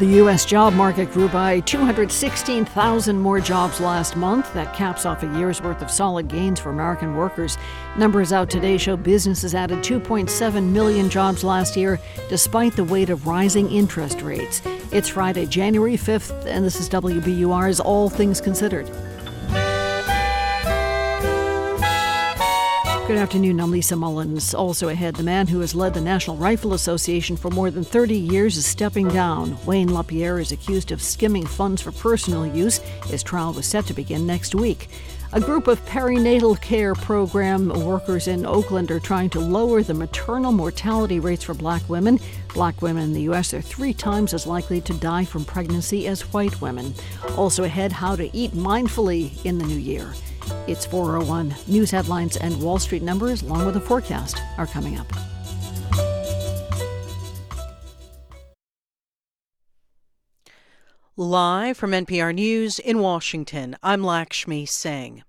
The U.S. job market grew by 216,000 more jobs last month. That caps off a year's worth of solid gains for American workers. Numbers out today show businesses added 2.7 million jobs last year, despite the weight of rising interest rates. It's Friday, January 5th, and this is WBUR's All Things Considered. Good afternoon. I'm Lisa Mullins. Also ahead, the man who has led the National Rifle Association for more than 30 years is stepping down. Wayne LaPierre is accused of skimming funds for personal use. His trial was set to begin next week. A group of perinatal care program workers in Oakland are trying to lower the maternal mortality rates for black women. Black women in the U.S. are three times as likely to die from pregnancy as white women. Also ahead, how to eat mindfully in the new year. It's 401. News headlines and Wall Street numbers, along with a forecast, are coming up. Live from NPR News in Washington, I'm Lakshmi Singh.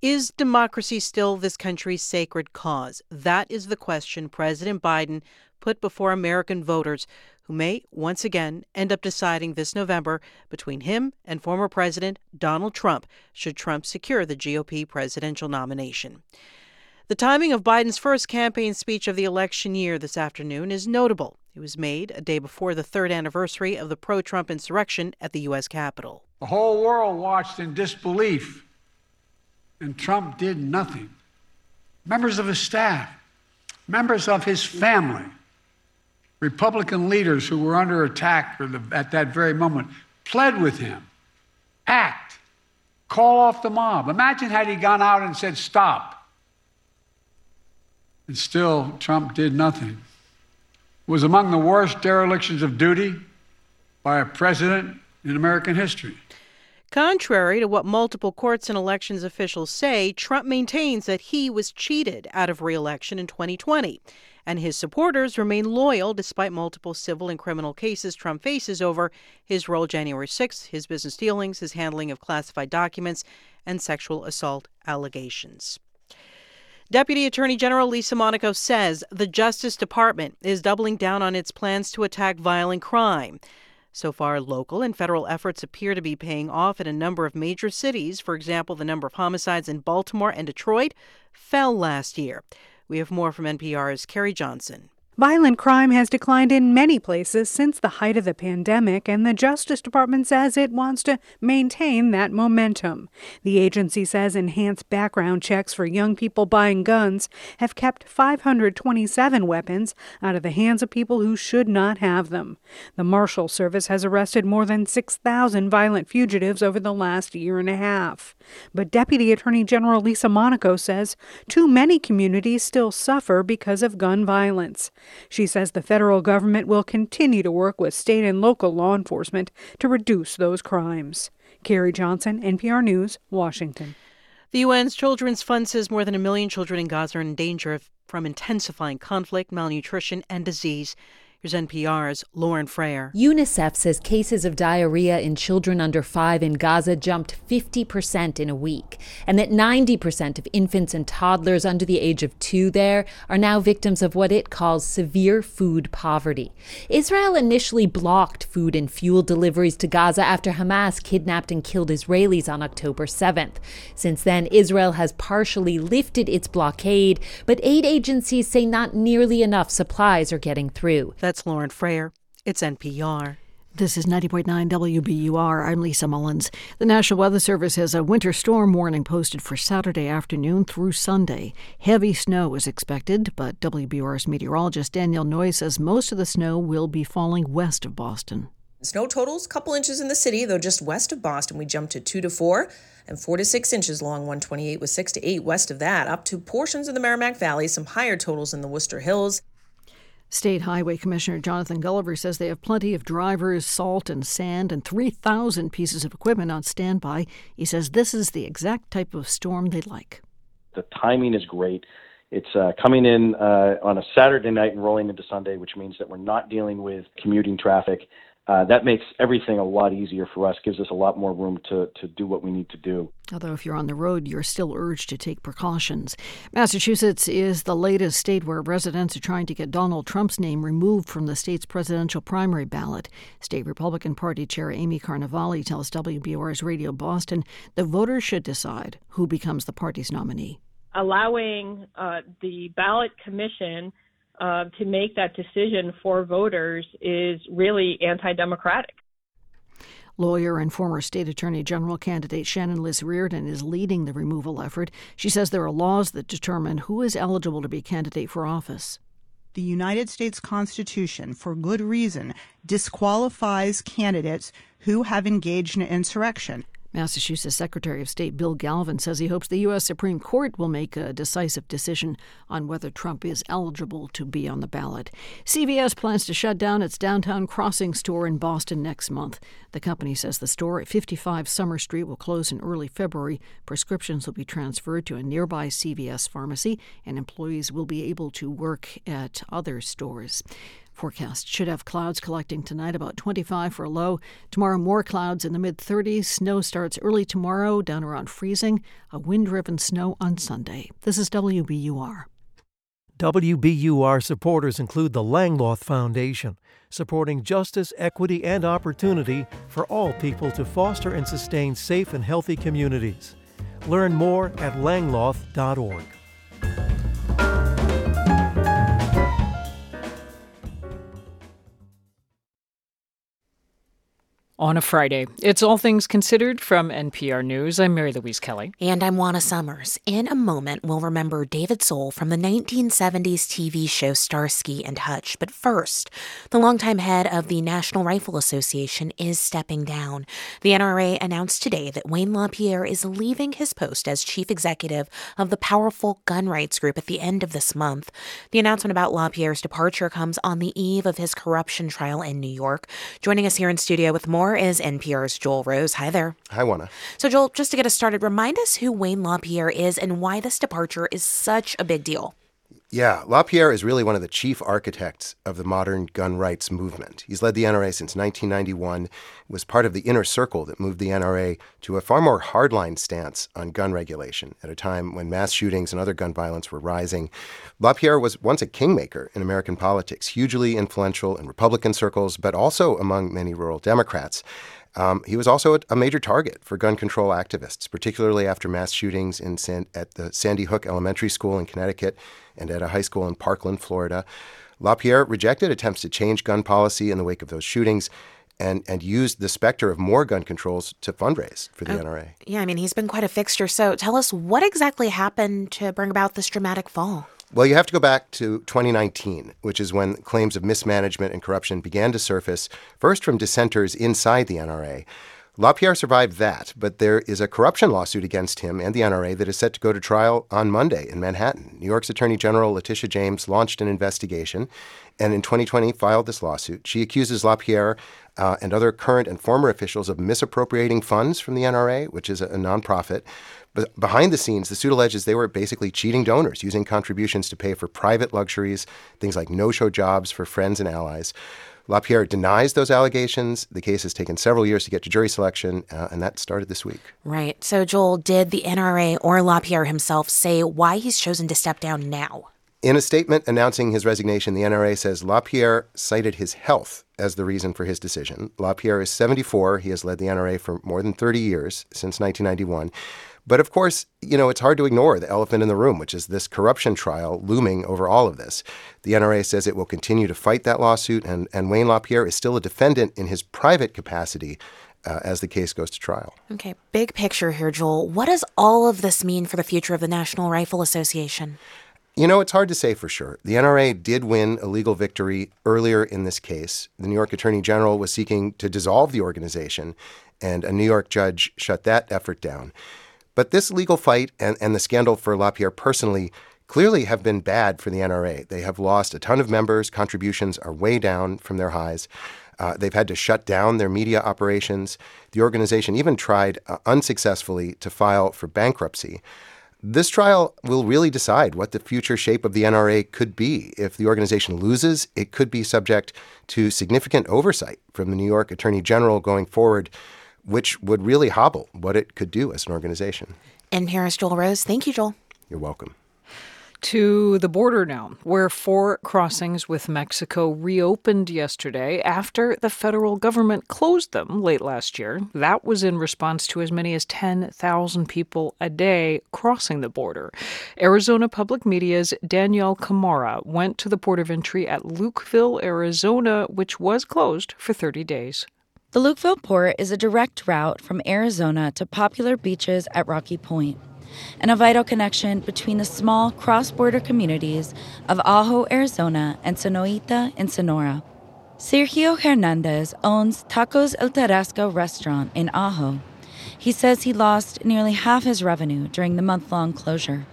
Is democracy still this country's sacred cause? That is the question President Biden put before American voters who may once again end up deciding this November between him and former President Donald Trump, should Trump secure the GOP presidential nomination. The timing of Biden's first campaign speech of the election year this afternoon is notable. It was made a day before the third anniversary of the pro Trump insurrection at the U.S. Capitol. The whole world watched in disbelief, and Trump did nothing. Members of his staff, members of his family, Republican leaders who were under attack the, at that very moment pled with him act, call off the mob. Imagine had he gone out and said, stop. And still, Trump did nothing. It was among the worst derelictions of duty by a president in American history. Contrary to what multiple courts and elections officials say, Trump maintains that he was cheated out of reelection in 2020 and his supporters remain loyal despite multiple civil and criminal cases Trump faces over his role January 6th, his business dealings, his handling of classified documents, and sexual assault allegations. Deputy Attorney General Lisa Monaco says the Justice Department is doubling down on its plans to attack violent crime. So far, local and federal efforts appear to be paying off in a number of major cities. For example, the number of homicides in Baltimore and Detroit fell last year. We have more from NPR's Carrie Johnson. Violent crime has declined in many places since the height of the pandemic, and the Justice Department says it wants to maintain that momentum. The agency says enhanced background checks for young people buying guns have kept 527 weapons out of the hands of people who should not have them. The Marshal Service has arrested more than 6,000 violent fugitives over the last year and a half. But Deputy Attorney General Lisa Monaco says too many communities still suffer because of gun violence. She says the federal government will continue to work with state and local law enforcement to reduce those crimes. Carrie Johnson, NPR News, Washington. The UN's Children's Fund says more than a million children in Gaza are in danger from intensifying conflict, malnutrition, and disease. Here's NPR's Lauren Frayer. UNICEF says cases of diarrhea in children under five in Gaza jumped 50% in a week, and that 90% of infants and toddlers under the age of two there are now victims of what it calls severe food poverty. Israel initially blocked food and fuel deliveries to Gaza after Hamas kidnapped and killed Israelis on October 7th. Since then, Israel has partially lifted its blockade, but aid agencies say not nearly enough supplies are getting through. Lauren Frayer. It's NPR. This is 90.9 WBUR. I'm Lisa Mullins. The National Weather Service has a winter storm warning posted for Saturday afternoon through Sunday. Heavy snow is expected, but WBUR's meteorologist Danielle Noyes says most of the snow will be falling west of Boston. Snow totals, couple inches in the city, though just west of Boston we jump to 2 to 4 and 4 to 6 inches long, 128 with 6 to 8 west of that, up to portions of the Merrimack Valley, some higher totals in the Worcester Hills. State Highway Commissioner Jonathan Gulliver says they have plenty of drivers, salt, and sand, and 3,000 pieces of equipment on standby. He says this is the exact type of storm they like. The timing is great. It's uh, coming in uh, on a Saturday night and rolling into Sunday, which means that we're not dealing with commuting traffic. Uh, that makes everything a lot easier for us, gives us a lot more room to, to do what we need to do. Although, if you're on the road, you're still urged to take precautions. Massachusetts is the latest state where residents are trying to get Donald Trump's name removed from the state's presidential primary ballot. State Republican Party Chair Amy Carnevale tells WBUR's Radio Boston the voters should decide who becomes the party's nominee. Allowing uh, the ballot commission uh, to make that decision for voters is really anti democratic. Lawyer and former state attorney general candidate Shannon Liss-Riordan is leading the removal effort. She says there are laws that determine who is eligible to be candidate for office. The United States Constitution, for good reason, disqualifies candidates who have engaged in insurrection. Massachusetts Secretary of State Bill Galvin says he hopes the U.S. Supreme Court will make a decisive decision on whether Trump is eligible to be on the ballot. CVS plans to shut down its downtown crossing store in Boston next month. The company says the store at 55 Summer Street will close in early February. Prescriptions will be transferred to a nearby CVS pharmacy, and employees will be able to work at other stores. Forecast should have clouds collecting tonight, about 25 for a low. Tomorrow, more clouds in the mid 30s. Snow starts early tomorrow, down around freezing. A wind driven snow on Sunday. This is WBUR. WBUR supporters include the Langeloth Foundation, supporting justice, equity, and opportunity for all people to foster and sustain safe and healthy communities. Learn more at langeloth.org. on a Friday. It's All Things Considered from NPR News. I'm Mary Louise Kelly. And I'm Juana Summers. In a moment, we'll remember David Soul from the 1970s TV show Starsky and Hutch. But first, the longtime head of the National Rifle Association is stepping down. The NRA announced today that Wayne LaPierre is leaving his post as chief executive of the powerful gun rights group at the end of this month. The announcement about LaPierre's departure comes on the eve of his corruption trial in New York. Joining us here in studio with more more is NPR's Joel Rose. Hi there. Hi, Juana. So, Joel, just to get us started, remind us who Wayne LaPierre is and why this departure is such a big deal. Yeah, LaPierre is really one of the chief architects of the modern gun rights movement. He's led the NRA since 1991, was part of the inner circle that moved the NRA to a far more hardline stance on gun regulation at a time when mass shootings and other gun violence were rising. LaPierre was once a kingmaker in American politics, hugely influential in Republican circles, but also among many rural Democrats. Um, he was also a, major target for gun control activists, particularly after mass shootings in San, at the Sandy Hook Elementary School in Connecticut and at a high school in Parkland, Florida. LaPierre rejected attempts to change gun policy in the wake of those shootings and, and used the specter of more gun controls to fundraise for the oh, NRA. Yeah, I mean, he's been quite a fixture. So tell us what exactly happened to bring about this dramatic fall? Well, you have to go back to 2019, which is when claims of mismanagement and corruption began to surface, first from dissenters inside the NRA. LaPierre survived that, but there is a corruption lawsuit against him and the NRA that is set to go to trial on Monday in Manhattan. New York's Attorney General Letitia James launched an investigation and in 2020 filed this lawsuit. She accuses LaPierre uh, and other current and former officials of misappropriating funds from the NRA, which is a, a nonprofit. But behind the scenes, the suit alleges they were basically cheating donors, using contributions to pay for private luxuries, things like no show jobs for friends and allies. LaPierre denies those allegations. The case has taken several years to get to jury selection, uh, and that started this week. Right. So, Joel, did the NRA or LaPierre himself say why he's chosen to step down now? In a statement announcing his resignation, the NRA says LaPierre cited his health as the reason for his decision. LaPierre is 74. He has led the NRA for more than 30 years, since 1991. But of course, you know, it's hard to ignore the elephant in the room, which is this corruption trial looming over all of this. The NRA says it will continue to fight that lawsuit, and, and Wayne LaPierre is still a defendant in his private capacity uh, as the case goes to trial. Okay, big picture here, Joel. What does all of this mean for the future of the National Rifle Association? You know, it's hard to say for sure. The NRA did win a legal victory earlier in this case. The New York Attorney General was seeking to dissolve the organization, and a New York judge shut that effort down. But this legal fight and, and the scandal for LaPierre personally clearly have been bad for the NRA. They have lost a ton of members, contributions are way down from their highs. Uh, they've had to shut down their media operations. The organization even tried uh, unsuccessfully to file for bankruptcy. This trial will really decide what the future shape of the NRA could be. If the organization loses, it could be subject to significant oversight from the New York Attorney General going forward, which would really hobble what it could do as an organization. And here is Joel Rose. Thank you, Joel. You're welcome to the border now, where four crossings with Mexico reopened yesterday after the federal government closed them late last year. That was in response to as many as 10,000 people a day crossing the border. Arizona Public Media's Danyelle Khmara went to the port of entry at Lukeville, Arizona, which was closed for 30 days. The Lukeville port is a direct route from Arizona to popular beaches at Rocky Point and a vital connection between the small cross border communities of Ajo, Arizona, and Sonoyta in Sonora. Sergio Hernandez owns Tacos El Tarasco restaurant in Ajo. He says he lost nearly half his revenue during the month long closure.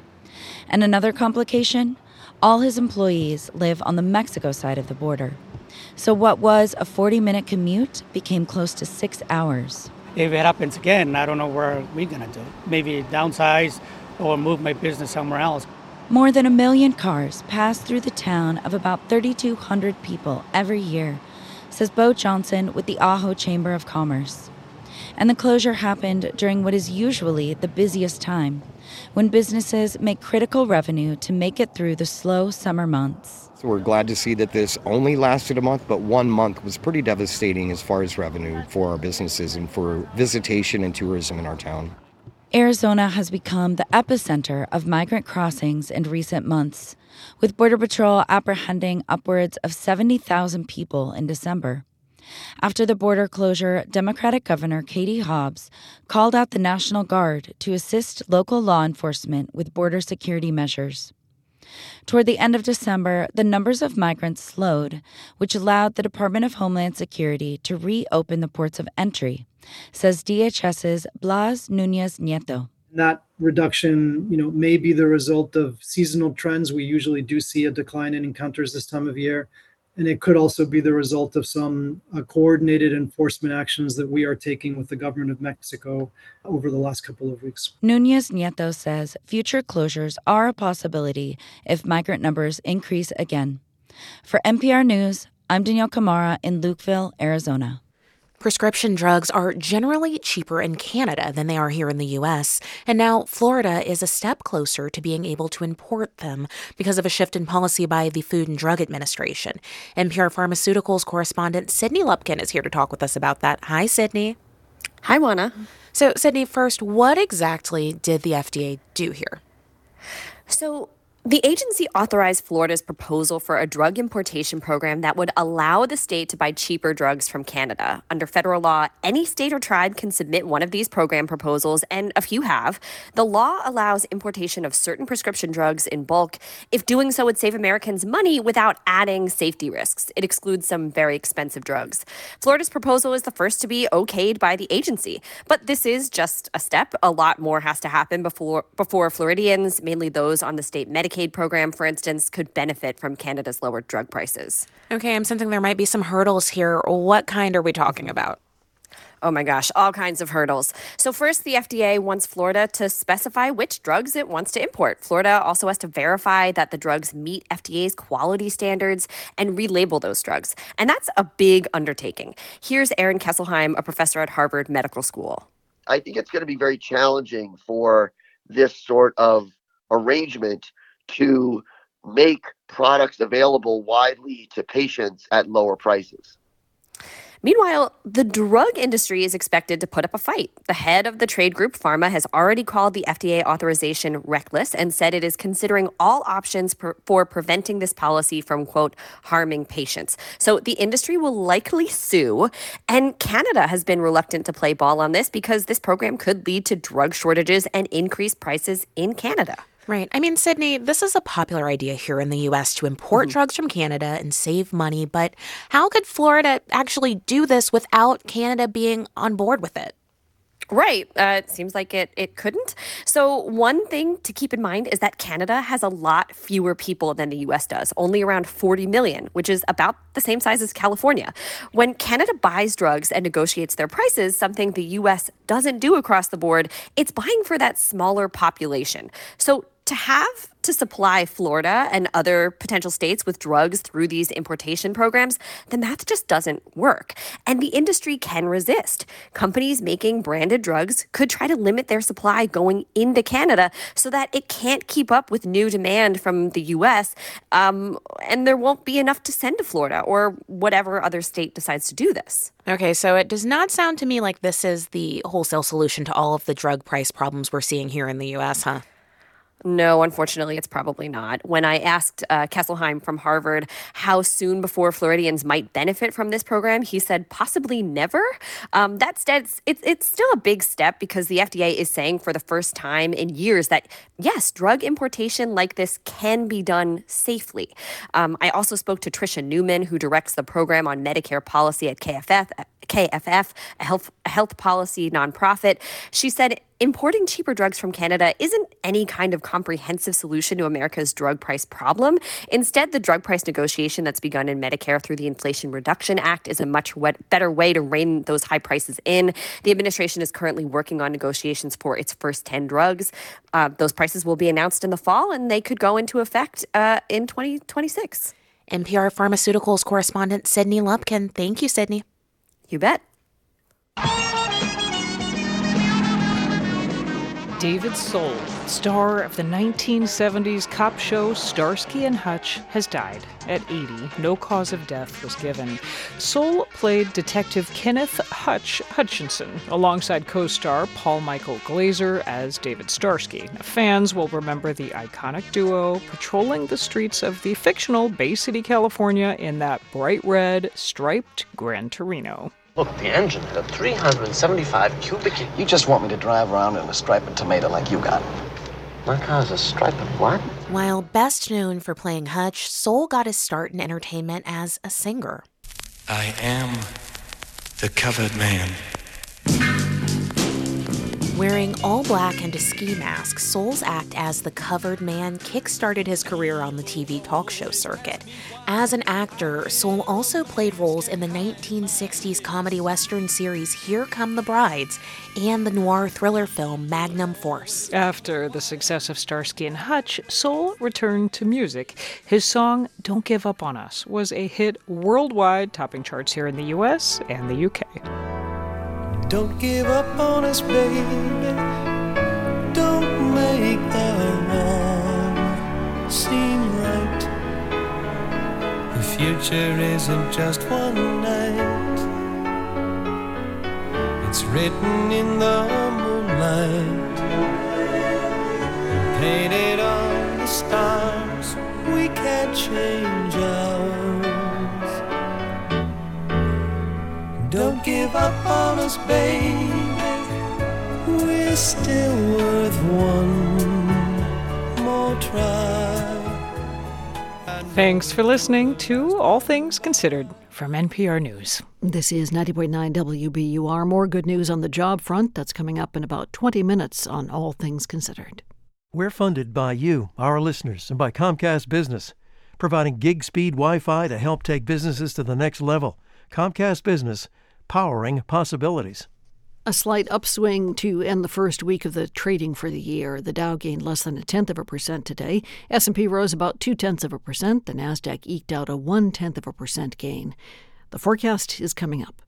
And another complication all his employees live on the Mexico side of the border. So, what was a 40 minute commute became close to six hours if it happens again, I don't know where we're going to do. Maybe downsize or move my business somewhere else. More than a million cars pass through the town of about 3,200 people every year, says Bo Johnson with the Ajo Chamber of Commerce. And the closure happened during what is usually the busiest time, when businesses make critical revenue to make it through the slow summer months. We're glad to see that this only lasted a month, but one month was pretty devastating as far as revenue for our businesses and for visitation and tourism in our town. Arizona has become the epicenter of migrant crossings in recent months, with Border Patrol apprehending upwards of 70,000 people in December. After the border closure, Democratic Governor Katie Hobbs called out the National Guard to assist local law enforcement with border security measures. Toward the end of December, the numbers of migrants slowed, which allowed the Department of Homeland Security to reopen the ports of entry, says DHS's Blas Nuñez-Neto. That reduction, you know, may be the result of seasonal trends. We usually do see a decline in encounters this time of year and it could also be the result of some uh, coordinated enforcement actions that we are taking with the government of Mexico over the last couple of weeks. Nuñez-Neto says future closures are a possibility if migrant numbers increase again. For NPR News, I'm Danyelle Khmara in Lukeville, Arizona. Prescription drugs are generally cheaper in Canada than they are here in the US, and now Florida is a step closer to being able to import them because of a shift in policy by the Food and Drug Administration. NPR Pharmaceuticals correspondent Sydney Lupkin is here to talk with us about that. Hi, Sydney. Hi, Juana. So, Sydney, first, what exactly did the FDA do here? So, the agency authorized Florida's proposal for a drug importation program that would allow the state to buy cheaper drugs from Canada. Under federal law, any state or tribe can submit one of these program proposals, and a few have. The law allows importation of certain prescription drugs in bulk if doing so would save Americans money without adding safety risks. It excludes some very expensive drugs. Florida's proposal is the first to be okayed by the agency, but this is just a step. A lot more has to happen before before Floridians, mainly those on the state Medicaid Medicaid program, for instance, could benefit from Canada's lower drug prices. Okay, I'm sensing there might be some hurdles here. What kind are we talking about? Oh my gosh, all kinds of hurdles. So, first, the FDA wants Florida to specify which drugs it wants to import. Florida also has to verify that the drugs meet FDA's quality standards and relabel those drugs. And that's a big undertaking. Here's Aaron Kesselheim, a professor at Harvard Medical School. I think it's going to be very challenging for this sort of arrangement to make products available widely to patients at lower prices. Meanwhile, the drug industry is expected to put up a fight. The head of the trade group Pharma has already called the FDA authorization reckless and said it is considering all options per, for preventing this policy from, quote, harming patients. So the industry will likely sue. And Canada has been reluctant to play ball on this because this program could lead to drug shortages and increased prices in Canada. Right. I mean, Sydney, this is a popular idea here in the U.S. to import mm-hmm. drugs from Canada and save money, but how could Florida actually do this without Canada being on board with it? Right. Uh, it seems like it, it couldn't. So, one thing to keep in mind is that Canada has a lot fewer people than the US does, only around 40 million, which is about the same size as California. When Canada buys drugs and negotiates their prices, something the US doesn't do across the board, it's buying for that smaller population. So, to have to supply Florida and other potential states with drugs through these importation programs, the math just doesn't work. And the industry can resist. Companies making branded drugs could try to limit their supply going into Canada so that it can't keep up with new demand from the US, um, and there won't be enough to send to Florida or whatever other state decides to do this. Okay, so it does not sound to me like this is the wholesale solution to all of the drug price problems we're seeing here in the US, huh? No, unfortunately, it's probably not. When I asked uh, Kesselheim from Harvard how soon before Floridians might benefit from this program, he said possibly never. Um, that said, it's, it's, it's still a big step because the FDA is saying for the first time in years that yes, drug importation like this can be done safely. Um, I also spoke to Tricia Neuman, who directs the program on Medicare policy at KFF, KFF, a health, a health policy nonprofit. She said importing cheaper drugs from Canada isn't any kind of comprehensive solution to America's drug price problem. Instead, the drug price negotiation that's begun in Medicare through the Inflation Reduction Act is a much better way to rein those high prices in. The administration is currently working on negotiations for its first 10 drugs. Uh, those prices will be announced in the fall and they could go into effect uh, in 2026. NPR Pharmaceuticals correspondent Sydney Lupkin. Thank you, Sydney. You bet. David Soul, star of the 1970s cop show Starsky and Hutch, has died at 80. No cause of death was given. Soul played Detective Kenneth Hutch Hutchinson alongside co star Paul Michael Glaser as David Starsky. Fans will remember the iconic duo patrolling the streets of the fictional Bay City, California in that bright red, striped Gran Torino. Look, the engine had a 375 cubic. You just want me to drive around in a striped tomato like you got. My car's a striped what? While best known for playing Hutch, Soul got his start in entertainment as a singer. I am the covered man. Wearing all black and a ski mask, Soul's act as the covered man kickstarted his career on the TV talk show circuit. As an actor, Soul also played roles in the 1960s comedy western series Here Come the Brides and the noir thriller film Magnum Force. After the success of Starsky and Hutch, Soul returned to music. His song Don't Give Up on Us was a hit worldwide, topping charts here in the US and the UK. Don't give up on us, baby. Don't make the wrong seem right. The future isn't just one night, it's written in the moonlight, painted on the stars. We can't change ours. Don't give up on us, baby. We're still worth one more try. Thanks for listening to All Things Considered from NPR News. This is 90.9 WBUR. More good news on the job front. That's coming up in about 20 minutes on All Things Considered. We're funded by you, our listeners, and by Comcast Business, providing gig speed Wi Fi to help take businesses to the next level. Comcast Business, powering possibilities. A slight upswing to end the first week of the trading for the year. The Dow gained less than a tenth of a percent today. S&P rose about two tenths of a percent. The Nasdaq eked out a one tenth of a percent gain. The forecast is coming up.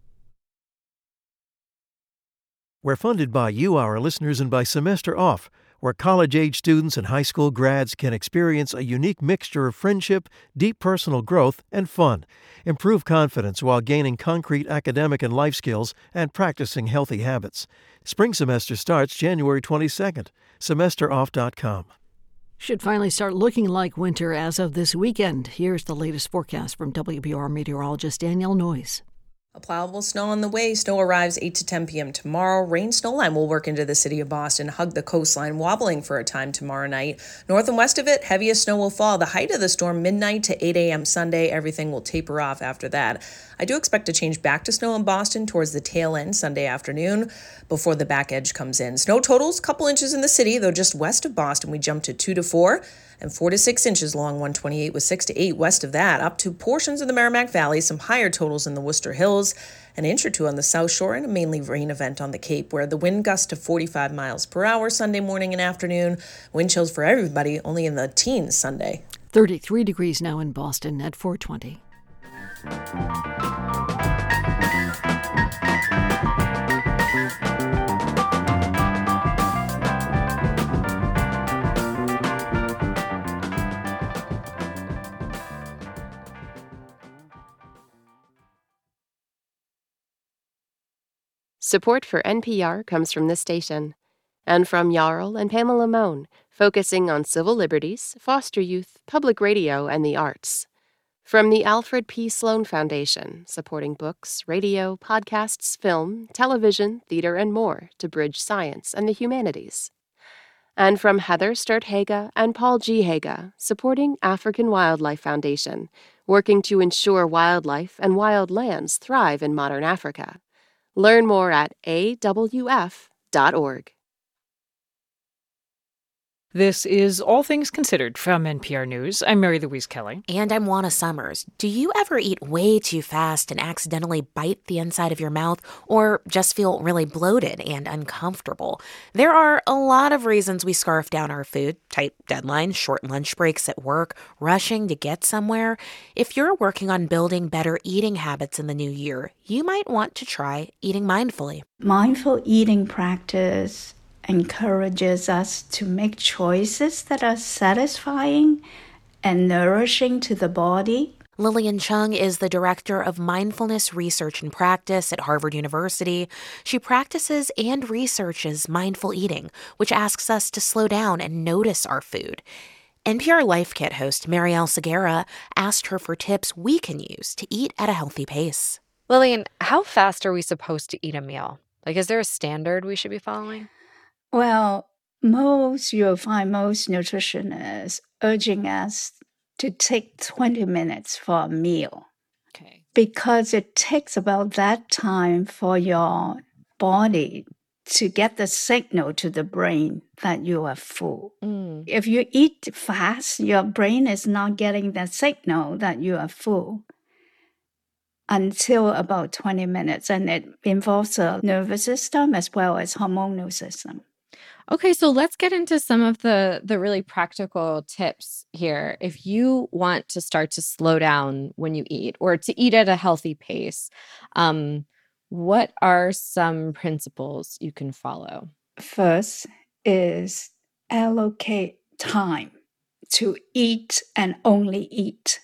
We're funded by you, our listeners, and by Semester Off, where college age students and high school grads can experience a unique mixture of friendship, deep personal growth, and fun. Improve confidence while gaining concrete academic and life skills and practicing healthy habits. Spring semester starts January 22nd. SemesterOff.com. Should finally start looking like winter as of this weekend. Here's the latest forecast from WBR meteorologist Danielle Noyes. A plowable snow on the way. Snow arrives 8 to 10 p.m. tomorrow. Rain snow line will work into the city of Boston, hug the coastline, wobbling for a time tomorrow night. North and west of it, heaviest snow will fall. The height of the storm, midnight to 8 a.m. Sunday. Everything will taper off after that. I do expect to change back to snow in Boston towards the tail end Sunday afternoon before the back edge comes in. Snow totals, couple inches in the city, though just west of Boston, we jump to 2 to 4 and 4 to 6 inches long 128 with 6 to 8 west of that, up to portions of the Merrimack Valley, some higher totals in the Worcester Hills, an inch or two on the South Shore, and a mainly rain event on the Cape, where the wind gusts to 45 miles per hour Sunday morning and afternoon. Wind chills for everybody, only in the teens Sunday. 33 degrees now in Boston at 420. Support for NPR comes from this station and from Jarl and Pamela Mohn, focusing on civil liberties, foster youth, public radio, and the arts. From the Alfred P. Sloan Foundation, supporting books, radio, podcasts, film, television, theater, and more to bridge science and the humanities. And from Heather Sturt Haga and Paul G. Haga, supporting African Wildlife Foundation, working to ensure wildlife and wild lands thrive in modern Africa. Learn more at awf.org. This is All Things Considered from NPR News. I'm Mary Louise Kelly. And I'm Juana Summers. Do you ever eat way too fast and accidentally bite the inside of your mouth or just feel really bloated and uncomfortable? There are a lot of reasons we scarf down our food tight deadlines, short lunch breaks at work, rushing to get somewhere. If you're working on building better eating habits in the new year, you might want to try eating mindfully. Mindful eating practice encourages us to make choices that are satisfying and nourishing to the body. Lilian Cheung is the director of mindfulness research and practice at Harvard University. She practices and researches mindful eating, which asks us to slow down and notice our food. NPR Life Kit host Marielle Segarra asked her for tips we can use to eat at a healthy pace. Lilian, how fast are we supposed to eat a meal? Like, is there a standard we should be following? Well, most you'll find most nutritionists urging us to take 20 minutes for a meal. Okay. Because it takes about that time for your body to get the signal to the brain that you are full. Mm. If you eat fast, your brain is not getting that signal that you are full until about 20 minutes and it involves the nervous system as well as hormonal system. Okay, so let's get into some of the the really practical tips here. If you want to start to slow down when you eat or to eat at a healthy pace, um, what are some principles you can follow? First is allocate time to eat and only eat.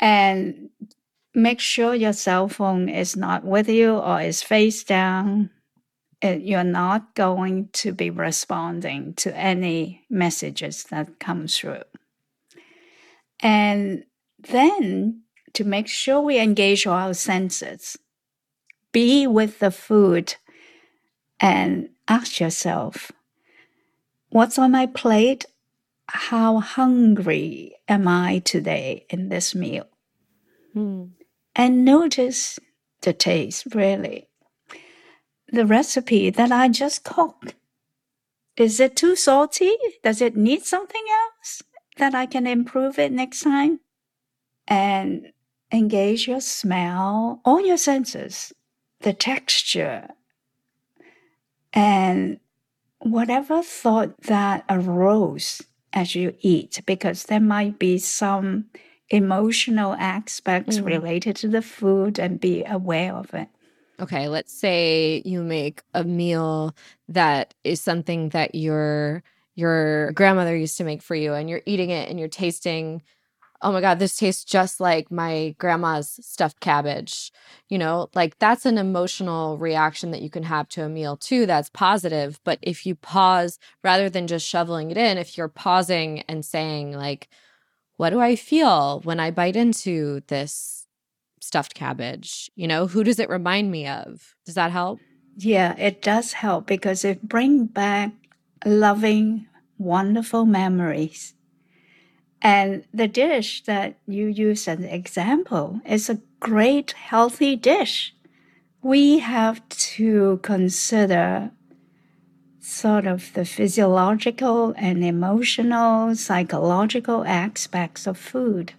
And make sure your cell phone is not with you or is face down. It, you're not going to be responding to any messages that come through. And then to make sure we engage our senses, be with the food and ask yourself, what's on my plate? How hungry am I today in this meal? Hmm. And notice the taste, really. The recipe that I just cooked. Is it too salty? Does it need something else that I can improve it next time? And engage your smell, all your senses, the texture, and whatever thought that arose as you eat, because there might be some emotional aspects Mm. related to the food and be aware of it. Okay, let's say you make a meal that is something that your your grandmother used to make for you and you're eating it and you're tasting oh my god, this tastes just like my grandma's stuffed cabbage. You know, like that's an emotional reaction that you can have to a meal too that's positive, but if you pause rather than just shoveling it in, if you're pausing and saying like what do I feel when I bite into this stuffed cabbage? You know, who does it remind me of? Does that help? Yeah, it does help because it brings back loving, wonderful memories. And the dish that you use as an example is a great healthy dish. We have to consider sort of the physiological and emotional, psychological aspects of food.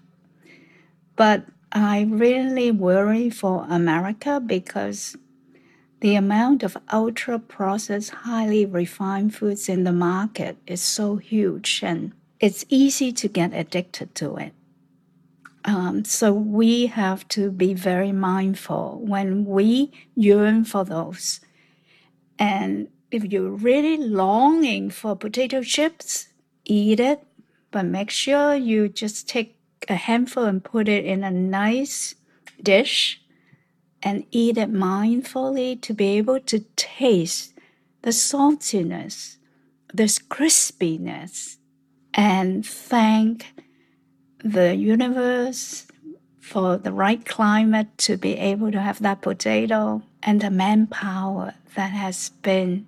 But I really worry for America because the amount of ultra processed, highly refined foods in the market is so huge and it's easy to get addicted to it. Um, so we have to be very mindful when we yearn for those. And if you're really longing for potato chips, eat it, but make sure you just take a handful and put it in a nice dish and eat it mindfully to be able to taste the saltiness, this crispiness, and thank the universe for the right climate to be able to have that potato and the manpower that has been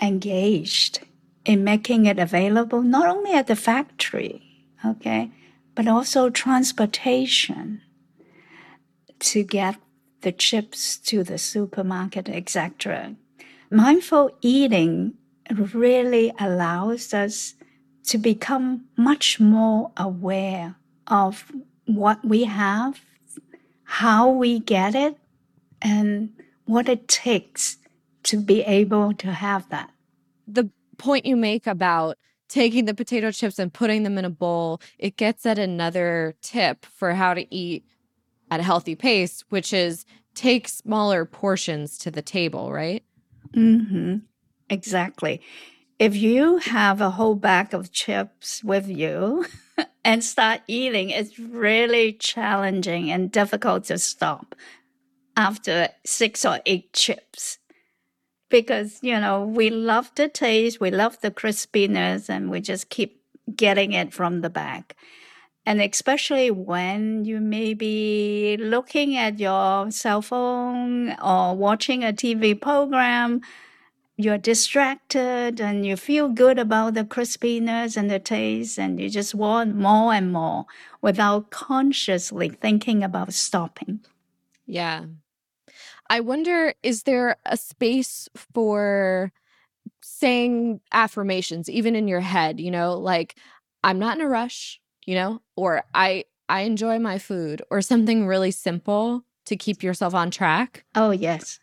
engaged in making it available not only at the factory, okay, but also transportation to get the chips to the supermarket, etc. Mindful eating really allows us to become much more aware of what we have, how we get it, and what it takes to be able to have that. The point you make about taking the potato chips and putting them in a bowl, it gets at another tip for how to eat at a healthy pace, which is take smaller portions to the table, right? Mm-hmm. Exactly. If you have a whole bag of chips with you and start eating, it's really challenging and difficult to stop after six or eight chips. Because, you know, we love the taste, we love the crispiness, and we just keep getting it from the bag. And especially when you may be looking at your cell phone or watching a TV program, you're distracted and you feel good about the crispiness and the taste, and you just want more and more without consciously thinking about stopping. Yeah. I wonder is there a space for saying affirmations even in your head, you know, like I'm not in a rush, you know, or I I enjoy my food or something really simple to keep yourself on track? Oh, yes.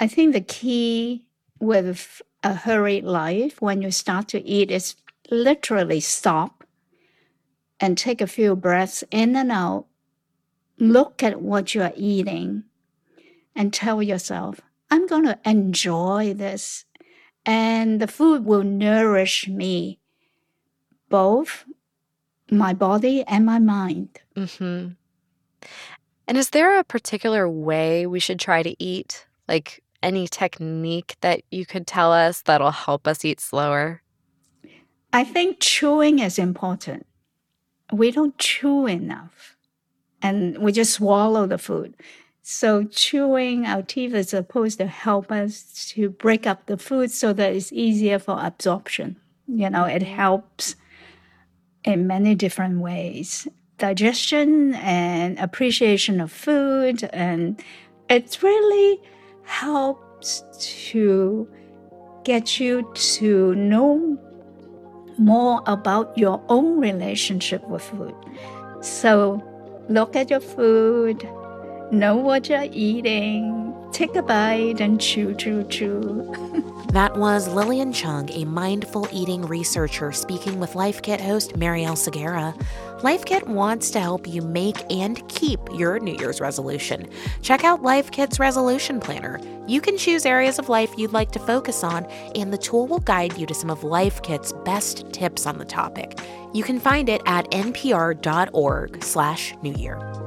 I think the key with a hurried life when you start to eat is literally stop and take a few breaths in and out. Look at what you are eating and tell yourself, I'm going to enjoy this. And the food will nourish me, both my body and my mind. Mm-hmm. And is there a particular way we should try to eat? Like any technique that you could tell us that'll help us eat slower? I think chewing is important. We don't chew enough and we just swallow the food. So chewing our teeth is supposed to help us to break up the food so that it's easier for absorption. You know, it mm-hmm. helps in many different ways. Digestion and appreciation of food and it really helps to get you to know more about your own relationship with food. So look at your food, know what you're eating, take a bite and chew, chew, chew. that was Lilian Cheung, a mindful eating researcher, speaking with Life Kit host Marielle Segarra. Life Kit wants to help you make and keep your New Year's resolution. Check out Life Kit's resolution planner. You can choose areas of life you'd like to focus on, and the tool will guide you to some of Life Kit's best tips on the topic. You can find it at npr.org/new year.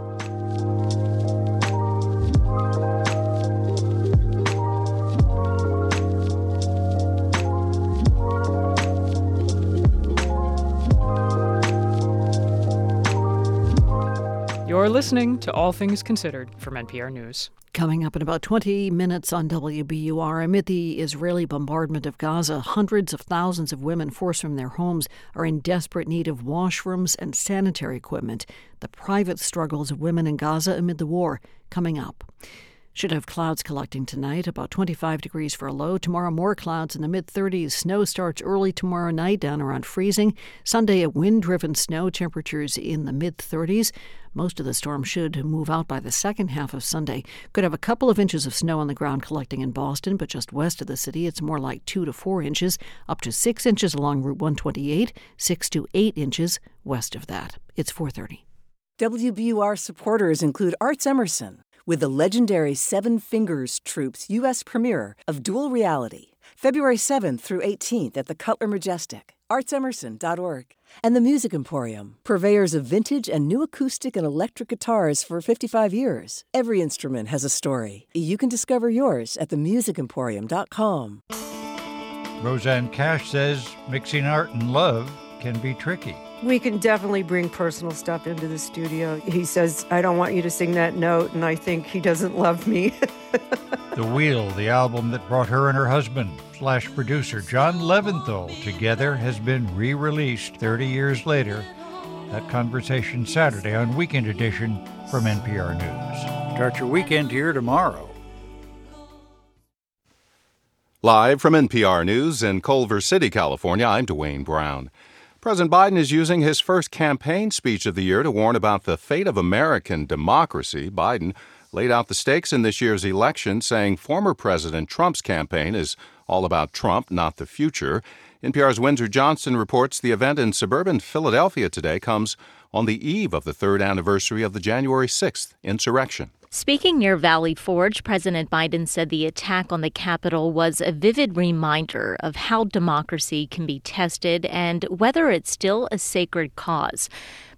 You're listening to All Things Considered from NPR News. Coming up in about 20 minutes on WBUR, amid the Israeli bombardment of Gaza, hundreds of thousands of women forced from their homes are in desperate need of washrooms and sanitary equipment. The private struggles of women in Gaza amid the war, coming up. Should have clouds collecting tonight, about 25 degrees for a low. Tomorrow, more clouds in the mid 30s. Snow starts early tomorrow night, down around freezing. Sunday, a wind driven snow, temperatures in the mid 30s. Most of the storm should move out by the second half of Sunday. Could have a couple of inches of snow on the ground collecting in Boston, but just west of the city, it's more like two to four inches, up to six inches along Route 128, six to eight inches west of that. It's 430. WBUR supporters include Arts Emerson with the legendary Seven Fingers Troupe's U.S. premiere of Duel Reality, February 7th through 18th at the Cutler Majestic, artsemerson.org, and the Music Emporium, purveyors of vintage and new acoustic and electric guitars for 55 years. Every instrument has a story. You can discover yours at themusicemporium.com. Rosanne Cash says mixing art and love can be tricky. We can definitely bring personal stuff into the studio. He says, I don't want you to sing that note, and I think he doesn't love me. the Wheel, the album that brought her and her husband, slash producer John Leventhal, together, has been re released 30 years later. That conversation Saturday on Weekend Edition from NPR News. Start your weekend here tomorrow. Live from NPR News in Culver City, California, I'm Dwayne Brown. President Biden is using his first campaign speech of the year to warn about the fate of American democracy. Biden laid out the stakes in this year's election, saying former President Trump's campaign is all about Trump, not the future. NPR's Windsor Johnston reports the event in suburban Philadelphia today comes on the eve of the third anniversary of the January 6th insurrection. Speaking near Valley Forge, President Biden said the attack on the Capitol was a vivid reminder of how democracy can be tested and whether it's still a sacred cause.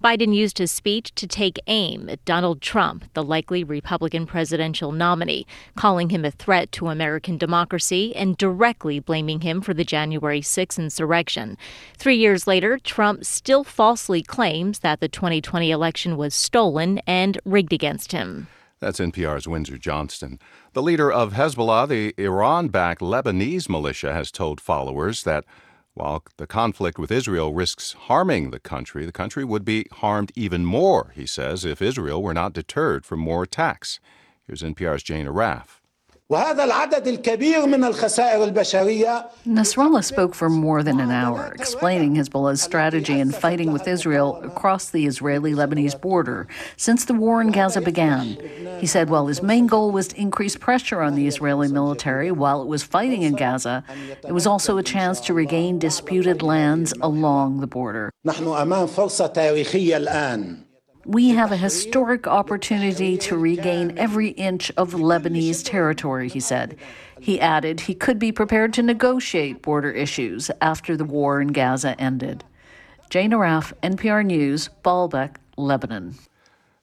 Biden used his speech to take aim at Donald Trump, the likely Republican presidential nominee, calling him a threat to American democracy and directly blaming him for the January 6 insurrection. Three years later, Trump still falsely claims that the 2020 election was stolen and rigged against him. That's NPR's Windsor Johnston. The leader of Hezbollah, the Iran backed Lebanese militia, has told followers that while the conflict with Israel risks harming the country, the country would be harmed even more, he says, if Israel were not deterred from more attacks. Here's NPR's Jane Arraf. Nasrallah spoke for more than an hour, explaining Hezbollah's strategy in fighting with Israel across the Israeli Lebanese border since the war in Gaza began. He said while his main goal was to increase pressure on the Israeli military while it was fighting in Gaza, it was also a chance to regain disputed lands along the border. We have a historic opportunity to regain every inch of Lebanese territory, he said. He added he could be prepared to negotiate border issues after the war in Gaza ended. Jane Arraf, NPR News, Baalbek, Lebanon.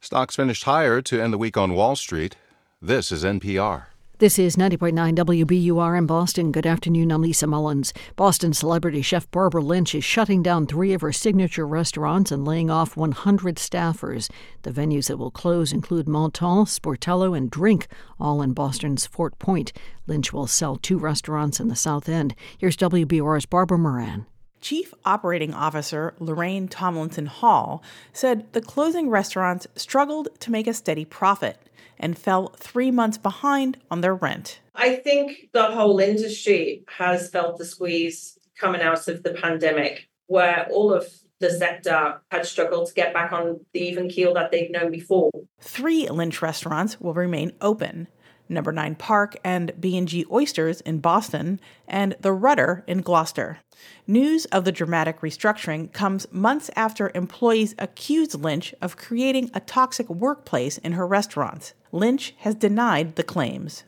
Stocks finished higher to end the week on Wall Street. This is NPR. This is 90.9 WBUR in Boston. Good afternoon. I'm Lisa Mullins. Boston celebrity chef Barbara Lynch is shutting down three of her signature restaurants and laying off 100 staffers. The venues that will close include Menton, Sportello, and Drink, all in Boston's Fort Point. Lynch will sell two restaurants in the South End. Here's WBUR's Barbara Moran. Chief Operating Officer Lorraine Tomlinson Hall said the closing restaurants struggled to make a steady profit and fell three months behind on their rent. I think the whole industry has felt the squeeze coming out of the pandemic, where all of the sector had struggled to get back on the even keel that they'd known before. Three Lynch restaurants will remain open. Number 9 Park and B&G Oysters in Boston and The Rudder in Gloucester. News of the dramatic restructuring comes months after employees accused Lynch of creating a toxic workplace in her restaurants. Lynch has denied the claims.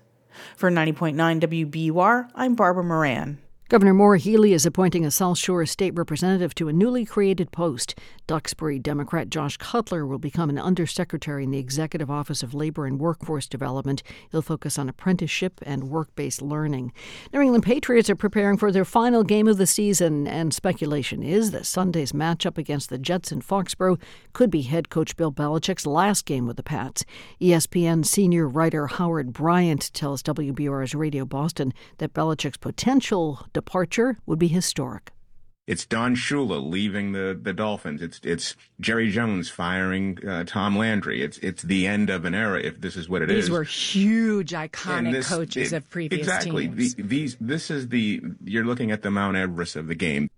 For 90.9 WBUR, I'm Barbara Moran. Governor Maura Healey is appointing a South Shore state representative to a newly created post. Duxbury Democrat Josh Cutler will become an undersecretary in the Executive Office of Labor and Workforce Development. He'll focus on apprenticeship and work based learning. New England Patriots are preparing for their final game of the season, and speculation is that Sunday's matchup against the Jets in Foxborough could be head coach Bill Belichick's last game with the Pats. ESPN senior writer Howard Bryant tells WBUR's Radio Boston that Belichick's potential departure would be historic. It's Don Shula leaving the, the Dolphins. It's it's Jerry Jones firing uh, Tom Landry. It's it's the end of an era if this is what it these is. these were huge, iconic this, coaches it, of previous exactly. teams. The, these this is the you're looking at the Mount Everest of the game.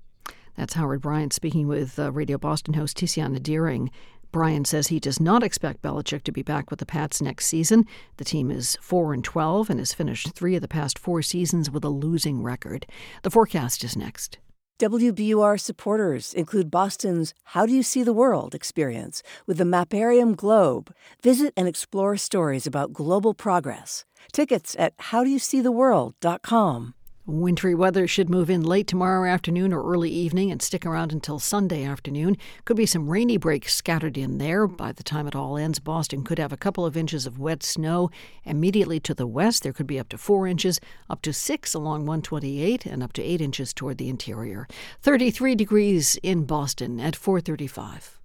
That's Howard Bryant speaking with uh, Radio Boston host Tiziana Dearing. Bryant says he does not expect Belichick to be back with the Pats next season. The team is 4 and 12 and has finished 3 of the past 4 seasons with a losing record. The forecast is next. WBUR supporters include Boston's How Do You See the World experience with the Mapparium Globe. Visit and explore stories about global progress. Tickets at howdoyouseetheworld.com. Wintry weather should move in late tomorrow afternoon or early evening and stick around until Sunday afternoon. Could be some rainy breaks scattered in there. By the time it all ends, Boston could have a couple of inches of wet snow. Immediately to the west, there could be up to four inches, up to six along 128, and up to eight inches toward the interior. 33 degrees in Boston at 435.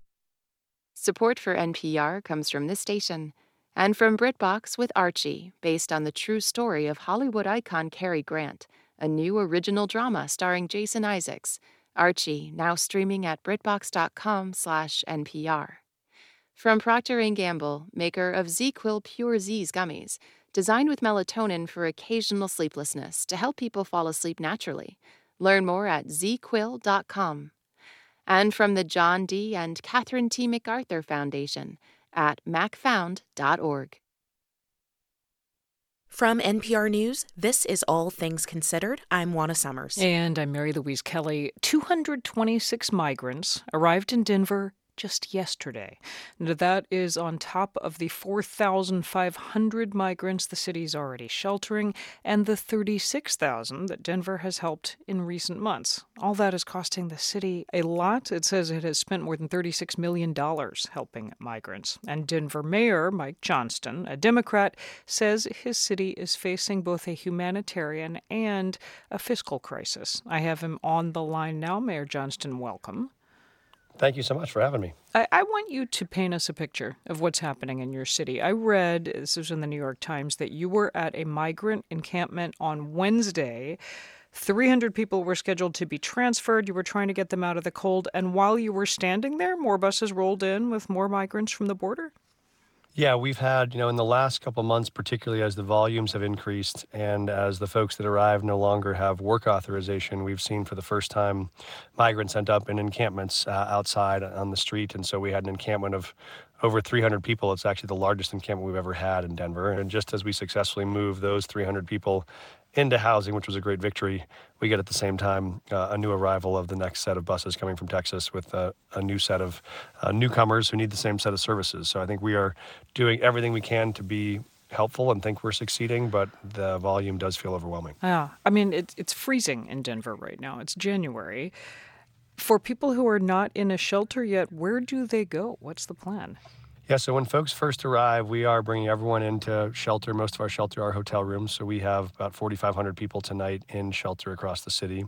Support for NPR comes from this station and from BritBox with Archie, based on the true story of Hollywood icon Cary Grant a new original drama starring Jason Isaacs, Archie, now streaming at britbox.com/npr. From Procter & Gamble, maker of ZzzQuil Pure Z's gummies, designed with melatonin for occasional sleeplessness to help people fall asleep naturally. Learn more at zzzquil.com. And from the John D. and Catherine T. MacArthur Foundation at macfound.org. From NPR News, this is All Things Considered. I'm Juana Summers. And I'm Mary Louise Kelly. 226 migrants arrived in Denver just yesterday. And that is on top of the 4,500 migrants the city's already sheltering and the 36,000 that Denver has helped in recent months. All that is costing the city a lot. It says it has spent more than $36 million helping migrants. And Denver Mayor Mike Johnston, a Democrat, says his city is facing both a humanitarian and a fiscal crisis. I have him on the line now. Mayor Johnston, welcome. Thank you so much for having me. I, I, want you to paint us a picture of what's happening in your city. I read, this was in the New York Times, that you were at a migrant encampment on Wednesday. 300 people were scheduled to be transferred. You were trying to get them out of the cold. And while you were standing there, more buses rolled in with more migrants from the border? Yeah, we've had, you know, in the last couple months, particularly as the volumes have increased and as the folks that arrive no longer have work authorization, we've seen for the first time migrants end up in encampments uh, outside on the street. And so we had an encampment of over 300 people. It's actually the largest encampment we've ever had in Denver. And just as we successfully moved those 300 people into housing, which was a great victory. We get at the same time uh, a new arrival of the next set of buses coming from Texas with a, new set of uh, newcomers who need the same set of services. So I think we are doing everything we can to be helpful and think we're succeeding, but the volume does feel overwhelming. Yeah, I mean it's it's freezing in Denver right now. It's January. For people who are not in a shelter yet, where do they go? What's the plan? Yeah, so when folks first arrive, we are bringing everyone into shelter. Most of our shelter are hotel rooms, so we have about 4,500 people tonight in shelter across the city.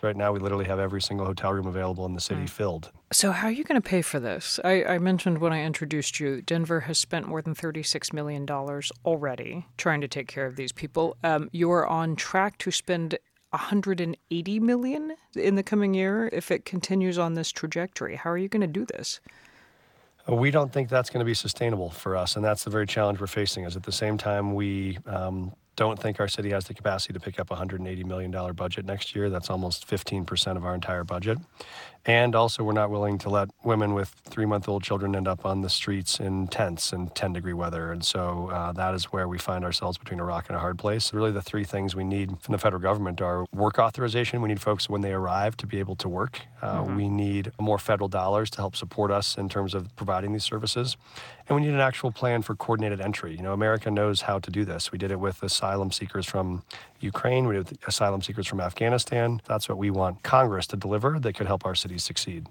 Right now, we literally have every single hotel room available in the city mm. filled. So, how are you going to pay for this? I, I, mentioned when I introduced you, Denver has spent more than $36 million already trying to take care of these people. Um, you are on track to spend 180 million in the coming year if it continues on this trajectory. How are you going to do this? We don't think that's going to be sustainable for us, and that's the very challenge we're facing. Is at the same time we um, don't think our city has the capacity to pick up a $180 million budget next year. That's almost 15% of our entire budget. And also, we're not willing to let women with three month old children end up on the streets in tents in 10 degree weather. And so uh, that is where we find ourselves between a rock and a hard place. Really, the three things we need from the federal government are work authorization. We need folks when they arrive to be able to work. Uh, mm-hmm. We need more federal dollars to help support us in terms of providing these services. And we need an actual plan for coordinated entry. You know, America knows how to do this. We did it with asylum seekers from Ukraine. We with asylum seekers from Afghanistan. That's what we want Congress to deliver that could help our cities succeed.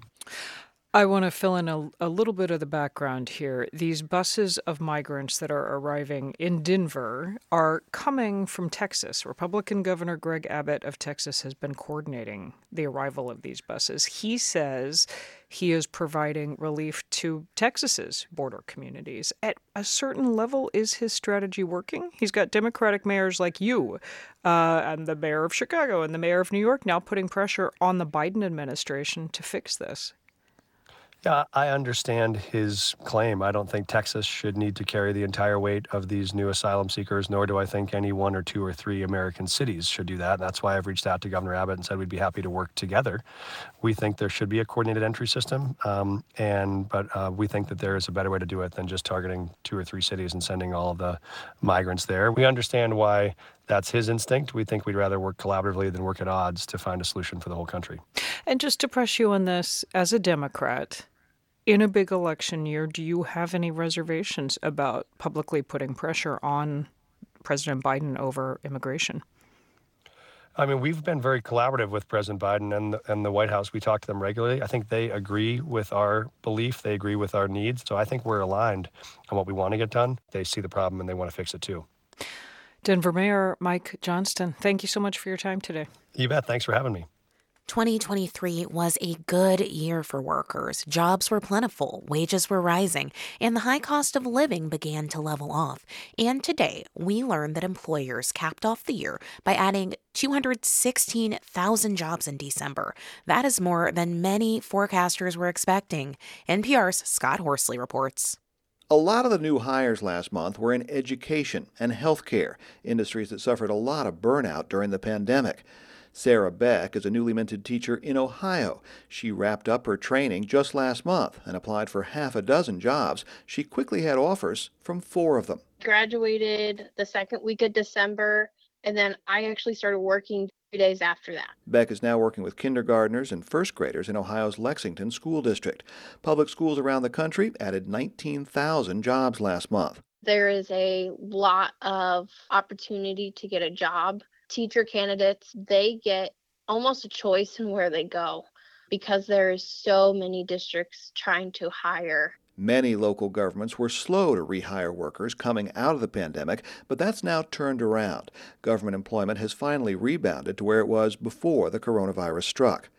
I want to fill in a, a, little bit of the background here. These buses of migrants that are arriving in Denver are coming from Texas. Republican Governor Greg Abbott of Texas has been coordinating the arrival of these buses. He says he is providing relief to Texas's border communities. At a certain level, is his strategy working? He's got Democratic mayors like you uh, and the mayor of Chicago and the mayor of New York now putting pressure on the Biden administration to fix this. Yeah, I understand his claim. I don't think Texas should need to carry the entire weight of these new asylum seekers, nor do I think any one or two or three American cities should do that. And that's why I've reached out to Governor Abbott and said we'd be happy to work together. We think there should be a coordinated entry system, um, and but uh, we think that there is a better way to do it than just targeting two or three cities and sending all the migrants there. We understand why that's his instinct. We think we'd rather work collaboratively than work at odds to find a solution for the whole country. And just to press you on this, as a Democrat, in a big election year, do you have any reservations about publicly putting pressure on President Biden over immigration? I mean, we've been very collaborative with President Biden and the, and the White House. We talk to them regularly. I think they agree with our belief, they agree with our needs. So I think we're aligned on what we want to get done. They see the problem and they want to fix it too. Denver Mayor Mike Johnston, thank you so much for your time today. You bet. Thanks for having me. 2023 was a good year for workers. Jobs were plentiful, wages were rising, and the high cost of living began to level off. And today, we learned that employers capped off the year by adding 216,000 jobs in December. That is more than many forecasters were expecting. NPR's Scott Horsley reports. A lot of the new hires last month were in education and healthcare, industries that suffered a lot of burnout during the pandemic. Sarah Beck is a newly minted teacher in Ohio. She wrapped up her training just last month and applied for half a dozen jobs. She quickly had offers from four of them. Graduated the second week of December, and then I actually started working three days after that. Beck is now working with kindergartners and first graders in Ohio's Lexington School District. Public schools around the country added 19,000 jobs last month. There is a lot of opportunity to get a job teacher candidates, they get almost a choice in where they go because there's so many districts trying to hire. Many local governments were slow to rehire workers coming out of the pandemic, but that's now turned around. Government employment has finally rebounded to where it was before the coronavirus struck.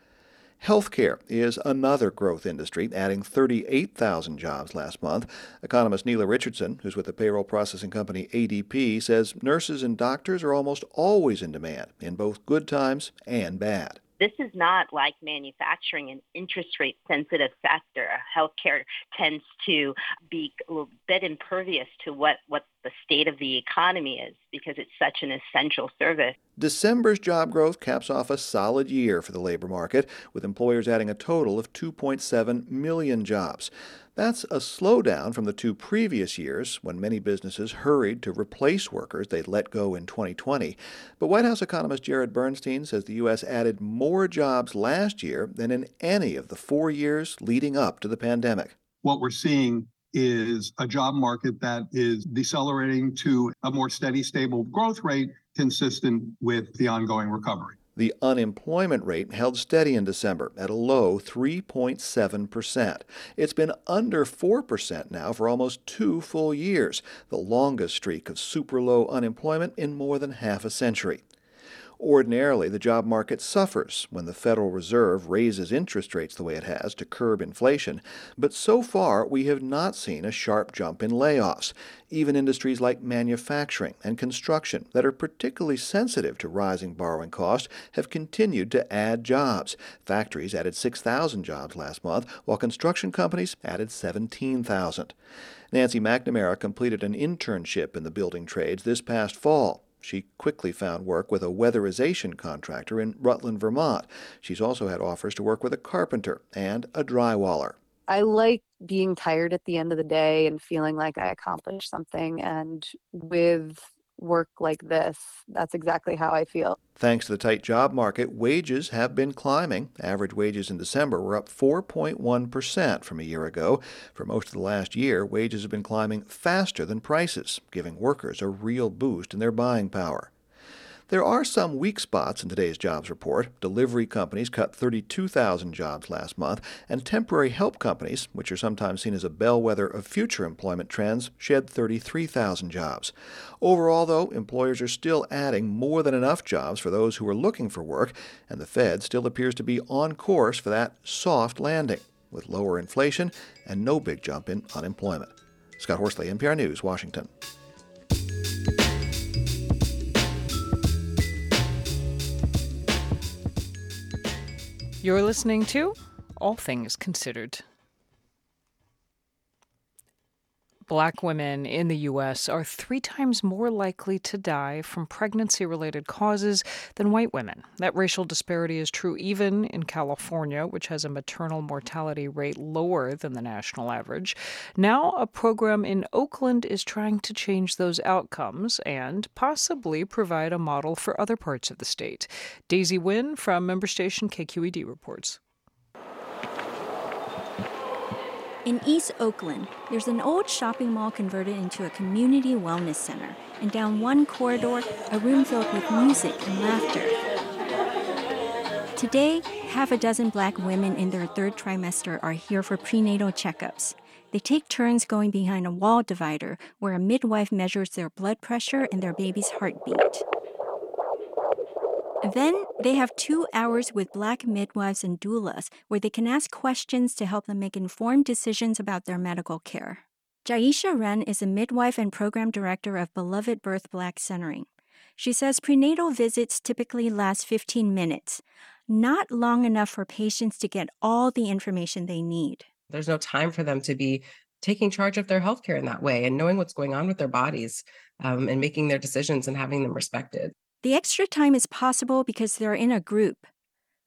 Healthcare is another growth industry, adding 38,000 jobs last month. Economist Nela Richardson, who's with the payroll processing company ADP, says nurses and doctors are almost always in demand in both good times and bad. This is not like manufacturing, an interest rate sensitive sector. Healthcare tends to be a little bit impervious to what, what the state of the economy is because it's such an essential service. December's job growth caps off a solid year for the labor market, with employers adding a total of 2.7 million jobs. That's a slowdown from the two previous years when many businesses hurried to replace workers they'd let go in 2020. But White House economist Jared Bernstein says the U.S. added more jobs last year than in any of the four years leading up to the pandemic. What we're seeing is a job market that is decelerating to a more steady, stable growth rate consistent with the ongoing recovery. The unemployment rate held steady in December at a low 3.7%. It's been under 4% now for almost two full years, the longest streak of super low unemployment in more than half a century. Ordinarily, the job market suffers when the Federal Reserve raises interest rates the way it has to curb inflation, but so far we have not seen a sharp jump in layoffs. Even industries like manufacturing and construction that are particularly sensitive to rising borrowing costs have continued to add jobs. Factories added 6,000 jobs last month, while construction companies added 17,000. Nancy McNamara completed an internship in the building trades this past fall. She quickly found work with a weatherization contractor in Rutland, Vermont. She's also had offers to work with a carpenter and a drywaller. I like being tired at the end of the day and feeling like I accomplished something. And with work like this, that's exactly how I feel. Thanks to the tight job market, wages have been climbing. Average wages in December were up 4.1% from a year ago. For most of the last year, wages have been climbing faster than prices, giving workers a real boost in their buying power. There are some weak spots in today's jobs report. Delivery companies cut 32,000 jobs last month, and temporary help companies, which are sometimes seen as a bellwether of future employment trends, shed 33,000 jobs. Overall, though, employers are still adding more than enough jobs for those who are looking for work, and the Fed still appears to be on course for that soft landing, with lower inflation and no big jump in unemployment. Scott Horsley, NPR News, Washington. You're listening to All Things Considered. Black women in the U.S. are three times more likely to die from pregnancy related causes than white women. That racial disparity is true even in California, which has a maternal mortality rate lower than the national average. Now, a program in Oakland is trying to change those outcomes and possibly provide a model for other parts of the state. Daisy Nguyen from member station KQED reports. In East Oakland, there's an old shopping mall converted into a community wellness center, and down one corridor, a room filled with music and laughter. Today, half a dozen black women in their third trimester are here for prenatal checkups. They take turns going behind a wall divider where a midwife measures their blood pressure and their baby's heartbeat. Then they have two hours with black midwives and doulas where they can ask questions to help them make informed decisions about their medical care. Jyesha Wren is a midwife and program director of Beloved Birth Black Centering. She says prenatal visits typically last 15 minutes, not long enough for patients to get all the information they need. There's no time for them to be taking charge of their healthcare in that way and knowing what's going on with their bodies um, and making their decisions and having them respected. The extra time is possible because they're in a group.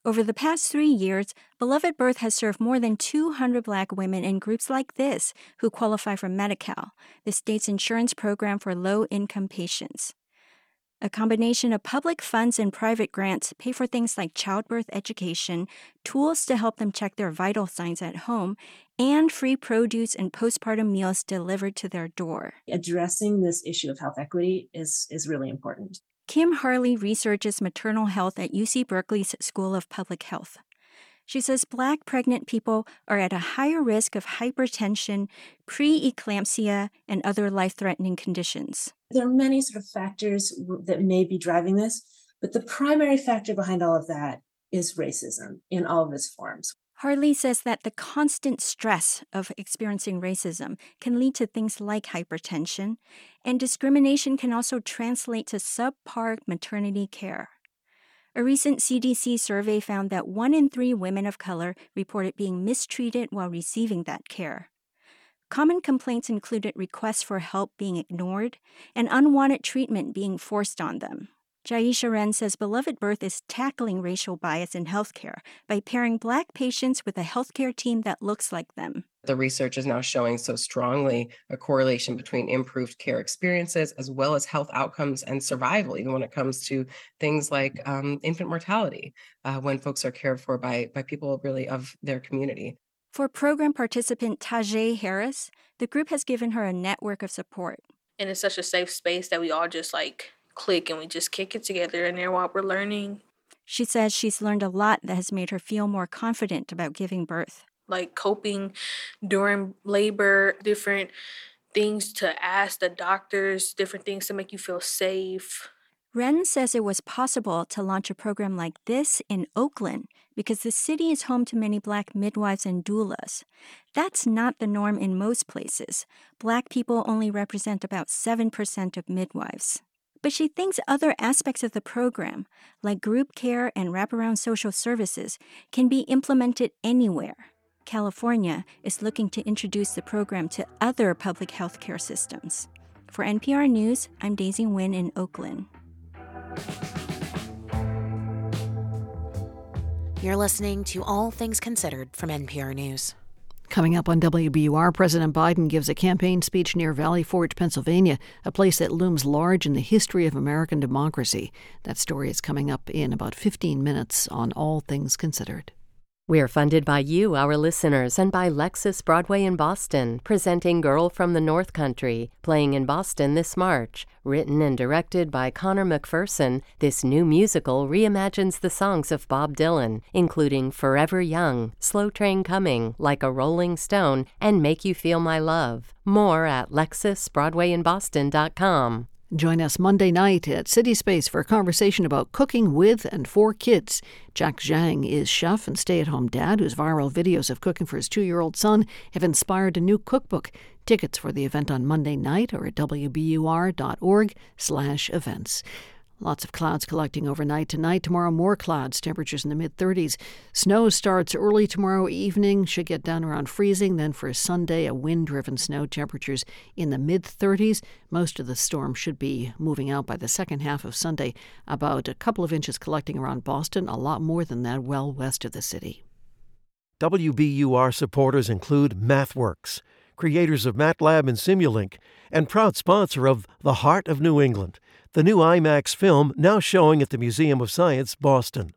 Over the past three years, Beloved Birth has served more than 200 Black women in groups like this who qualify for Medi Cal, the state's insurance program for low income patients. A combination of public funds and private grants pay for things like childbirth education, tools to help them check their vital signs at home, and free produce and postpartum meals delivered to their door. Addressing this issue of health equity is, is really important. Kim Harley researches maternal health at UC Berkeley's School of Public Health. She says black pregnant people are at a higher risk of hypertension, preeclampsia, and other life threatening conditions. There are many sort of factors that may be driving this, but the primary factor behind all of that is racism in all of its forms. Harley says that the constant stress of experiencing racism can lead to things like hypertension, and discrimination can also translate to subpar maternity care. A recent CDC survey found that one in three women of color reported being mistreated while receiving that care. Common complaints included requests for help being ignored and unwanted treatment being forced on them. Jyesha Wren says Beloved Birth is tackling racial bias in healthcare by pairing Black patients with a healthcare team that looks like them. The research is now showing so strongly a correlation between improved care experiences as well as health outcomes and survival, even when it comes to things like um, infant mortality, uh, when folks are cared for by, by people really of their community. For program participant Tajay Harris, the group has given her a network of support. And it's such a safe space that we all just like click and we just kick it together in there while we're learning. She says she's learned a lot that has made her feel more confident about giving birth. Like coping during labor, different things to ask the doctors, different things to make you feel safe. Wren says it was possible to launch a program like this in Oakland because the city is home to many black midwives and doulas. That's not the norm in most places. Black people only represent about 7% of midwives. But she thinks other aspects of the program, like group care and wraparound social services, can be implemented anywhere. California is looking to introduce the program to other public health care systems. For NPR News, I'm Daisy Nguyen in Oakland. You're listening to All Things Considered from NPR News. Coming up on WBUR, President Biden gives a campaign speech near Valley Forge, Pennsylvania, a place that looms large in the history of American democracy. That story is coming up in about 15 minutes on All Things Considered. We're funded by you, our listeners, and by Lexus Broadway in Boston, presenting Girl from the North Country, playing in Boston this March. Written and directed by Conor McPherson, this new musical reimagines the songs of Bob Dylan, including Forever Young, Slow Train Coming, Like a Rolling Stone, and Make You Feel My Love. More at lexusbroadwayinboston.com. Join us Monday night at City Space for a conversation about cooking with and for kids. Jack Zhang is chef and stay at home dad whose viral videos of cooking for his two year old son have inspired a new cookbook. Tickets for the event on Monday night are at wbur.org slash events. Lots of clouds collecting overnight tonight. Tomorrow, more clouds, temperatures in the mid 30s. Snow starts early tomorrow evening, should get down around freezing. Then for Sunday, a wind driven snow, temperatures in the mid 30s. Most of the storm should be moving out by the second half of Sunday. About a couple of inches collecting around Boston, a lot more than that well west of the city. WBUR supporters include MathWorks, creators of MATLAB and Simulink, and proud sponsor of The Heart of New England the new IMAX film now showing at the Museum of Science, Boston.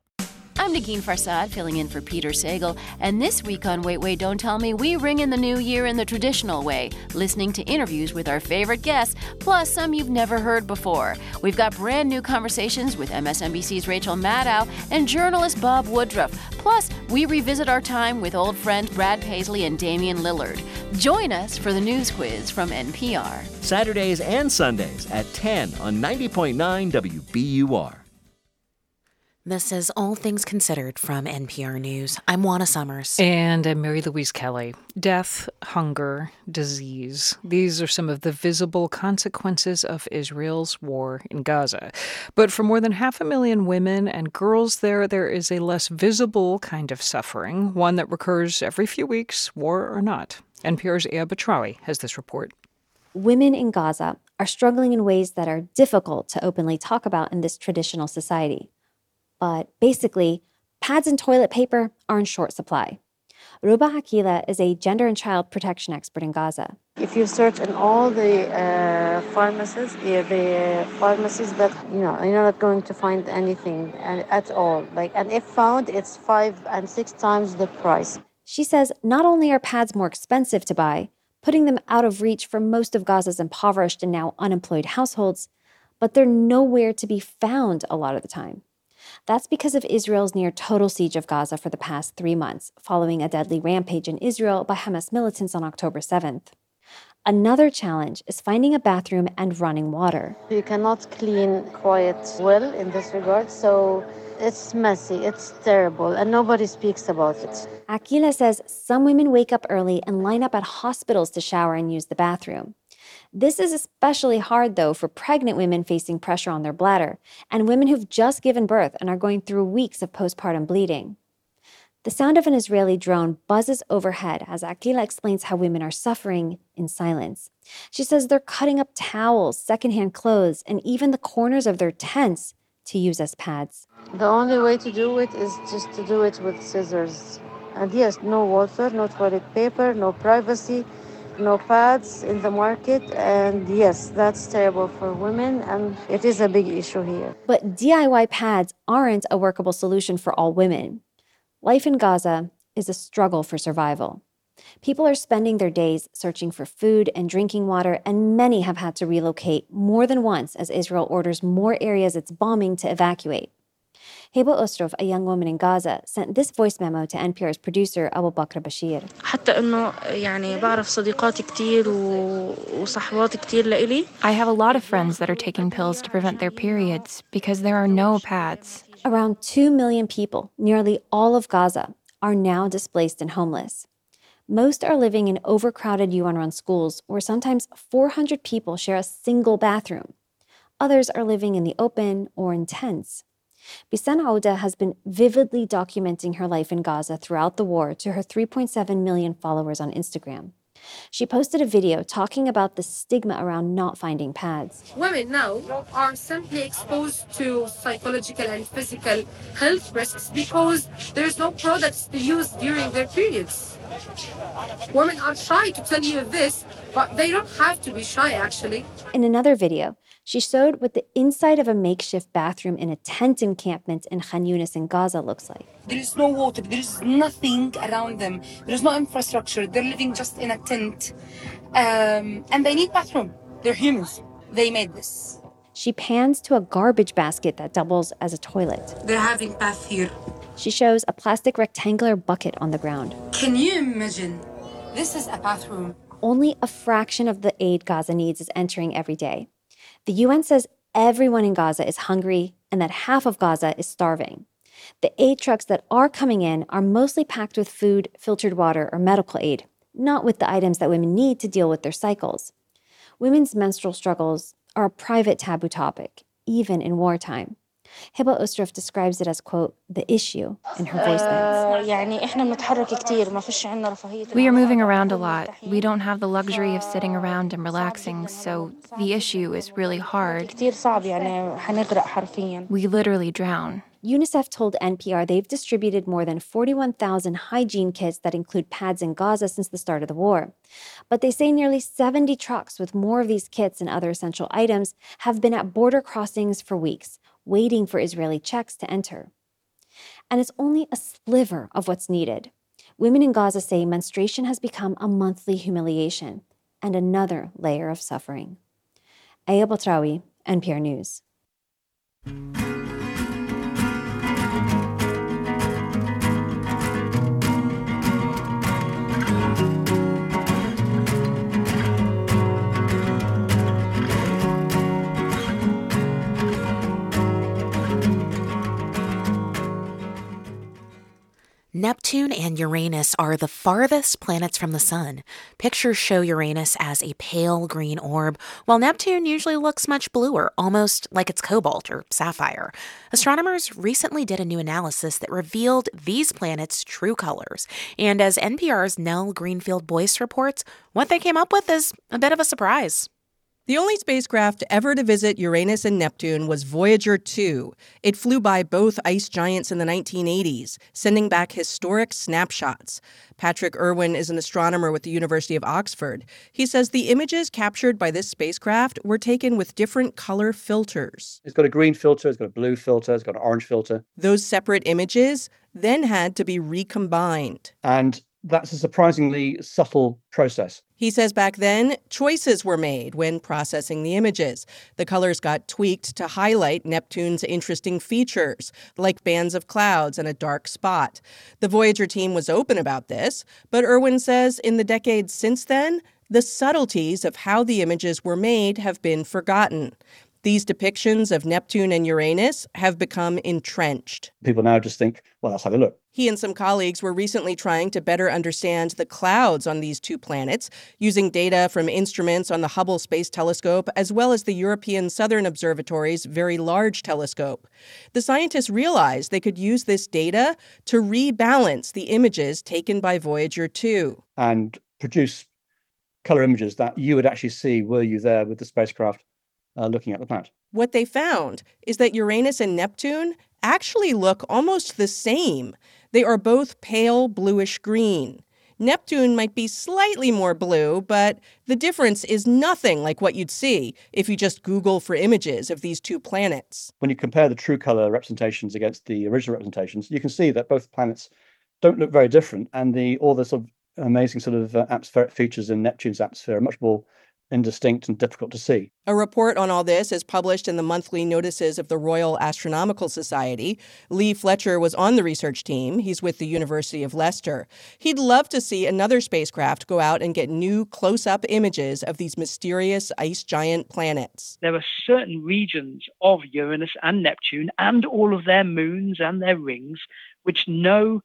I'm Negin Farsad, filling in for Peter Sagal, and this week on Wait Wait Don't Tell Me, we ring in the new year in the traditional way, listening to interviews with our favorite guests, plus some you've never heard before. We've got brand new conversations with MSNBC's Rachel Maddow and journalist Bob Woodruff. Plus, we revisit our time with old friends Brad Paisley and Damian Lillard. Join us for the news quiz from NPR. Saturdays and Sundays at 10 on 90.9 WBUR. This is All Things Considered from NPR News. I'm Juana Summers. And I'm Mary Louise Kelly. Death, hunger, disease. These are some of the visible consequences of Israel's war in Gaza. But for more than half a million women and girls there, there is a less visible kind of suffering, one that recurs every few weeks, war or not. NPR's Aya Batrawi has this report. Women in Gaza are struggling in ways that are difficult to openly talk about in this traditional society. But basically, pads and toilet paper are in short supply. Ruba Hakila is a gender and child protection expert in Gaza. If you search in all the uh, pharmacies, yeah, the pharmacies that you know, you're not going to find anything at all. Like, and if found, it's five and six times the price. She says not only are pads more expensive to buy, putting them out of reach for most of Gaza's impoverished and now unemployed households, but they're nowhere to be found a lot of the time. That's because of Israel's near total siege of Gaza for the past three months, following a deadly rampage in Israel by Hamas militants on October 7th. Another challenge is finding a bathroom and running water. You cannot clean quite well in this regard, so it's messy, it's terrible, and nobody speaks about it. Akila says some women wake up early and line up at hospitals to shower and use the bathroom. This is especially hard, though, for pregnant women facing pressure on their bladder and women who've just given birth and are going through weeks of postpartum bleeding. The sound of an Israeli drone buzzes overhead as Akila explains how women are suffering in silence. She says they're cutting up towels, secondhand clothes, and even the corners of their tents to use as pads. The only way to do it is just to do it with scissors. And yes, no water, no toilet paper, no privacy, no pads in the market. And yes, that's terrible for women, and it is a big issue here. But DIY pads aren't a workable solution for all women. Life in Gaza is a struggle for survival. People are spending their days searching for food and drinking water, and many have had to relocate more than once as Israel orders more areas it's bombing to evacuate. Heba Ostrov, a young woman in Gaza, sent this voice memo to NPR's producer Abu Bakr Bashir. I have a lot of friends that are taking pills to prevent their periods because there are no pads. Around 2 million people, nearly all of Gaza, are now displaced and homeless. Most are living in overcrowded UN run schools where sometimes 400 people share a single bathroom. Others are living in the open or in tents. Bisan Owda has been vividly documenting her life in Gaza throughout the war to her 3.7 million followers on Instagram. She posted a video talking about the stigma around not finding pads. Women now are simply exposed to psychological and physical health risks because there's no products to use during their periods. Women are shy to tell you this, but they don't have to be shy actually. In another video, She showed what the inside of a makeshift bathroom in a tent encampment in Khan Yunis in Gaza looks like. There is no water, there is nothing around them, there is no infrastructure. They're living just in a tent. Um, and they need bathroom. They're humans. They made this. She pans to a garbage basket that doubles as a toilet. They're having bath here. She shows a plastic rectangular bucket on the ground. Can you imagine? This is a bathroom. Only a fraction of the aid Gaza needs is entering every day. The UN says everyone in Gaza is hungry and that half of Gaza is starving. The aid trucks that are coming in are mostly packed with food, filtered water, or medical aid, not with the items that women need to deal with their cycles. Women's menstrual struggles are a private taboo topic, even in wartime. Hiba Ostrov describes it as, quote, the issue in her voice notes. We are moving around a lot. We don't have the luxury of sitting around and relaxing, so the issue is really hard. We literally drown. UNICEF told NPR they've distributed more than 41,000 hygiene kits that include pads in Gaza since the start of the war. But they say nearly 70 trucks with more of these kits and other essential items have been at border crossings for weeks, waiting for Israeli checks to enter. And it's only a sliver of what's needed. Women in Gaza say menstruation has become a monthly humiliation and another layer of suffering. Aya Batrawi, NPR News. Neptune and Uranus are the farthest planets from the Sun. Pictures show Uranus as a pale green orb, while Neptune usually looks much bluer, almost like it's cobalt or sapphire. Astronomers recently did a new analysis that revealed these planets' true colors. And as NPR's Nell Greenfield Boyce reports, what they came up with is a bit of a surprise. The only spacecraft ever to visit Uranus and Neptune was Voyager 2. It flew by both ice giants in the 1980s, sending back historic snapshots. Patrick Irwin is an astronomer with the University of Oxford. He says the images captured by this spacecraft were taken with different color filters. It's got a green filter, it's got a blue filter, it's got an orange filter. Those separate images then had to be recombined. And that's a surprisingly subtle process. He says back then, choices were made when processing the images. The colors got tweaked to highlight Neptune's interesting features, like bands of clouds and a dark spot. The Voyager team was open about this, but Irwin says in the decades since then, the subtleties of how the images were made have been forgotten. These depictions of Neptune and Uranus have become entrenched. People now just think, well, that's how they look. He and some colleagues were recently trying to better understand the clouds on these two planets using data from instruments on the Hubble Space Telescope as well as the European Southern Observatory's Very Large Telescope. The scientists realized they could use this data to rebalance the images taken by Voyager 2 and produce color images that you would actually see were you there with the spacecraft uh, looking at the planet. What they found is that Uranus and Neptune actually look almost the same. They are both pale bluish green. Neptune might be slightly more blue, but the difference is nothing like what you'd see if you just Google for images of these two planets. When you compare the true color representations against the original representations, you can see that both planets don't look very different, and the all the sort of amazing sort of uh, atmospheric features in Neptune's atmosphere are much more indistinct and difficult to see. A report on all this is published in the monthly notices of the Royal Astronomical Society. Leigh Fletcher was on the research team. He's with the University of Leicester. He'd love to see another spacecraft go out and get new close up images of these mysterious ice giant planets. There are certain regions of Uranus and Neptune and all of their moons and their rings which no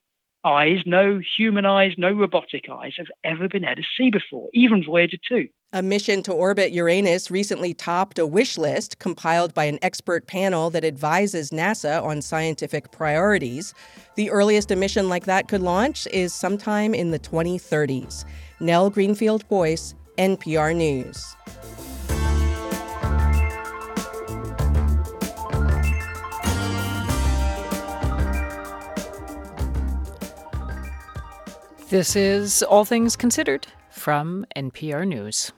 eyes, no human eyes, no robotic eyes have ever been able to see before, even Voyager 2. A mission to orbit Uranus recently topped a wish list compiled by an expert panel that advises NASA on scientific priorities. The earliest a mission like that could launch is sometime in the 2030s. Nell Greenfield Boyce, NPR News. This is All Things Considered from NPR News.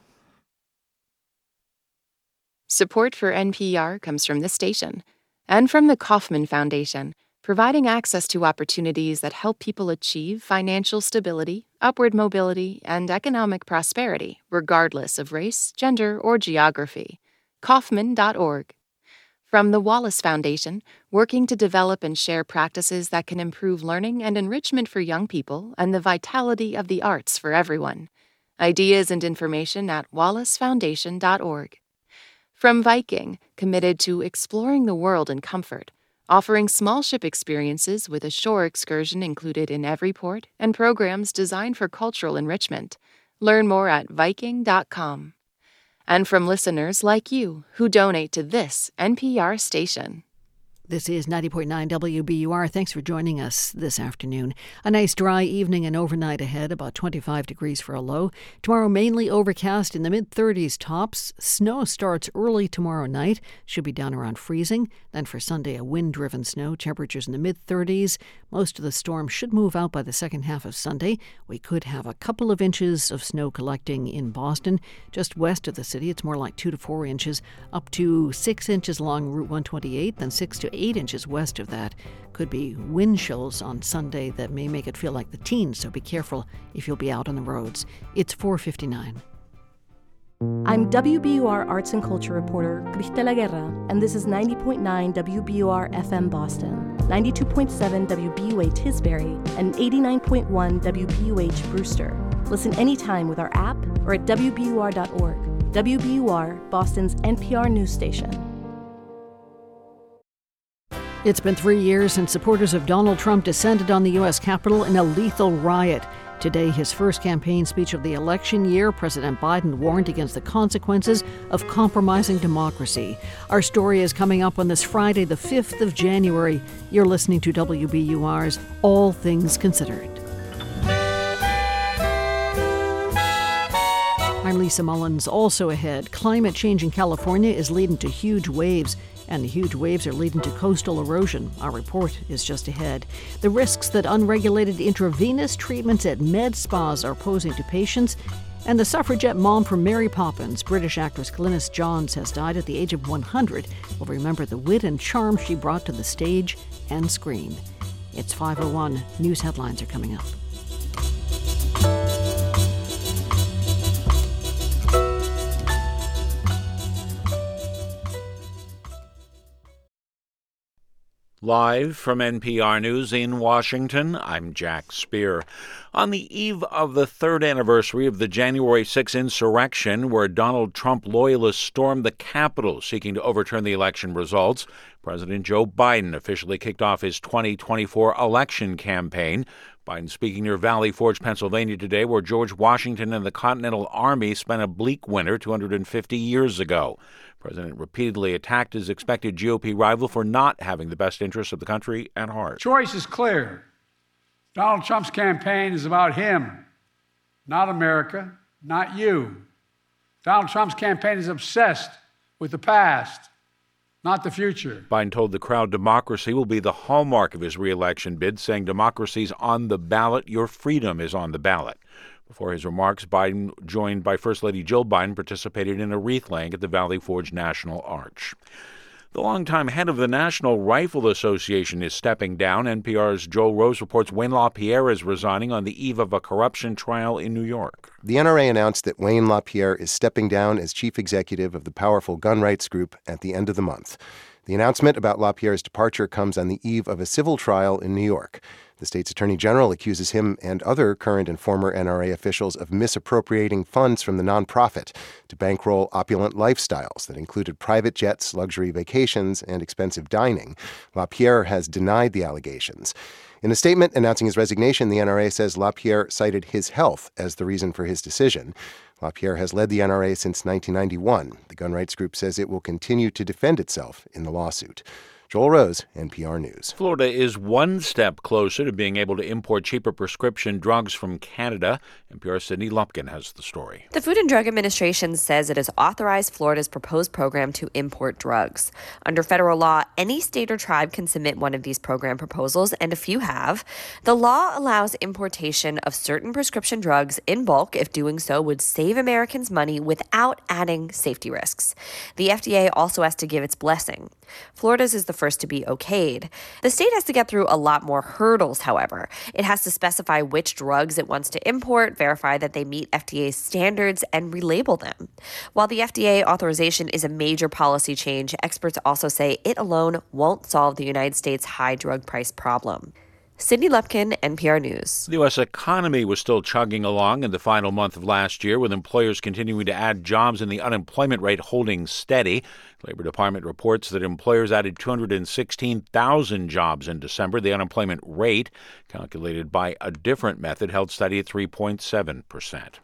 Support for NPR comes from this station and from the Kauffman Foundation, providing access to opportunities that help people achieve financial stability, upward mobility, and economic prosperity, regardless of race, gender, or geography. Kauffman.org. From the Wallace Foundation, working to develop and share practices that can improve learning and enrichment for young people and the vitality of the arts for everyone. Ideas and information at wallacefoundation.org. From Viking, committed to exploring the world in comfort, offering small ship experiences with a shore excursion included in every port and programs designed for cultural enrichment. Learn more at Viking.com. And from listeners like you who donate to this NPR station. This is 90.9 WBUR. Thanks for joining us this afternoon. A nice dry evening and overnight ahead, about 25 degrees for a low. Tomorrow, mainly overcast in the mid 30s tops. Snow starts early tomorrow night, should be down around freezing. Then for Sunday, a wind driven snow, temperatures in the mid 30s. Most of the storm should move out by the second half of Sunday. We could have a couple of inches of snow collecting in Boston. Just west of the city, it's more like 2 to 4 inches, up to 6 inches along Route 128, then 6 to 8 inches west of that. Could be wind chills on Sunday that may make it feel like the teens, so be careful if you'll be out on the roads. It's 459. I'm WBUR Arts and Culture reporter Cristela Guerra, and this is 90.9 WBUR FM Boston, 92.7 WBUA Tisbury, and 89.1 WBUH Brewster. Listen anytime with our app or at WBUR.org. WBUR, Boston's NPR news station. It's been three years since supporters of Donald Trump descended on the U.S. Capitol in a lethal riot. Today, his first campaign speech of the election year, President Biden warned against the consequences of compromising democracy. Our story is coming up on this Friday, the 5th of January. You're listening to WBUR's All Things Considered. I'm Lisa Mullins. Also ahead, climate change in California is leading to huge waves and the huge waves are leading to coastal erosion. Our report is just ahead. The risks that unregulated intravenous treatments at med spas are posing to patients. And the suffragette mom from Mary Poppins, British actress Glynis Johns, has died at the age of 100. We'll remember the wit and charm she brought to the stage and screen. It's 501. News headlines are coming up. Live from NPR News in Washington, I'm Jack Speer. On the eve of the third anniversary of the January 6 insurrection, where Donald Trump loyalists stormed the Capitol seeking to overturn the election results, President Joe Biden officially kicked off his 2024 election campaign. Biden speaking near Valley Forge, Pennsylvania today, where George Washington and the Continental Army spent a bleak winter 250 years ago. President repeatedly attacked his expected GOP rival for not having the best interests of the country at heart. Choice is clear. Donald Trump's campaign is about him, not America, not you. Donald Trump's campaign is obsessed with the past, not the future. Biden told the crowd democracy will be the hallmark of his reelection bid, saying democracy's on the ballot, your freedom is on the ballot. Before his remarks, Biden, joined by First Lady Jill Biden, participated in a wreath laying at the Valley Forge National Arch. The longtime head of the National Rifle Association is stepping down. NPR's Joel Rose reports Wayne LaPierre is resigning on the eve of a corruption trial in New York. The NRA announced that Wayne LaPierre is stepping down as chief executive of the powerful gun rights group at the end of the month. The announcement about LaPierre's departure comes on the eve of a civil trial in New York. The state's attorney general accuses him and other current and former NRA officials of misappropriating funds from the nonprofit to bankroll opulent lifestyles that included private jets, luxury vacations, and expensive dining. LaPierre has denied the allegations. In a statement announcing his resignation, the NRA says LaPierre cited his health as the reason for his decision. LaPierre has led the NRA since 1991. The gun rights group says it will continue to defend itself in the lawsuit. Joel Rose, NPR News. Florida is one step closer to being able to import cheaper prescription drugs from Canada. NPR's Sydney Lupkin has the story. The Food and Drug Administration says it has authorized Florida's proposed program to import drugs. Under federal law, any state or tribe can submit one of these program proposals, and a few have. The law allows importation of certain prescription drugs in bulk if doing so would save Americans money without adding safety risks. The FDA also has to give its blessing. Florida's is the first to be okayed. The state has to get through a lot more hurdles, however. It has to specify which drugs it wants to import, verify that they meet FDA standards, and relabel them. While the FDA authorization is a major policy change, experts also say it alone won't solve the United States high drug price problem. Sydney Lupkin, NPR News. The U.S. economy was still chugging along in the final month of last year, with employers continuing to add jobs and the unemployment rate holding steady. Labor Department reports that employers added 216,000 jobs in December. The unemployment rate, calculated by a different method, held steady at 3.7 percent.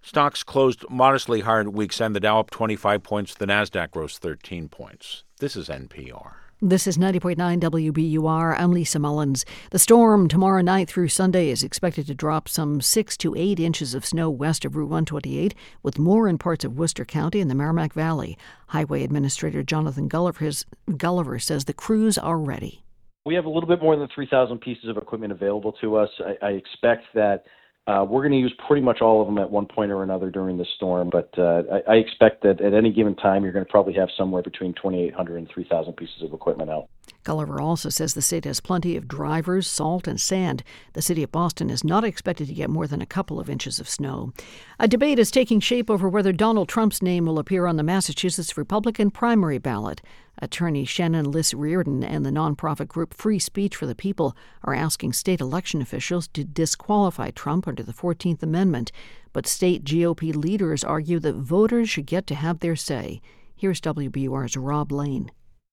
Stocks closed modestly higher at week's end. The Dow up 25 points. The Nasdaq rose 13 points. This is NPR. This is 90.9 WBUR. I'm Lisa Mullins. The storm tomorrow night through Sunday is expected to drop some 6 to 8 inches of snow west of Route 128, with more in parts of Worcester County and the Merrimack Valley. Highway Administrator Jonathan Gulliver, Gulliver says the crews are ready. We have a little bit more than 3,000 pieces of equipment available to us. I, I expect that uh, we're going to use pretty much all of them at one point or another during the storm, but uh, I, I, expect that at any given time, you're going to probably have somewhere between 2,800 and 3,000 pieces of equipment out. Gulliver also says the state has plenty of drivers, salt, and sand. The city of Boston is not expected to get more than a couple of inches of snow. A debate is taking shape over whether Donald Trump's name will appear on the Massachusetts Republican primary ballot. Attorney Shannon Liss-Riordan and the nonprofit group Free Speech for the People are asking state election officials to disqualify Trump under the 14th Amendment. But state GOP leaders argue that voters should get to have their say. Here's WBUR's Rob Lane.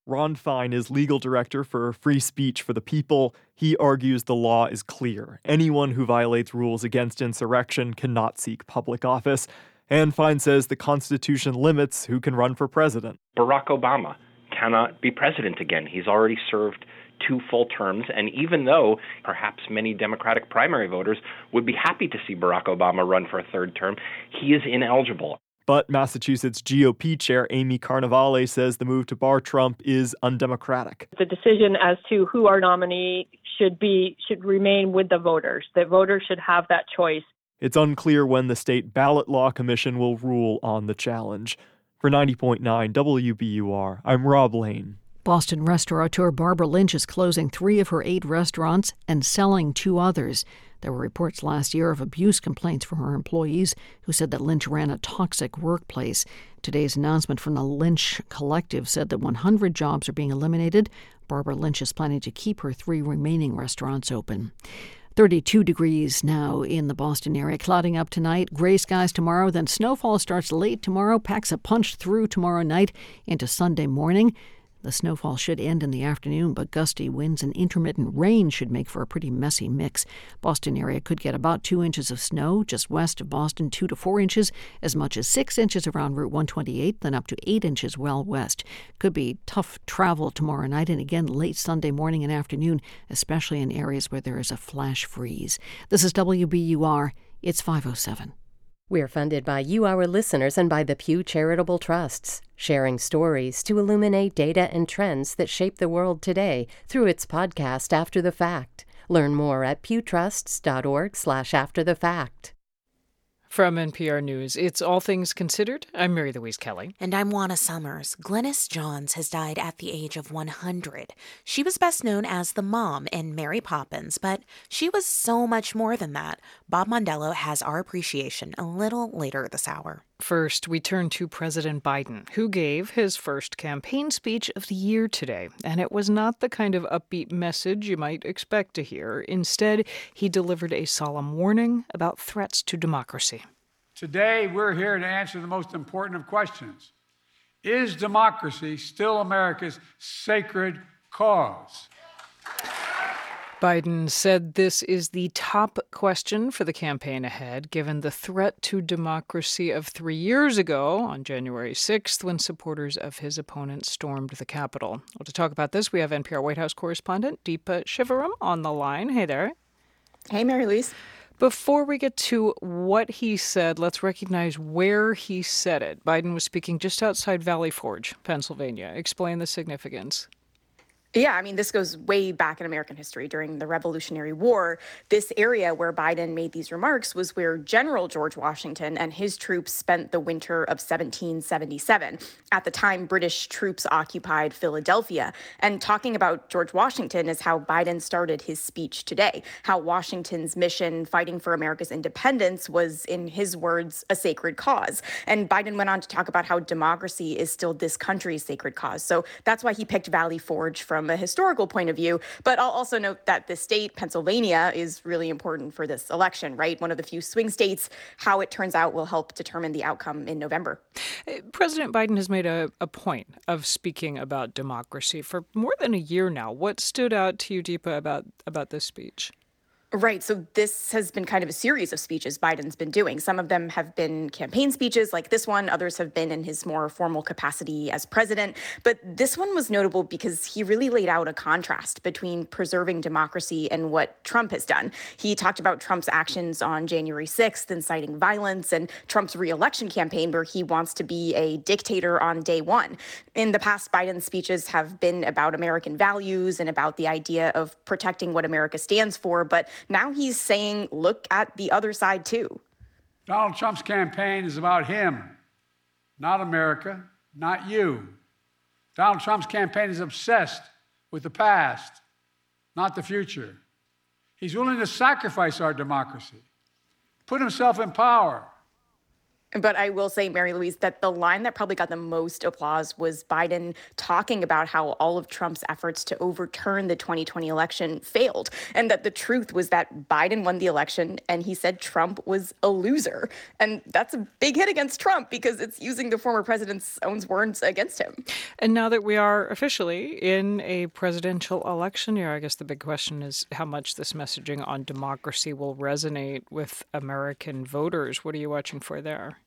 Ron Fine is legal director for Free Speech for the People. He argues the law is clear. Anyone who violates rules against insurrection cannot seek public office. And Fine says the Constitution limits who can run for president. Barack Obama cannot be president again. He's already served two full terms. And even though perhaps many Democratic primary voters would be happy to see Barack Obama run for a third term, he is ineligible. But Massachusetts GOP chair Amy Carnevale says the move to bar Trump is undemocratic. The decision as to who our nominee should be should remain with the voters. The voters should have that choice. It's unclear when the state ballot law commission will rule on the challenge. For 90.9 WBUR, I'm Rob Lane. Boston restaurateur Barbara Lynch is closing three of her eight restaurants and selling two others. There were reports last year of abuse complaints from her employees who said that Lynch ran a toxic workplace. Today's announcement from the Lynch Collective said that 100 jobs are being eliminated. Barbara Lynch is planning to keep her three remaining restaurants open. 32 degrees now in the Boston area. Clouding up tonight, gray skies tomorrow, then snowfall starts late tomorrow, packs a punch through tomorrow night into Sunday morning. The snowfall should end in the afternoon, but gusty winds and intermittent rain should make for a pretty messy mix. Boston area could get about two inches of snow just west of Boston, two to four inches, as much as six inches around Route 128, then up to eight inches well west. Could be tough travel tomorrow night and again late Sunday morning and afternoon, especially in areas where there is a flash freeze. This is WBUR. It's 507. We're funded by you, our listeners, and by the Pew Charitable Trusts, sharing stories to illuminate data and trends that shape the world today through its podcast After the Fact. Learn more at pewtrusts.org slash after the fact. From NPR News, it's All Things Considered. I'm Mary Louise Kelly. And I'm Juana Summers. Glynis Johns has died at the age of 100. She was best known as the mom in Mary Poppins, but she was so much more than that. Bob Mondello has our appreciation a little later this hour. First, we turn to President Biden, who gave his first campaign speech of the year today. And it was not the kind of upbeat message you might expect to hear. Instead, he delivered a solemn warning about threats to democracy. Today, we're here to answer the most important of questions Is democracy still America's sacred cause? Biden said this is the top question for the campaign ahead, given the threat to democracy of three years ago on January 6th when supporters of his opponent stormed the Capitol. Well, to talk about this, we have NPR White House correspondent Deepa Shivaram on the line. Hey there. Hey, Mary Louise. Before we get to what he said, let's recognize where he said it. Biden was speaking just outside Valley Forge, Pennsylvania. Explain the significance. Yeah, I mean, this goes way back in American history during the Revolutionary War. This area where Biden made these remarks was where General George Washington and his troops spent the winter of 1777. At the time, British troops occupied Philadelphia. And talking about George Washington is how Biden started his speech today, how Washington's mission fighting for America's independence was, in his words, a sacred cause. And Biden went on to talk about how democracy is still this country's sacred cause. So that's why he picked Valley Forge from from a historical point of view. But I'll also note that the state, Pennsylvania, is really important for this election, right? One of the few swing states. How it turns out will help determine the outcome in November. Uh, President Biden has made a, a point of speaking about democracy for more than a year now. What stood out to you, Deepa, about, about this speech? Right. So this has been kind of a series of speeches Biden's been doing. Some of them have been campaign speeches like this one, others have been in his more formal capacity as president. But this one was notable because he really laid out a contrast between preserving democracy and what Trump has done. He talked about Trump's actions on January 6th, inciting violence, and Trump's reelection campaign, where he wants to be a dictator on day one. In the past, Biden's speeches have been about American values and about the idea of protecting what America stands for. But now he's saying, look at the other side too. Donald Trump's campaign is about him, not America, not you. Donald Trump's campaign is obsessed with the past, not the future. He's willing to sacrifice our democracy, put himself in power but I will say, Mary Louise, that the line that probably got the most applause was Biden talking about how all of Trump's efforts to overturn the 2020 election failed. And that the truth was that Biden won the election and he said Trump was a loser. And that's a big hit against Trump because it's using the former president's own words against him. And now that we are officially in a presidential election year, I guess the big question is how much this messaging on democracy will resonate with American voters. What are you watching for there?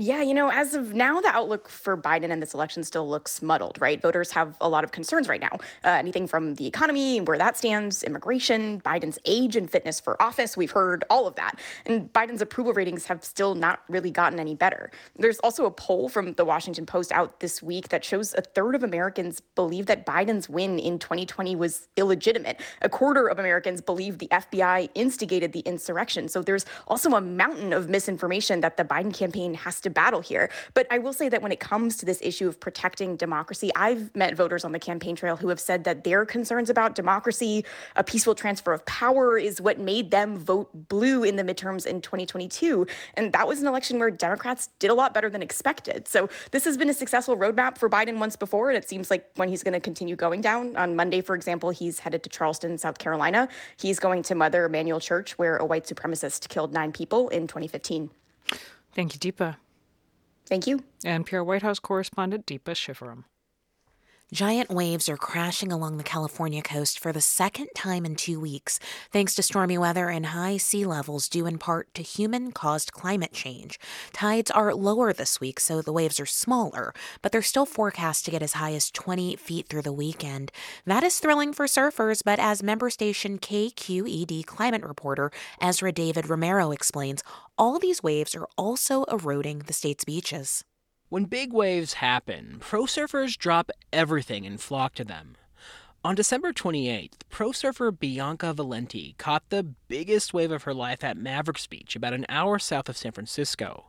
Yeah, you know, as of now, the outlook for Biden and this election still looks muddled, right? Voters have a lot of concerns right now. Uh, anything from the economy, where that stands, immigration, Biden's age and fitness for office. We've heard all of that. And Biden's approval ratings have still not really gotten any better. There's also a poll from the Washington Post out this week that shows a third of Americans believe that Biden's win in 2020 was illegitimate. A quarter of Americans believe the FBI instigated the insurrection. So there's also a mountain of misinformation that the Biden campaign has to to battle here. But I will say that when it comes to this issue of protecting democracy, I've met voters on the campaign trail who have said that their concerns about democracy, a peaceful transfer of power, is what made them vote blue in the midterms in 2022. And that was an election where Democrats did a lot better than expected. So this has been a successful roadmap for Biden once before. And it seems like when he's going to continue going down, on Monday, for example, he's headed to Charleston, South Carolina. He's going to Mother Emanuel Church, where a white supremacist killed nine people in 2015. Thank you, Deepa. Thank you. NPR White House correspondent Deepa Shivaram. Giant waves are crashing along the California coast for the second time in two weeks, thanks to stormy weather and high sea levels due in part to human caused climate change. Tides are lower this week, so the waves are smaller, but they're still forecast to get as high as 20 feet through the weekend. That is thrilling for surfers, but as member station KQED climate reporter Ezra David Romero explains, all these waves are also eroding the state's beaches. When big waves happen, pro surfers drop everything and flock to them. On December 28th, pro surfer Bianca Valenti caught the biggest wave of her life at Mavericks Beach, about an hour south of San Francisco.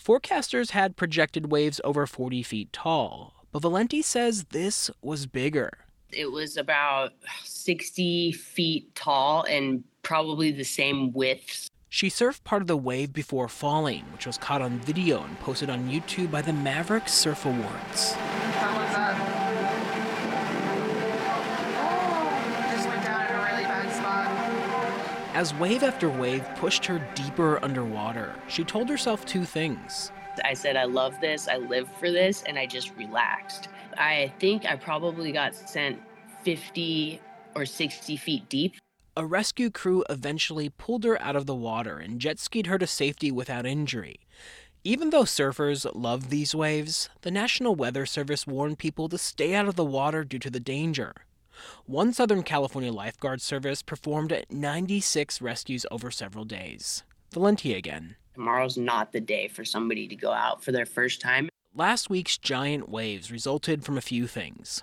Forecasters had projected waves over 40 feet tall, but Valenti says this was bigger. It was about 60 feet tall and probably the same width she surfed part of the wave before falling, which was caught on video and posted on YouTube by the Maverick Surf Awards. How was that? Oh, just went down in a really bad spot. As wave after wave pushed her deeper underwater, she told herself two things. I said, I love this, I live for this, and I just relaxed. I think I probably got sent 50 or 60 feet deep a rescue crew eventually pulled her out of the water and jet skied her to safety without injury. Even though surfers love these waves, the National Weather Service warned people to stay out of the water due to the danger. One Southern California lifeguard service performed 96 rescues over several days. Valenti again. Tomorrow's not the day for somebody to go out for their first time. Last week's giant waves resulted from a few things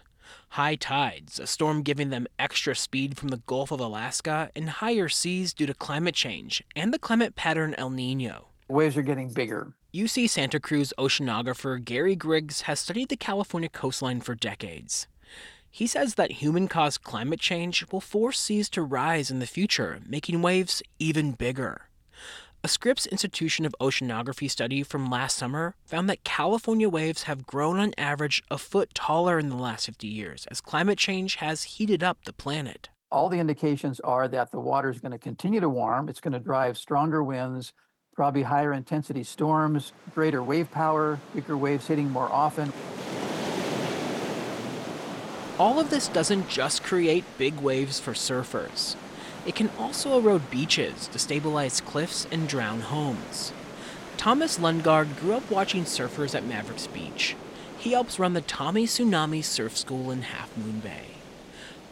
high tides, a storm giving them extra speed from the Gulf of Alaska, and higher seas due to climate change and the climate pattern El Nino. Waves are getting bigger. UC Santa Cruz oceanographer Gary Griggs has studied the California coastline for decades. He says that human caused climate change will force seas to rise in the future, making waves even bigger. A Scripps Institution of Oceanography study from last summer found that California waves have grown on average a foot taller in the last 50 years as climate change has heated up the planet. All the indications are that the water is going to continue to warm. It's going to drive stronger winds, probably higher intensity storms, greater wave power, bigger waves hitting more often. All of this doesn't just create big waves for surfers. It can also erode beaches, destabilize cliffs, and drown homes. Thomas Lundgaard grew up watching surfers at Mavericks Beach. He helps run the Tommy Tsunami Surf School in Half Moon Bay.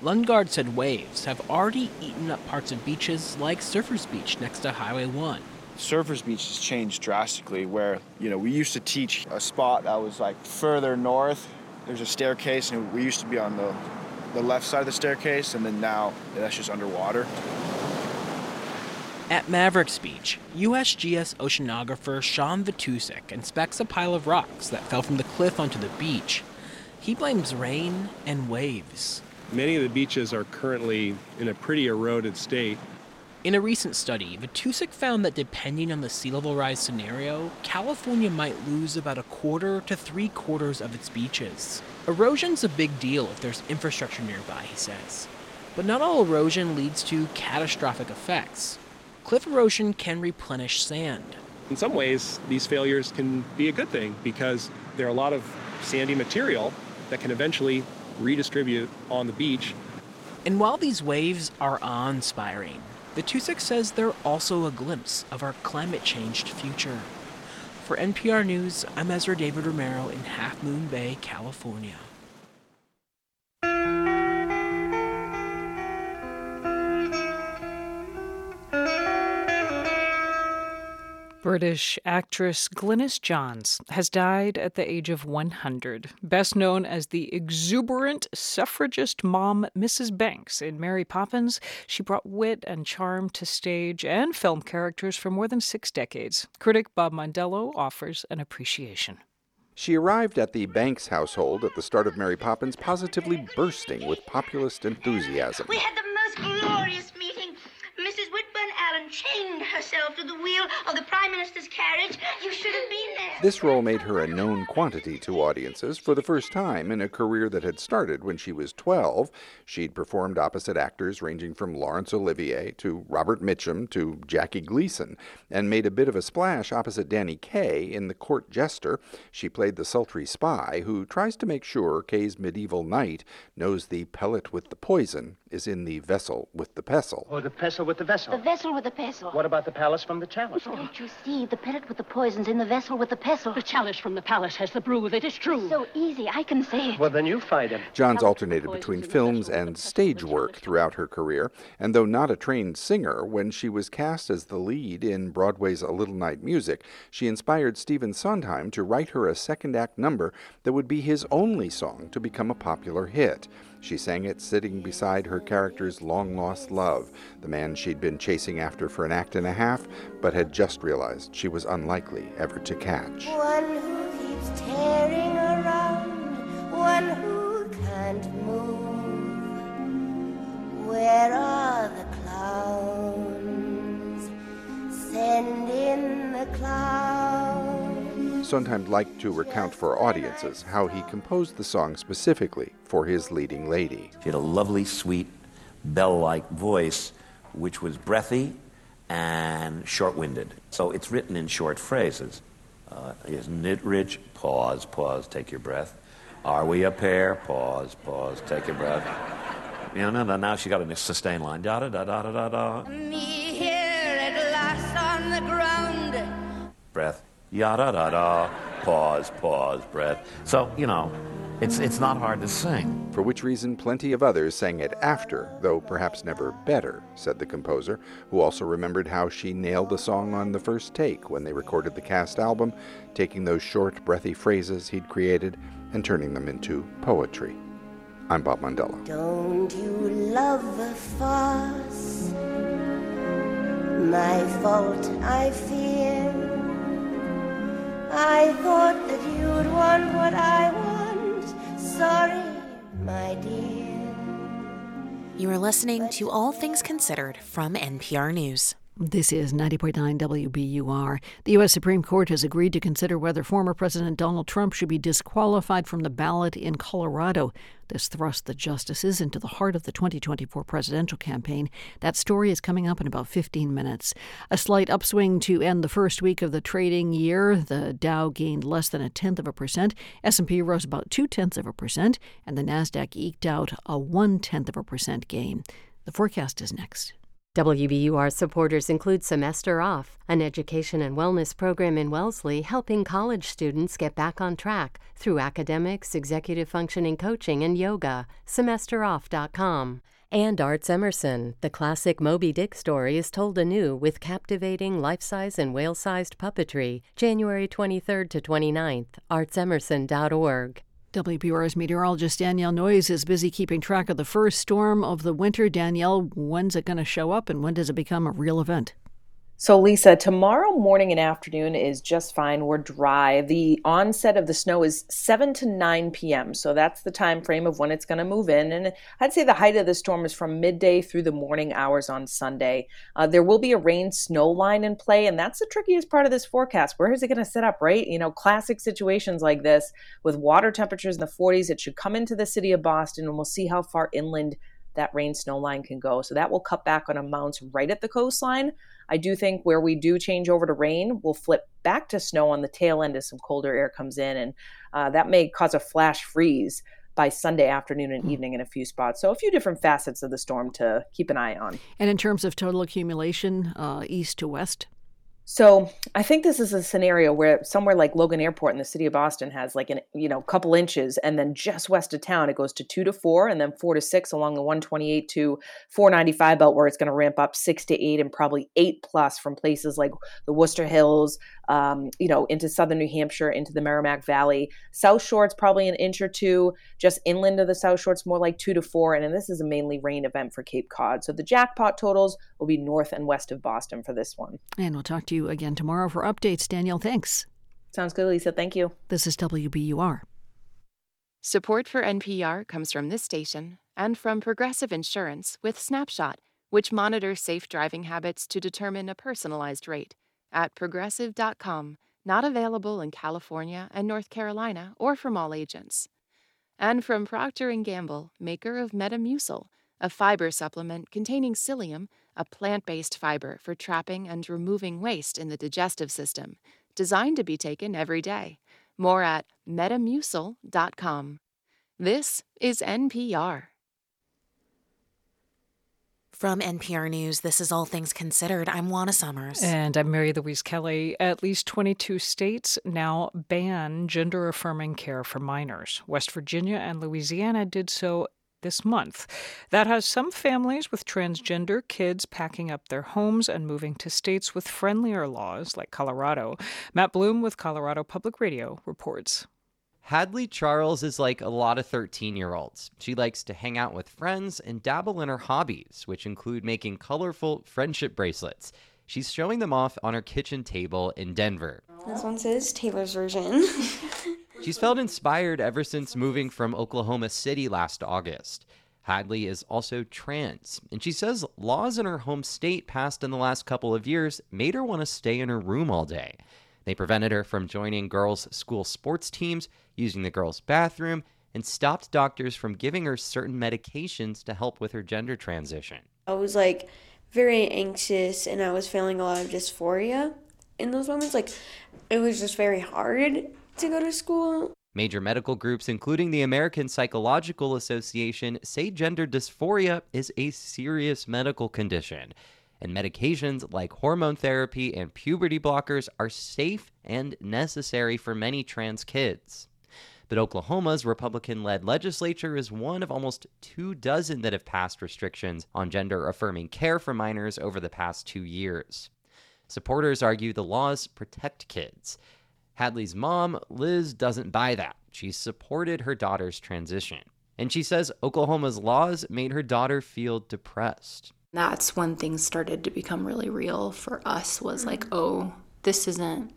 Lundgaard said waves have already eaten up parts of beaches like Surfers Beach next to Highway 1. Surfers Beach has changed drastically where, you know, we used to teach a spot that was like further north. There's a staircase and we used to be on the the left side of the staircase, and then now that's just underwater. At Mavericks Beach, USGS oceanographer Sean Vitousek inspects a pile of rocks that fell from the cliff onto the beach. He blames rain and waves. Many of the beaches are currently in a pretty eroded state, in a recent study, Vitousek found that depending on the sea level rise scenario, California might lose about a quarter to three quarters of its beaches. Erosion's a big deal if there's infrastructure nearby, he says. But not all erosion leads to catastrophic effects. Cliff erosion can replenish sand. In some ways, these failures can be a good thing because there are a lot of sandy material that can eventually redistribute on the beach. And while these waves are awe inspiring, Vitousek says they're also a glimpse of our climate changed future. For NPR News, I'm Ezra David Romero in Half Moon Bay, California. British actress Glynis Johns has died at the age of 100. Best known as the exuberant suffragist mom Mrs. Banks in Mary Poppins, she brought wit and charm to stage and film characters for more than six decades. Critic Bob Mondello offers an appreciation. She arrived at the Banks household at the start of Mary Poppins positively bursting with populist enthusiasm. We had the most glorious meeting. Mrs. Chained herself to the wheel of the Prime Minister's carriage. You should have been there. This role made her a known quantity to audiences for the first time in a career that had started when she was 12. She'd performed opposite actors ranging from Laurence Olivier to Robert Mitchum to Jackie Gleason, and made a bit of a splash opposite Danny Kaye in The Court Jester. She played the sultry spy who tries to make sure Kaye's medieval knight knows the pellet with the poison is in the vessel with the pestle. Or the pestle with the vessel. The vessel with the pestle. What about the palace from the chalice? Oh, Don't you see? The pellet with the poison's in the vessel with the pestle. The chalice from the palace has the brew with it. It's true. So easy. I can say it. Well, then you find him. Johns alternated between films and stage work throughout her career, and though not a trained singer, when she was cast as the lead in Broadway's A Little Night Music, she inspired Stephen Sondheim to write her a second act number that would be his only song to become a popular hit. She sang it sitting beside her character's long lost love, the man she'd been chasing after for an act and a half, but had just realized she was unlikely ever to catch. One who keeps tearing around, one who can't move. Where are the clowns? Send in the clowns. Sondheim liked to recount for audiences how he composed the song specifically for his leading lady. She had a lovely, sweet, bell like voice, which was breathy and short winded. So it's written in short phrases. Uh, isn't it rich? Pause, pause, take your breath. Are we a pair? Pause, pause, take your breath. You know, now she got a sustained line. Da da da da da da da. Me here at last on the ground. Breath. Ya da da da. Pause, pause, breath. So, you know, it's, it's not hard to sing. For which reason, plenty of others sang it after, though perhaps never better, said the composer, who also remembered how she nailed the song on the first take when they recorded the cast album, taking those short, breathy phrases he'd created and turning them into poetry. I'm Bob Mondello. Don't you love a fuss? My fault, I fear. I thought that you'd want what I want. Sorry, my dear. You are listening to All Things Considered from NPR News. This is 90.9 WBUR. The U.S. Supreme Court has agreed to consider whether former President Donald Trump should be disqualified from the ballot in Colorado. This thrust the justices into the heart of the 2024 presidential campaign. That story is coming up in about 15 minutes. A slight upswing to end the first week of the trading year. The Dow gained less than a tenth of a percent. S&P rose about two tenths of a percent, and the Nasdaq eked out a one tenth of a percent gain. The forecast is next. WBUR supporters include Semester Off, an education and wellness program in Wellesley helping college students get back on track through academics, executive functioning coaching, and yoga. SemesterOff.com. And Arts Emerson, the classic Moby Dick story is told anew with captivating life size and whale sized puppetry. January 23rd to 29th, artsemerson.org. WBUR's meteorologist Danielle Noyes is busy keeping track of the first storm of the winter. Danielle, when's it going to show up and when does it become a real event? So, Lisa, tomorrow morning and afternoon is just fine. We're dry. The onset of the snow is 7 to 9 p.m. So, that's the time frame of when it's going to move in. And I'd say the height of the storm is from midday through the morning hours on Sunday. Uh, there will be a rain snow line in play, and that's the trickiest part of this forecast. Where is it going to set up, right? You know, classic situations like this with water temperatures in the 40s, it should come into the city of Boston, and we'll see how far inland that rain snow line can go. So that will cut back on amounts right at the coastline. I do think where we do change over to rain, we'll flip back to snow on the tail end as some colder air comes in, and uh, that may cause a flash freeze by Sunday afternoon and evening in a few spots. So a few different facets of the storm to keep an eye on. And in terms of total accumulation, uh, east to west. So I think this is a scenario where somewhere like Logan Airport in the city of Boston has like an you know couple inches, and then just west of town it goes to two to four, and then four to six along the 128 to 495 belt, where it's going to ramp up six to eight and probably eight plus from places like the Worcester Hills, um, you know, into southern New Hampshire, into the Merrimack Valley. South Shore it's probably an inch or two. Just inland of the South Shore it's more like two to four, and, and this is a mainly rain event for Cape Cod. So the jackpot totals will be north and west of Boston for this one. And we'll talk to you again tomorrow for updates. Danielle, thanks. Sounds good, Lisa. Thank you. This is WBUR. Support for NPR comes from this station and from Progressive Insurance with Snapshot, which monitors safe driving habits to determine a personalized rate at progressive.com. Not available in California and North Carolina or from all agents. And from Procter & Gamble, maker of Metamucil, a fiber supplement containing psyllium, a plant based fiber for trapping and removing waste in the digestive system, designed to be taken every day. More at metamucil.com. This is NPR. From NPR News, this is All Things Considered. I'm Juana Summers. And I'm Mary Louise Kelly. At least 22 states now ban gender affirming care for minors. West Virginia and Louisiana did so this month. That has some families with transgender kids packing up their homes and moving to states with friendlier laws like Colorado. Matt Bloom with Colorado Public Radio reports. Hadley Charles is like a lot of 13 year olds. She likes to hang out with friends and dabble in her hobbies, which include making colorful friendship bracelets. She's showing them off on her kitchen table in Denver. This one says Taylor's version. She's felt inspired ever since moving from Oklahoma City last August. Hadley is also trans, and she says laws in her home state passed in the last couple of years made her want to stay in her room all day. They prevented her from joining girls' school sports teams, using the girls' bathroom, and stopped doctors from giving her certain medications to help with her gender transition. I was like very anxious and I was feeling a lot of dysphoria in those moments. Like it was just very hard to go to school. Major medical groups, including the American Psychological Association, say gender dysphoria is a serious medical condition, and medications like hormone therapy and puberty blockers are safe and necessary for many trans kids. But Oklahoma's Republican led legislature is one of almost two dozen that have passed restrictions on gender affirming care for minors over the past two years. Supporters argue the laws protect kids. Hadley's mom, Liz, doesn't buy that. She supported her daughter's transition. And she says Oklahoma's laws made her daughter feel depressed. That's when things started to become really real for us was like, mm-hmm. oh, this isn't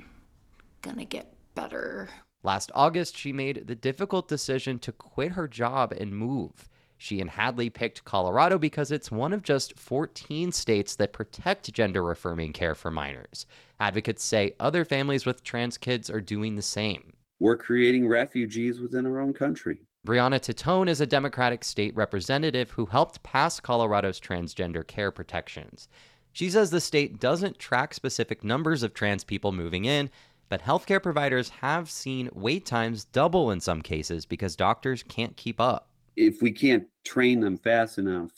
gonna get better. Last August, she made the difficult decision to quit her job and move. She and Hadley picked Colorado because it's one of just 14 states that protect gender affirming care for minors. Advocates say other families with trans kids are doing the same. We're creating refugees within our own country. Brianna Titone is a Democratic state representative who helped pass Colorado's transgender care protections. She says the state doesn't track specific numbers of trans people moving in, but healthcare providers have seen wait times double in some cases because doctors can't keep up if we can't train them fast enough,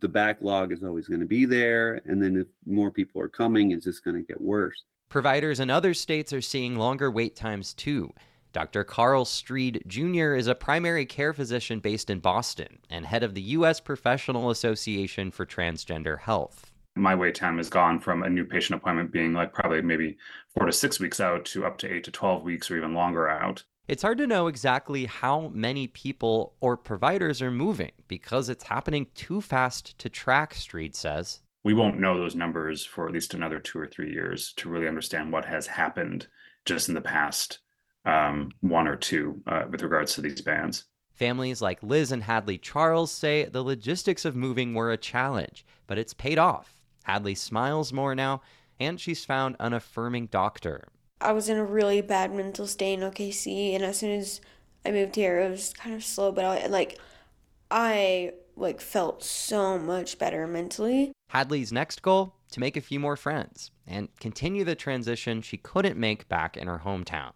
the backlog is always going to be there. And then if more people are coming, it's just going to get worse. Providers in other states are seeing longer wait times too. Dr. Carl Streed Jr. is a primary care physician based in Boston and head of the U.S. Professional Association for Transgender Health. My wait time has gone from a new patient appointment being like probably maybe four to six weeks out to up to eight to 12 weeks or even longer out. It's hard to know exactly how many people or providers are moving because it's happening too fast to track, Streed says. We won't know those numbers for at least another two or three years to really understand what has happened just in the past um, one or two uh, with regards to these bans. Families like Liz and Hadley Charles say the logistics of moving were a challenge, but it's paid off. Hadley smiles more now, and she's found an affirming doctor. I was in a really bad mental state in OKC, and as soon as I moved here, it was kind of slow, but I like I like felt so much better mentally. Hadley's next goal to make a few more friends and continue the transition she couldn't make back in her hometown.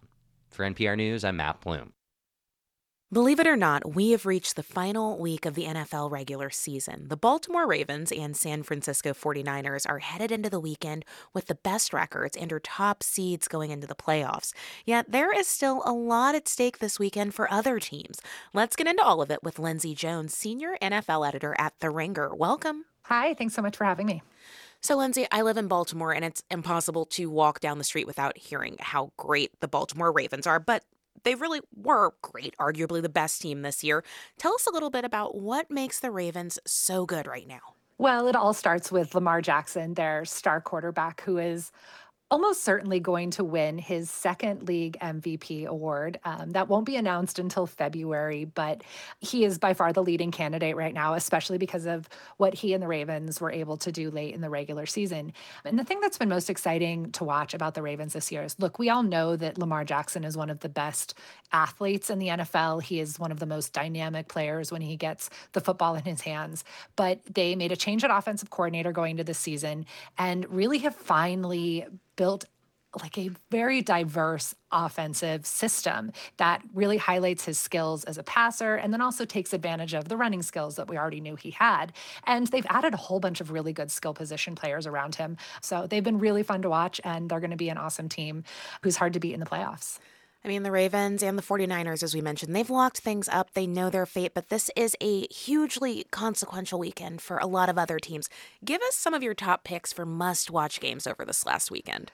For NPR News, I'm Matt Bloom. Believe it or not, we have reached the final week of the NFL regular season. The Baltimore Ravens and San Francisco 49ers are headed into the weekend with the best records and are top seeds going into the playoffs. Yet there is still a lot at stake this weekend for other teams. Let's get into all of it with Lindsay Jones, senior NFL editor at The Ringer. Welcome. Hi, thanks so much for having me. So, Lindsay, I live in Baltimore, and it's impossible to walk down the street without hearing how great the Baltimore Ravens are. But they really were great, arguably the best team this year. Tell us a little bit about what makes the Ravens so good right now. Well, it all starts with Lamar Jackson, their star quarterback, who is almost certainly going to win his second league MVP award. Um, that won't be announced until February, but he is by far the leading candidate right now, especially because of what he and the Ravens were able to do late in the regular season. And the thing that's been most exciting to watch about the Ravens this year is look, we all know that Lamar Jackson is one of the best athletes in the NFL. He is one of the most dynamic players when he gets the football in his hands. But they made a change at offensive coordinator going into the season and really have finally built like a very diverse offensive system that really highlights his skills as a passer and then also takes advantage of the running skills that we already knew he had. And they've added a whole bunch of really good skill position players around him. So they've been really fun to watch and they're going to be an awesome team who's hard to beat in the playoffs. I mean, the Ravens and the 49ers, as we mentioned, they've locked things up. They know their fate, but this is a hugely consequential weekend for a lot of other teams. Give us some of your top picks for must watch games over this last weekend.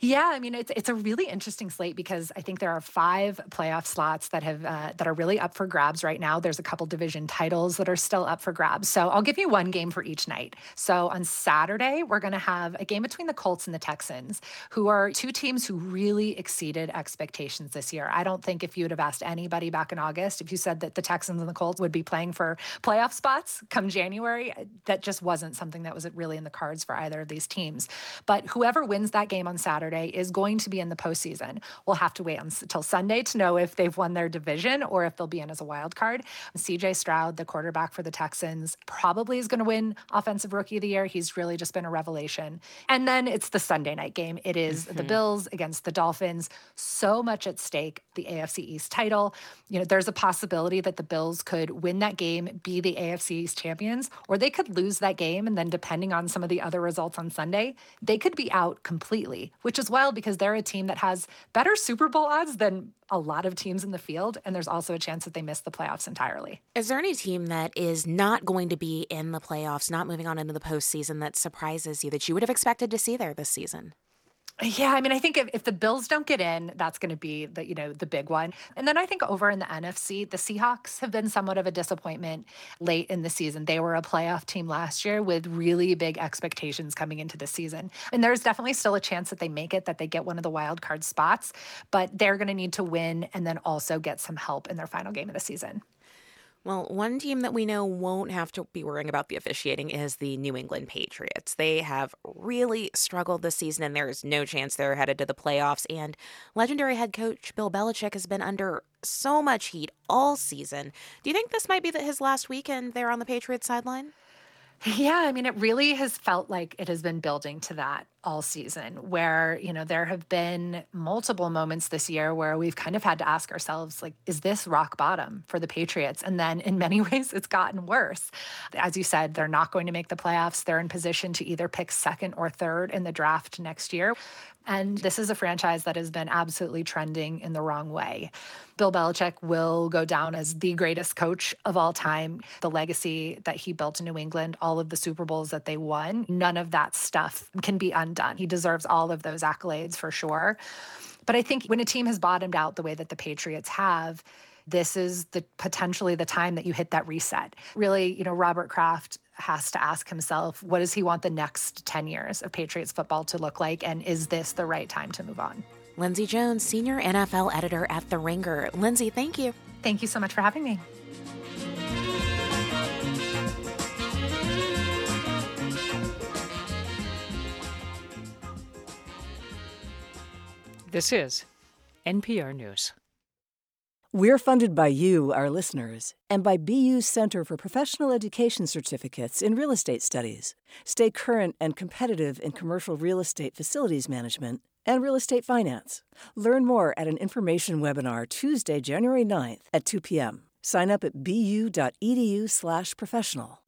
Yeah, I mean it's it's a really interesting slate because I think there are five playoff slots that have uh, that are really up for grabs right now. There's a couple division titles that are still up for grabs. So I'll give you one game for each night. So on Saturday we're going to have a game between the Colts and the Texans, who are two teams who really exceeded expectations this year. I don't think if you would have asked anybody back in August if you said that the Texans and the Colts would be playing for playoff spots come January, that just wasn't something that was really in the cards for either of these teams. But whoever wins that game on Saturday Saturday is going to be in the postseason. We'll have to wait until Sunday to know if they've won their division or if they'll be in as a wild card. CJ Stroud, the quarterback for the Texans, probably is going to win Offensive Rookie of the Year. He's really just been a revelation. And then it's the Sunday night game. It is mm-hmm. the Bills against the Dolphins. So much at stake. The AFC East title. You know, there's a possibility that the Bills could win that game, be the AFC East champions, or they could lose that game. And then, depending on some of the other results on Sunday, they could be out completely, which is wild because they're a team that has better Super Bowl odds than a lot of teams in the field. And there's also a chance that they miss the playoffs entirely. Is there any team that is not going to be in the playoffs, not moving on into the postseason that surprises you that you would have expected to see there this season? Yeah, I mean, I think if, if the Bills don't get in, that's going to be the you know the big one. And then I think over in the NFC, the Seahawks have been somewhat of a disappointment late in the season. They were a playoff team last year with really big expectations coming into the season, and there's definitely still a chance that they make it, that they get one of the wild card spots. But they're going to need to win and then also get some help in their final game of the season. Well, one team that we know won't have to be worrying about the officiating is the New England Patriots. They have really struggled this season, and there is no chance they're headed to the playoffs. And legendary head coach Bill Belichick has been under so much heat all season. Do you think this might be his last weekend there on the Patriots sideline? Yeah, I mean, it really has felt like it has been building to that all season, where, you know, there have been multiple moments this year where we've kind of had to ask ourselves, like, is this rock bottom for the Patriots? And then in many ways, it's gotten worse. As you said, they're not going to make the playoffs. They're in position to either pick second or third in the draft next year. And this is a franchise that has been absolutely trending in the wrong way. Bill Belichick will go down as the greatest coach of all time. The legacy that he built in New England, all of the Super Bowls that they won, none of that stuff can be undone. He deserves all of those accolades for sure. But I think when a team has bottomed out the way that the Patriots have, this is the potentially the time that you hit that reset. Really, you know, Robert Kraft has to ask himself, what does he want the next 10 years of Patriots football to look like? And is this the right time to move on? Lindsay Jones, senior NFL editor at The Ringer. Lindsay, thank you. Thank you so much for having me. This is NPR News. We're funded by you, our listeners, and by BU's Center for Professional Education Certificates in Real Estate Studies. Stay current and competitive in commercial real estate facilities management and real estate finance. Learn more at an information webinar Tuesday, January 9th at 2 p.m. Sign up at bu.edu/professional.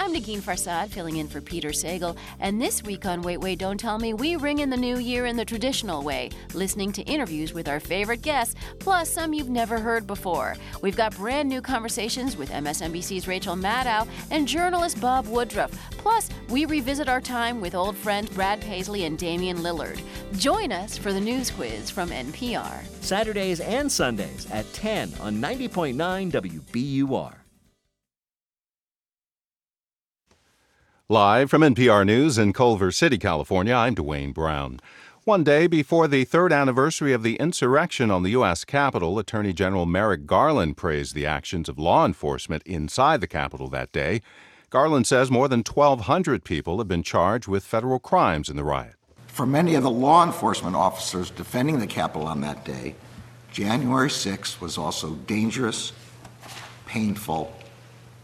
I'm Negin Farsad, filling in for Peter Sagal, and this week on Wait Wait Don't Tell Me, we ring in the new year in the traditional way, listening to interviews with our favorite guests, plus some you've never heard before. We've got brand new conversations with MSNBC's Rachel Maddow and journalist Bob Woodruff. Plus, we revisit our time with old friends Brad Paisley and Damian Lillard. Join us for the news quiz from NPR. Saturdays and Sundays at 10 on 90.9 WBUR. Live from NPR News in Culver City, California, I'm Dwane Brown. One day before the third anniversary of the insurrection on the U.S. Capitol, Attorney General Merrick Garland praised the actions of law enforcement inside the Capitol that day. Garland says more than 1,200 people have been charged with federal crimes in the riot. For many of the law enforcement officers defending the Capitol on that day, January 6th was also dangerous, painful,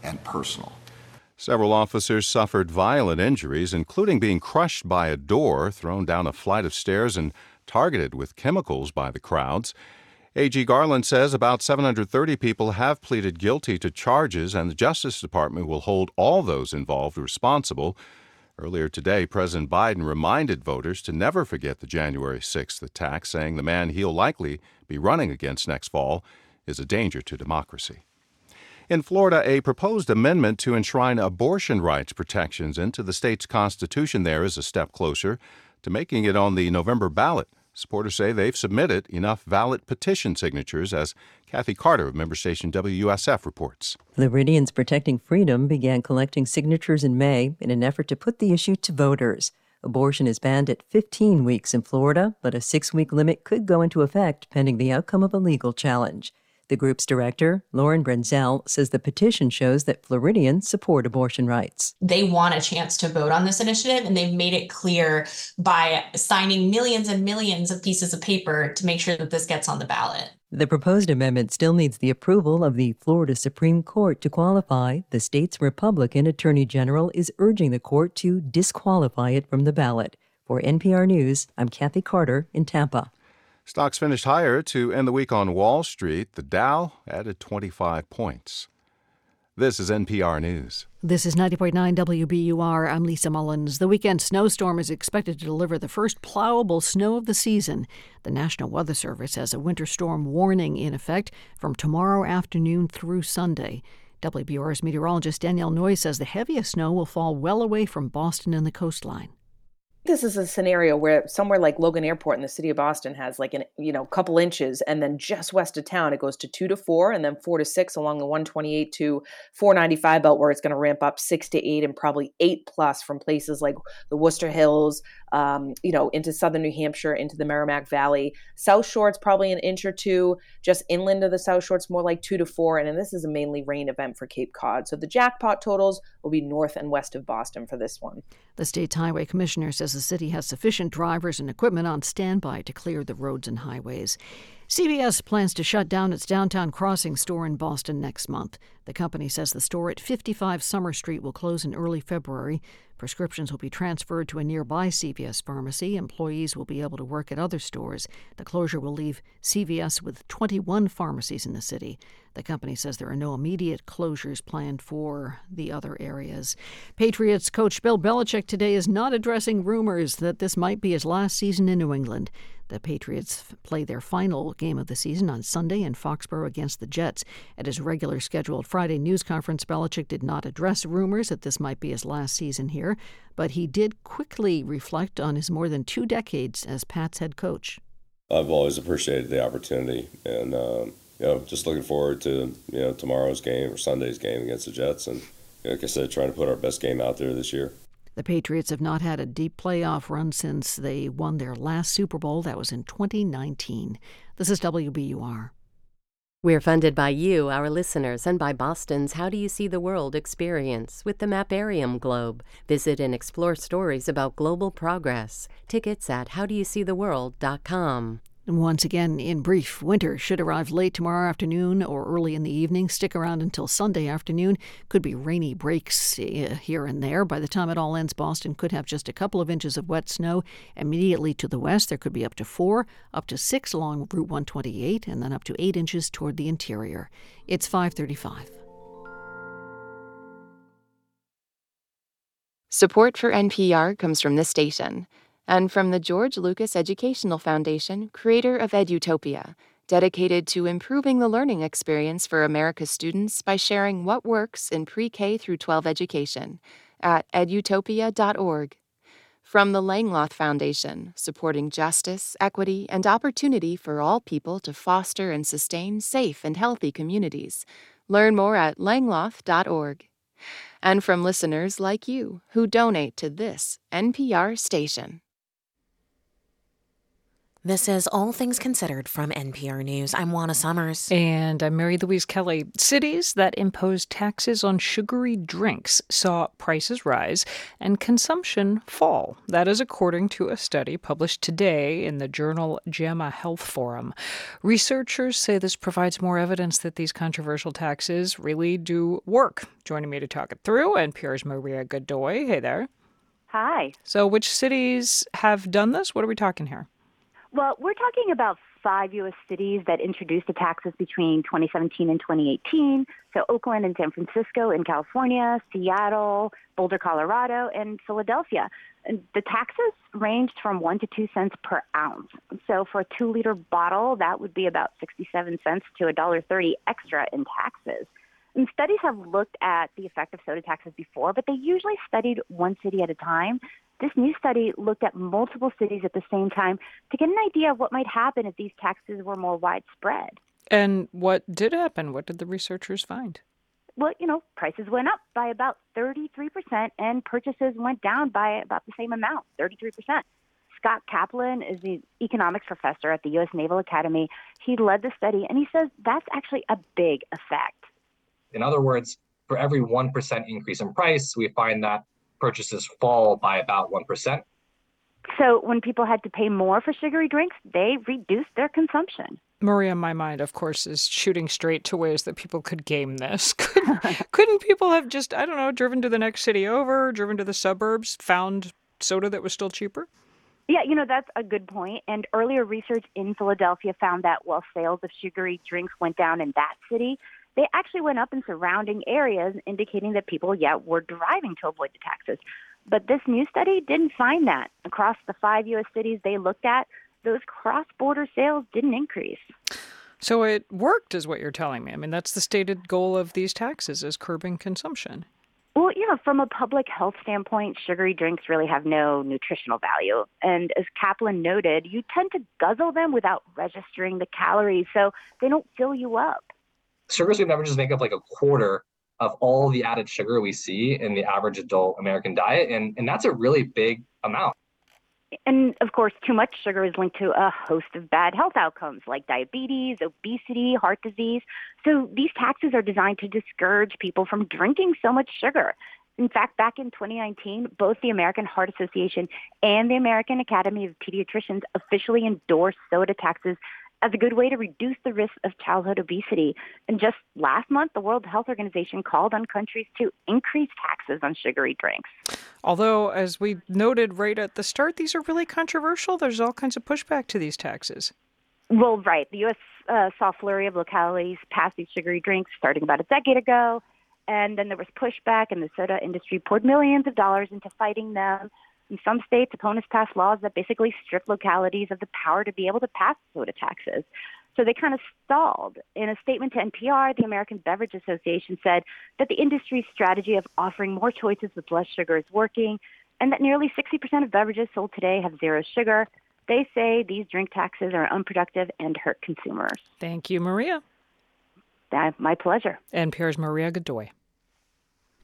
and personal. Several officers suffered violent injuries, including being crushed by a door, thrown down a flight of stairs, and targeted with chemicals by the crowds. AG Garland says about 730 people have pleaded guilty to charges, and the Justice Department will hold all those involved responsible. Earlier today, President Biden reminded voters to never forget the January 6th attack, saying the man he'll likely be running against next fall is a danger to democracy. In Florida, a proposed amendment to enshrine abortion rights protections into the state's constitution there is a step closer to making it on the November ballot. Supporters say they've submitted enough valid petition signatures, as Cathy Carter of member station WUSF reports. Floridians Protecting Freedom began collecting signatures in May in an effort to put the issue to voters. Abortion is banned at 15 weeks in Florida, but a six week limit could go into effect pending the outcome of a legal challenge. The group's director, Lauren Brenzel, says the petition shows that Floridians support abortion rights. They want a chance to vote on this initiative, and they've made it clear by signing millions and millions of pieces of paper to make sure that this gets on the ballot. The proposed amendment still needs the approval of the Florida Supreme Court to qualify. The state's Republican Attorney General is urging the court to disqualify it from the ballot. For NPR News, I'm Cathy Carter in Tampa. Stocks finished higher to end the week on Wall Street. The Dow added 25 points. This is NPR News. This is 90.9 WBUR. I'm Lisa Mullins. The weekend snowstorm is expected to deliver the first plowable snow of the season. The National Weather Service has a winter storm warning in effect from tomorrow afternoon through Sunday. WBUR's meteorologist Danielle Noyes says the heaviest snow will fall well away from Boston and the coastline this is a scenario where somewhere like Logan Airport in the city of Boston has like an you know couple inches, and then just west of town it goes to two to four, and then four to six along the 128 to 495 belt, where it's going to ramp up six to eight and probably eight plus from places like the Worcester Hills, um, you know, into southern New Hampshire, into the Merrimack Valley. South Shore, it's probably an inch or two. Just inland of the South Shore, it's more like two to four, and, and this is a mainly rain event for Cape Cod. So the jackpot totals will be north and west of Boston for this one. The state's highway commissioner says the city has sufficient drivers and equipment on standby to clear the roads and highways. CVS plans to shut down its downtown crossing store in Boston next month. The company says the store at 55 Summer Street will close in early February. Prescriptions will be transferred to a nearby CVS pharmacy. Employees will be able to work at other stores. The closure will leave CVS with 21 pharmacies in the city. The company says there are no immediate closures planned for the other areas. Patriots coach Bill Belichick today is not addressing rumors that this might be his last season in New England. The Patriots play their final game of the season on Sunday in Foxborough against the Jets. At his regular scheduled Friday news conference, Belichick did not address rumors that this might be his last season here, but he did quickly reflect on his more than two decades as Pat's head coach. I've always appreciated the opportunity, and um, you know, just looking forward to you know tomorrow's game or Sunday's game against the Jets, and like I said, trying to put our best game out there this year. The Patriots have not had a deep playoff run since they won their last Super Bowl. That was in 2019. This is WBUR. We're funded by you, our listeners, and by Boston's How Do You See the World experience with the Mapparium Globe. Visit and explore stories about global progress. Tickets at howdoyouseetheworld.com. Once again, in brief, winter should arrive late tomorrow afternoon or early in the evening. Stick around until Sunday afternoon. Could be rainy breaks uh, here and there. By the time it all ends, Boston could have just a couple of inches of wet snow. Immediately to the west, there could be up to four, up to six along Route 128, and then up to eight inches toward the interior. It's 535. Support for NPR comes from this station and from the George Lucas Educational Foundation, creator of Edutopia, dedicated to improving the learning experience for America's students by sharing what works in pre K through 12 education at edutopia.org. From the Langeloth Foundation, supporting justice, equity, and opportunity for all people to foster and sustain safe and healthy communities. Learn more at langeloth.org. And from listeners like you who donate to this NPR station. This is All Things Considered from NPR News. I'm Juana Summers. And I'm Mary Louise Kelly. Cities that imposed taxes on sugary drinks saw prices rise and consumption fall. That is according to a study published today in the journal JAMA Health Forum. Researchers say this provides more evidence that these controversial taxes really do work. Joining me to talk it through, NPR's Maria Godoy. Hey there. Hi. So, which cities have done this? What are we talking here? Well, we're talking about five U.S. cities that introduced the taxes between 2017 and 2018. So Oakland and San Francisco in California, Seattle, Boulder, Colorado, and Philadelphia. The taxes ranged from one to two cents per ounce. So for a two liter bottle, that would be about 67 cents to $1.30 extra in taxes. And studies have looked at the effect of soda taxes before, but they usually studied one city at a time. This new study looked at multiple cities at the same time to get an idea of what might happen if these taxes were more widespread. And what did happen? What did the researchers find? Well, you know, prices went up by about 33% and purchases went down by about the same amount, 33%. Scott Kaplan is the economics professor at the U.S. Naval Academy. He led the study, and he says that's actually a big effect. In other words, for every 1% increase in price, we find that purchases fall by about 1%. So when people had to pay more for sugary drinks, they reduced their consumption. Maria, in my mind, of course, is shooting straight to ways that people could game this. Couldn't, couldn't people have just, I don't know, driven to the next city over, driven to the suburbs, found soda that was still cheaper? Yeah, you know, that's a good point. And earlier research in Philadelphia found that while sales of sugary drinks went down in that city, they actually went up in surrounding areas, indicating that people, yeah, were driving to avoid the taxes. But this new study didn't find that. Across the five U.S. cities they looked at, those cross border sales didn't increase. So it worked, is what you're telling me. I mean, that's the stated goal of these taxes, is curbing consumption. Well, yeah, from a public health standpoint, sugary drinks really have no nutritional value. And as Kaplan noted, you tend to guzzle them without registering the calories, so they don't fill you up. Sugar sweet beverages make up like a quarter of all the added sugar we see in the average adult American diet. And, and that's a really big amount. And of course, too much sugar is linked to a host of bad health outcomes like diabetes, obesity, heart disease. So these taxes are designed to discourage people from drinking so much sugar. In fact, back in 2019, both the American Heart Association and the American Academy of Pediatricians officially endorsed soda taxes as a good way to reduce the risk of childhood obesity. And just last month, the World Health Organization called on countries to increase taxes on sugary drinks. Although, as we noted right at the start, these are really controversial. There's all kinds of pushback to these taxes. Well, right. The U.S. Uh, saw a flurry of localities pass these sugary drinks starting about a decade ago. And then there was pushback, and the soda industry poured millions of dollars into fighting them. In some states, opponents passed laws that basically strip localities of the power to be able to pass soda taxes. So they kind of stalled. In a statement to NPR, the American Beverage Association said that the industry's strategy of offering more choices with less sugar is working, and that nearly 60% of beverages sold today have zero sugar. They say these drink taxes are unproductive and hurt consumers. Thank you, Maria. That, my pleasure. NPR's Maria Godoy.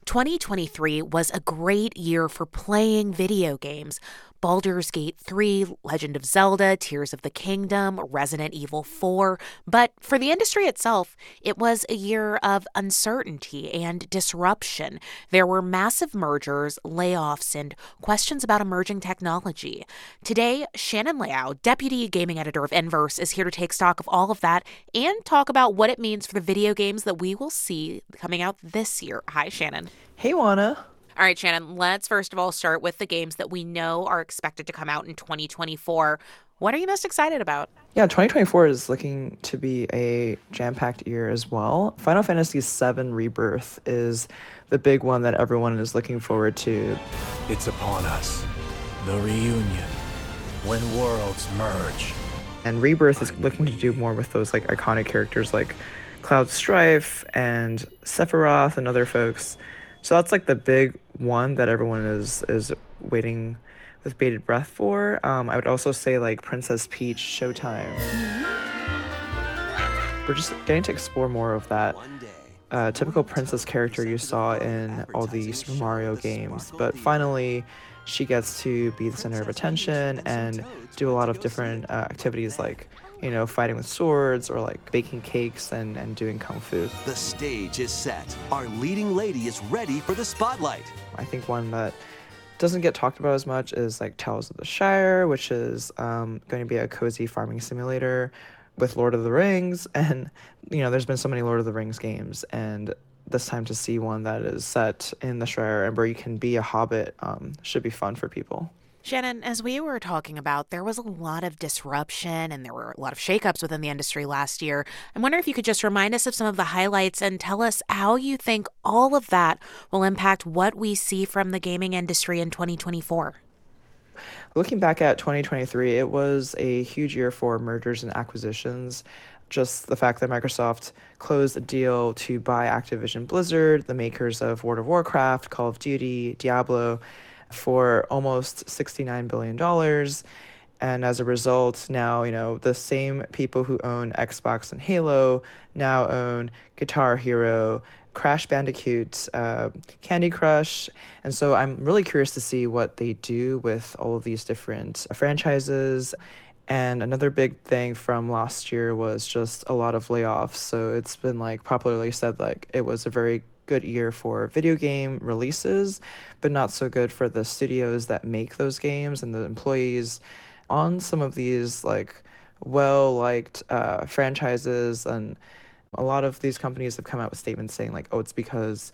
2023 was a great year for playing video games. Baldur's Gate 3, Legend of Zelda, Tears of the Kingdom, Resident Evil 4. But for the industry itself, it was a year of uncertainty and disruption. There were massive mergers, layoffs, and questions about emerging technology. Today, Shannon Liao, deputy gaming editor of Inverse, is here to take stock of all of that and talk about what it means for the video games that we will see coming out this year. Hi, Shannon. Hey, Juana. All right, Shannon, let's first of all start with the games that we know are expected to come out in 2024. What are you most excited about? Yeah, 2024 is looking to be a jam packed year as well. Final Fantasy VII Rebirth is the big one that everyone is looking forward to. It's upon us, the reunion, when worlds merge. And Rebirth is looking to do more with those like iconic characters like Cloud Strife and Sephiroth and other folks. So that's like the big one that everyone is is waiting with bated breath for. Um, I would also say like Princess Peach Showtime. We're just getting to explore more of that uh, typical princess character you saw in all the Super Mario games, but finally she gets to be the center of attention and do a lot of different uh, activities like you know, fighting with swords or like baking cakes and, and doing kung fu. The stage is set. Our leading lady is ready for the spotlight. I think one that doesn't get talked about as much is like Tales of the Shire, which is um, going to be a cozy farming simulator with Lord of the Rings. And, you know, there's been so many Lord of the Rings games, and this time to see one that is set in the Shire and where you can be a hobbit um, should be fun for people. Shannon, as we were talking about, there was a lot of disruption and there were a lot of shakeups within the industry last year. I wonder if you could just remind us of some of the highlights and tell us how you think all of that will impact what we see from the gaming industry in 2024. Looking back at 2023, it was a huge year for mergers and acquisitions. Just the fact that Microsoft closed a deal to buy Activision Blizzard, the makers of World of Warcraft, Call of Duty, Diablo, for almost $69 billion. And as a result, now, you know, the same people who own Xbox and Halo now own Guitar Hero, Crash Bandicoot, uh, Candy Crush. And so I'm really curious to see what they do with all of these different franchises. And another big thing from last year was just a lot of layoffs. So it's been like popularly said like it was a very good year for video game releases, but not so good for the studios that make those games and the employees on some of these like well liked uh, franchises and a lot of these companies have come out with statements saying like, oh, it's because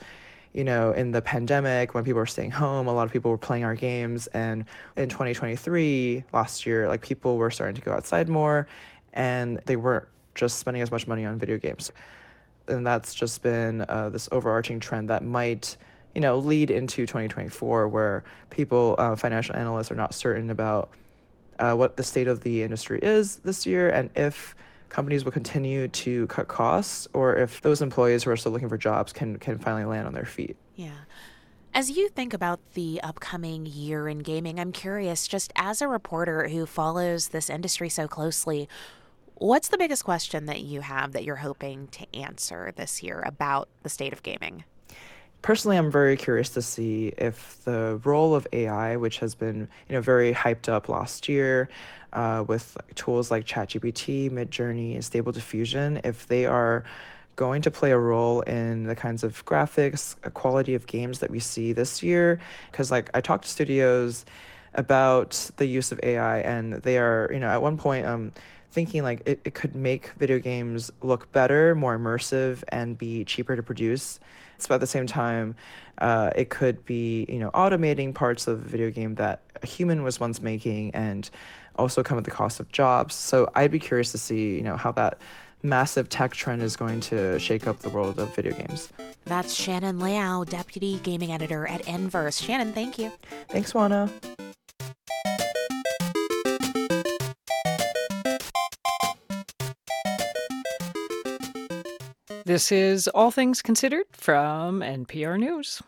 you know, in the pandemic, when people were staying home, a lot of people were playing our games. And in 2023, last year, like people were starting to go outside more and they weren't just spending as much money on video games. And that's just been uh, this overarching trend that might, you know, lead into 2024, where people, uh, financial analysts, are not certain about uh, what the state of the industry is this year and if companies will continue to cut costs or if those employees who are still looking for jobs can can finally land on their feet. Yeah. As you think about the upcoming year in gaming, I'm curious, just as a reporter who follows this industry so closely, what's the biggest question that you have that you're hoping to answer this year about the state of gaming? Personally, I'm very curious to see if the role of AI, which has been you know very hyped up last year, uh, with tools like ChatGPT, Midjourney, and Stable Diffusion, if they are going to play a role in the kinds of graphics, uh, quality of games that we see this year. Because like I talked to studios about the use of AI, and they are you know at one point um thinking like it, it could make video games look better, more immersive, and be cheaper to produce. But at the same time, uh, it could be you know automating parts of the video game that a human was once making and also come at the cost of jobs. So I'd be curious to see, you know, how that massive tech trend is going to shake up the world of video games. That's Shannon Liao, Deputy Gaming Editor at Inverse. Shannon, thank you. Thanks, Juana. This is All Things Considered from NPR News.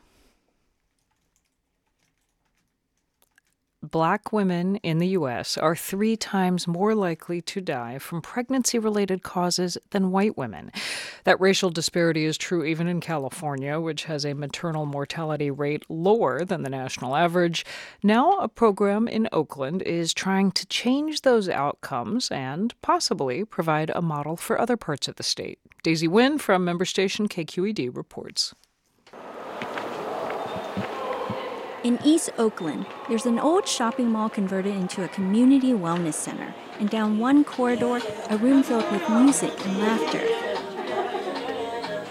Black women in the U.S. are three times more likely to die from pregnancy related causes than white women. That racial disparity is true even in California, which has a maternal mortality rate lower than the national average. Now, a program in Oakland is trying to change those outcomes and possibly provide a model for other parts of the state. Daisy Nguyen from member station KQED reports. In East Oakland, there's an old shopping mall converted into a community wellness center, and down one corridor, a room filled with music and laughter.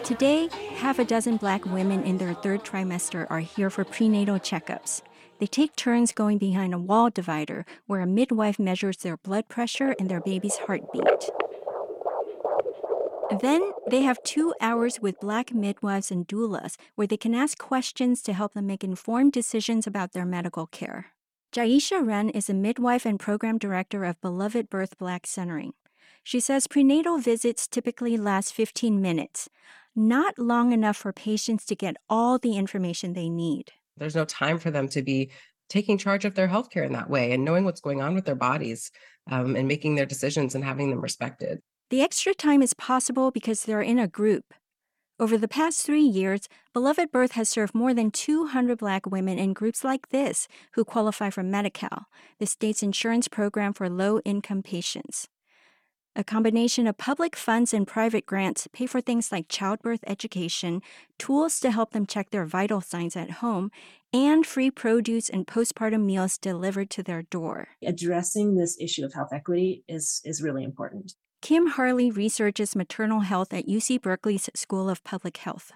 Today, half a dozen black women in their third trimester are here for prenatal checkups. They take turns going behind a wall divider where a midwife measures their blood pressure and their baby's heartbeat. Then they have two hours with black midwives and doulas where they can ask questions to help them make informed decisions about their medical care. Jyesha Wren is a midwife and program director of Beloved Birth Black Centering. She says prenatal visits typically last 15 minutes, not long enough for patients to get all the information they need. There's no time for them to be taking charge of their healthcare in that way and knowing what's going on with their bodies um, and making their decisions and having them respected. The extra time is possible because they're in a group. Over the past three years, Beloved Birth has served more than 200 Black women in groups like this who qualify for Medi Cal, the state's insurance program for low income patients. A combination of public funds and private grants pay for things like childbirth education, tools to help them check their vital signs at home, and free produce and postpartum meals delivered to their door. Addressing this issue of health equity is, is really important. Kim Harley researches maternal health at UC Berkeley's School of Public Health.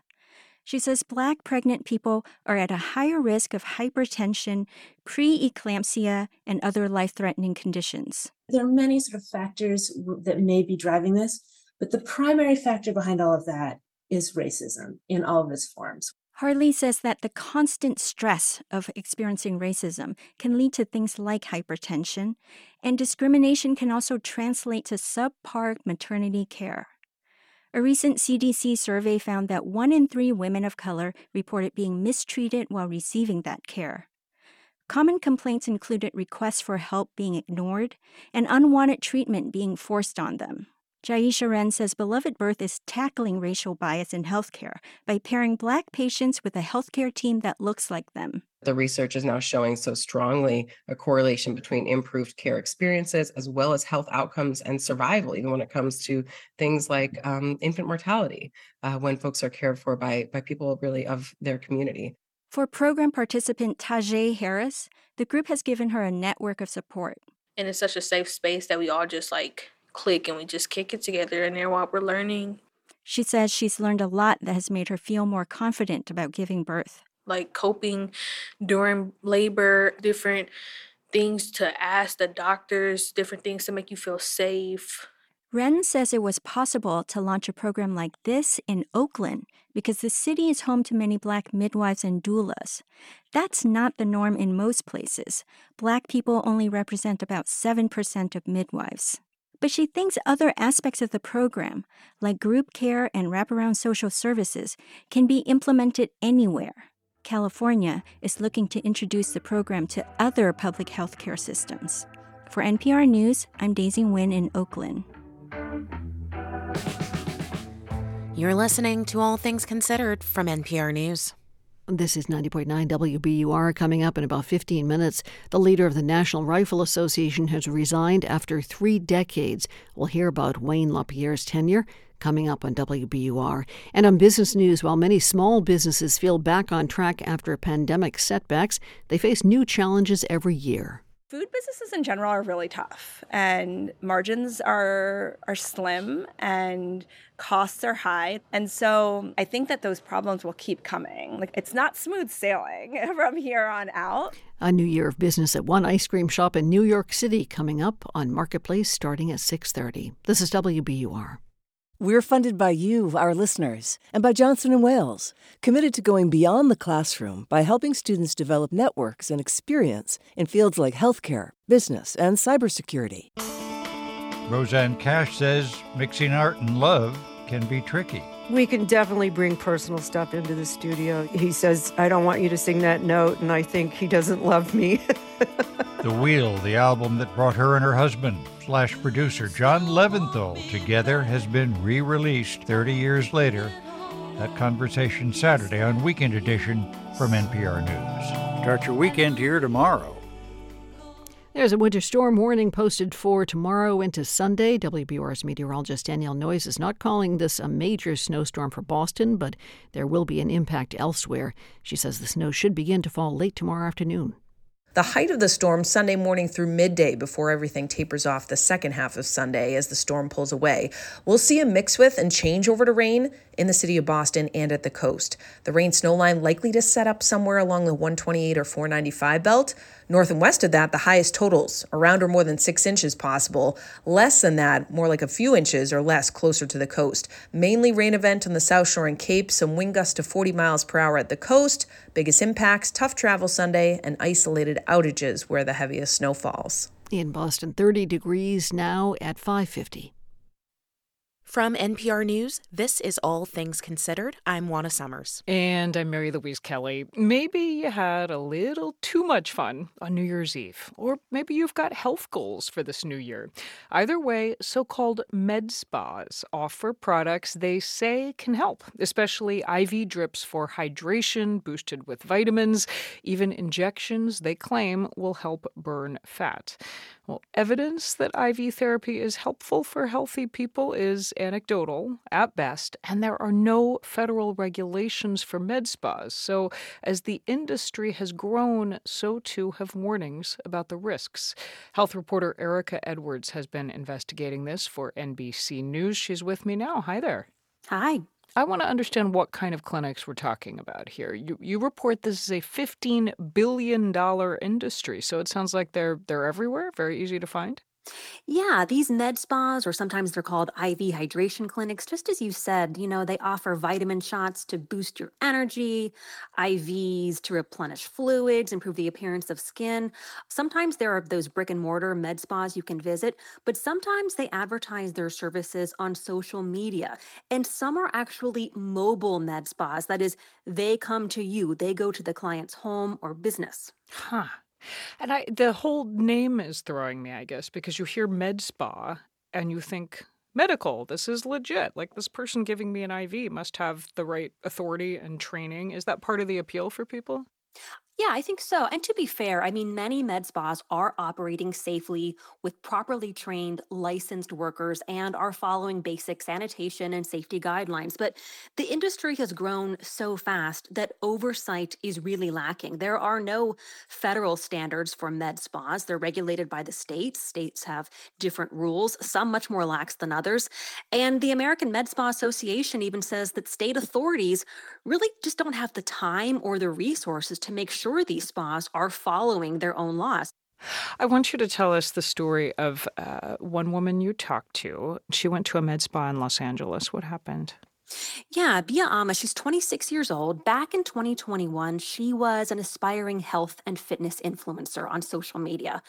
She says black pregnant people are at a higher risk of hypertension, preeclampsia, and other life threatening conditions. There are many sort of factors that may be driving this, but the primary factor behind all of that is racism in all of its forms. Harley says that the constant stress of experiencing racism can lead to things like hypertension, and discrimination can also translate to subpar maternity care. A recent CDC survey found that one in three women of color reported being mistreated while receiving that care. Common complaints included requests for help being ignored and unwanted treatment being forced on them. Jyesha Wren says Beloved Birth is tackling racial bias in healthcare by pairing Black patients with a healthcare team that looks like them. The research is now showing so strongly a correlation between improved care experiences as well as health outcomes and survival, even when it comes to things like um, infant mortality, uh, when folks are cared for by, by people really of their community. For program participant Tajay Harris, the group has given her a network of support. And it's such a safe space that we all just like click and we just kick it together in there while we're learning. She says she's learned a lot that has made her feel more confident about giving birth. Like coping during labor, different things to ask the doctors, different things to make you feel safe. Wren says it was possible to launch a program like this in Oakland because the city is home to many black midwives and doulas. That's not the norm in most places. Black people only represent about 7% of midwives. But she thinks other aspects of the program, like group care and wraparound social services, can be implemented anywhere. California is looking to introduce the program to other public health care systems. For NPR News, I'm Daisy Nguyen in Oakland. You're listening to All Things Considered from NPR News. This is 90.9 WBUR. Coming up in about 15 minutes, the leader of the National Rifle Association has resigned after three decades. We'll hear about Wayne LaPierre's tenure coming up on WBUR. And on business news, while many small businesses feel back on track after pandemic setbacks, they face new challenges every year food businesses in general are really tough and margins are are slim and costs are high. And so i think that those problems will keep coming. Like it's not smooth sailing from here on out. A new year of business at one ice cream shop in new york city coming up on marketplace starting at 6.30 this is wbur we're funded by you, our listeners, and by Johnson & Wales, committed to going beyond the classroom by helping students develop networks and experience in fields like healthcare, business, and cybersecurity. Roseanne Cash says mixing art and love can be tricky. We can definitely bring personal stuff into the studio. He says, I don't want you to sing that note, and I think he doesn't love me. the Wheel, the album that brought her and her husband, slash producer John Leventhal, together, has been re released 30 years later. That conversation Saturday on Weekend Edition from NPR News. Start your weekend here tomorrow. There's a winter storm warning posted for tomorrow into Sunday. WBUR's meteorologist Danielle Noyes is not calling this a major snowstorm for Boston, but there will be an impact elsewhere. She says the snow should begin to fall late tomorrow afternoon. The height of the storm Sunday morning through midday before everything tapers off the second half of Sunday as the storm pulls away. We'll see a mix with and change over to rain in the city of Boston and at the coast. The rain snow line likely to set up somewhere along the 128 or 495 belt. North and west of that, the highest totals, around or more than six inches possible. Less than that, more like a few inches or less closer to the coast. Mainly rain event on the South Shore and Cape, some wind gusts to 40 miles per hour at the coast. Biggest impacts, tough travel Sunday, and isolated outages where the heaviest snow falls. In Boston, 30 degrees now at 550. From NPR News, this is All Things Considered. I'm Juana Summers. And I'm Mary Louise Kelly. Maybe you had a little too much fun on New Year's Eve, or maybe you've got health goals for this new year. Either way, so called med spas offer products they say can help, especially IV drips for hydration boosted with vitamins, even injections they claim will help burn fat. Well, evidence that IV therapy is helpful for healthy people is anecdotal at best, and there are no federal regulations for med spas. So, as the industry has grown, so too have warnings about the risks. Health reporter Erika Edwards has been investigating this for NBC News. She's with me now. Hi there. Hi. I want to understand what kind of clinics we're talking about here. You, you report this is a $15 billion industry, so it sounds like they're, they're everywhere, very easy to find. Yeah, these med spas, or sometimes they're called IV hydration clinics, just as you said, you know, they offer vitamin shots to boost your energy, IVs to replenish fluids, improve the appearance of skin. Sometimes there are those brick and mortar med spas you can visit, but sometimes they advertise their services on social media. And some are actually mobile med spas. That is, they come to you, they go to the client's home or business. Huh. And I the whole name is throwing me, I guess, because you hear med spa and you think medical. This is legit. Like this person giving me an IV must have the right authority and training. Is that part of the appeal for people? Yeah, I think so. And to be fair, I mean, many med spas are operating safely with properly trained, licensed workers and are following basic sanitation and safety guidelines. But the industry has grown so fast that oversight is really lacking. There are no federal standards for med spas, they're regulated by the states. States have different rules, some much more lax than others. And the American Med Spa Association even says that state authorities really just don't have the time or the resources to make sure these spas are following their own laws. I want you to tell us the story of uh, one woman you talked to. She went to a med spa in Los Angeles. What happened? Yeah, Bia Ama, she's 26 years old. Back in 2021, she was an aspiring health and fitness influencer on social media.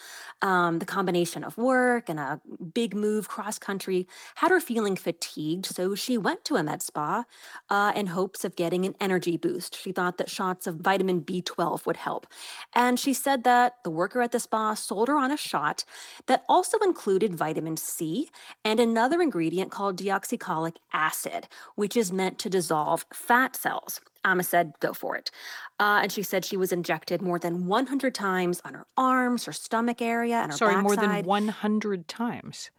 Um, the combination of work and a big move cross country had her feeling fatigued, so she went to a med spa uh, in hopes of getting an energy boost. She thought that shots of vitamin B12 would help. And she said that the worker at the spa sold her on a shot that also included vitamin C and another ingredient called deoxycholic acid, which is meant to dissolve fat cells. Ama said, go for it. Uh, and she said she was injected more than 100 times on her arms, her stomach area, and her Sorry, more than 100 times.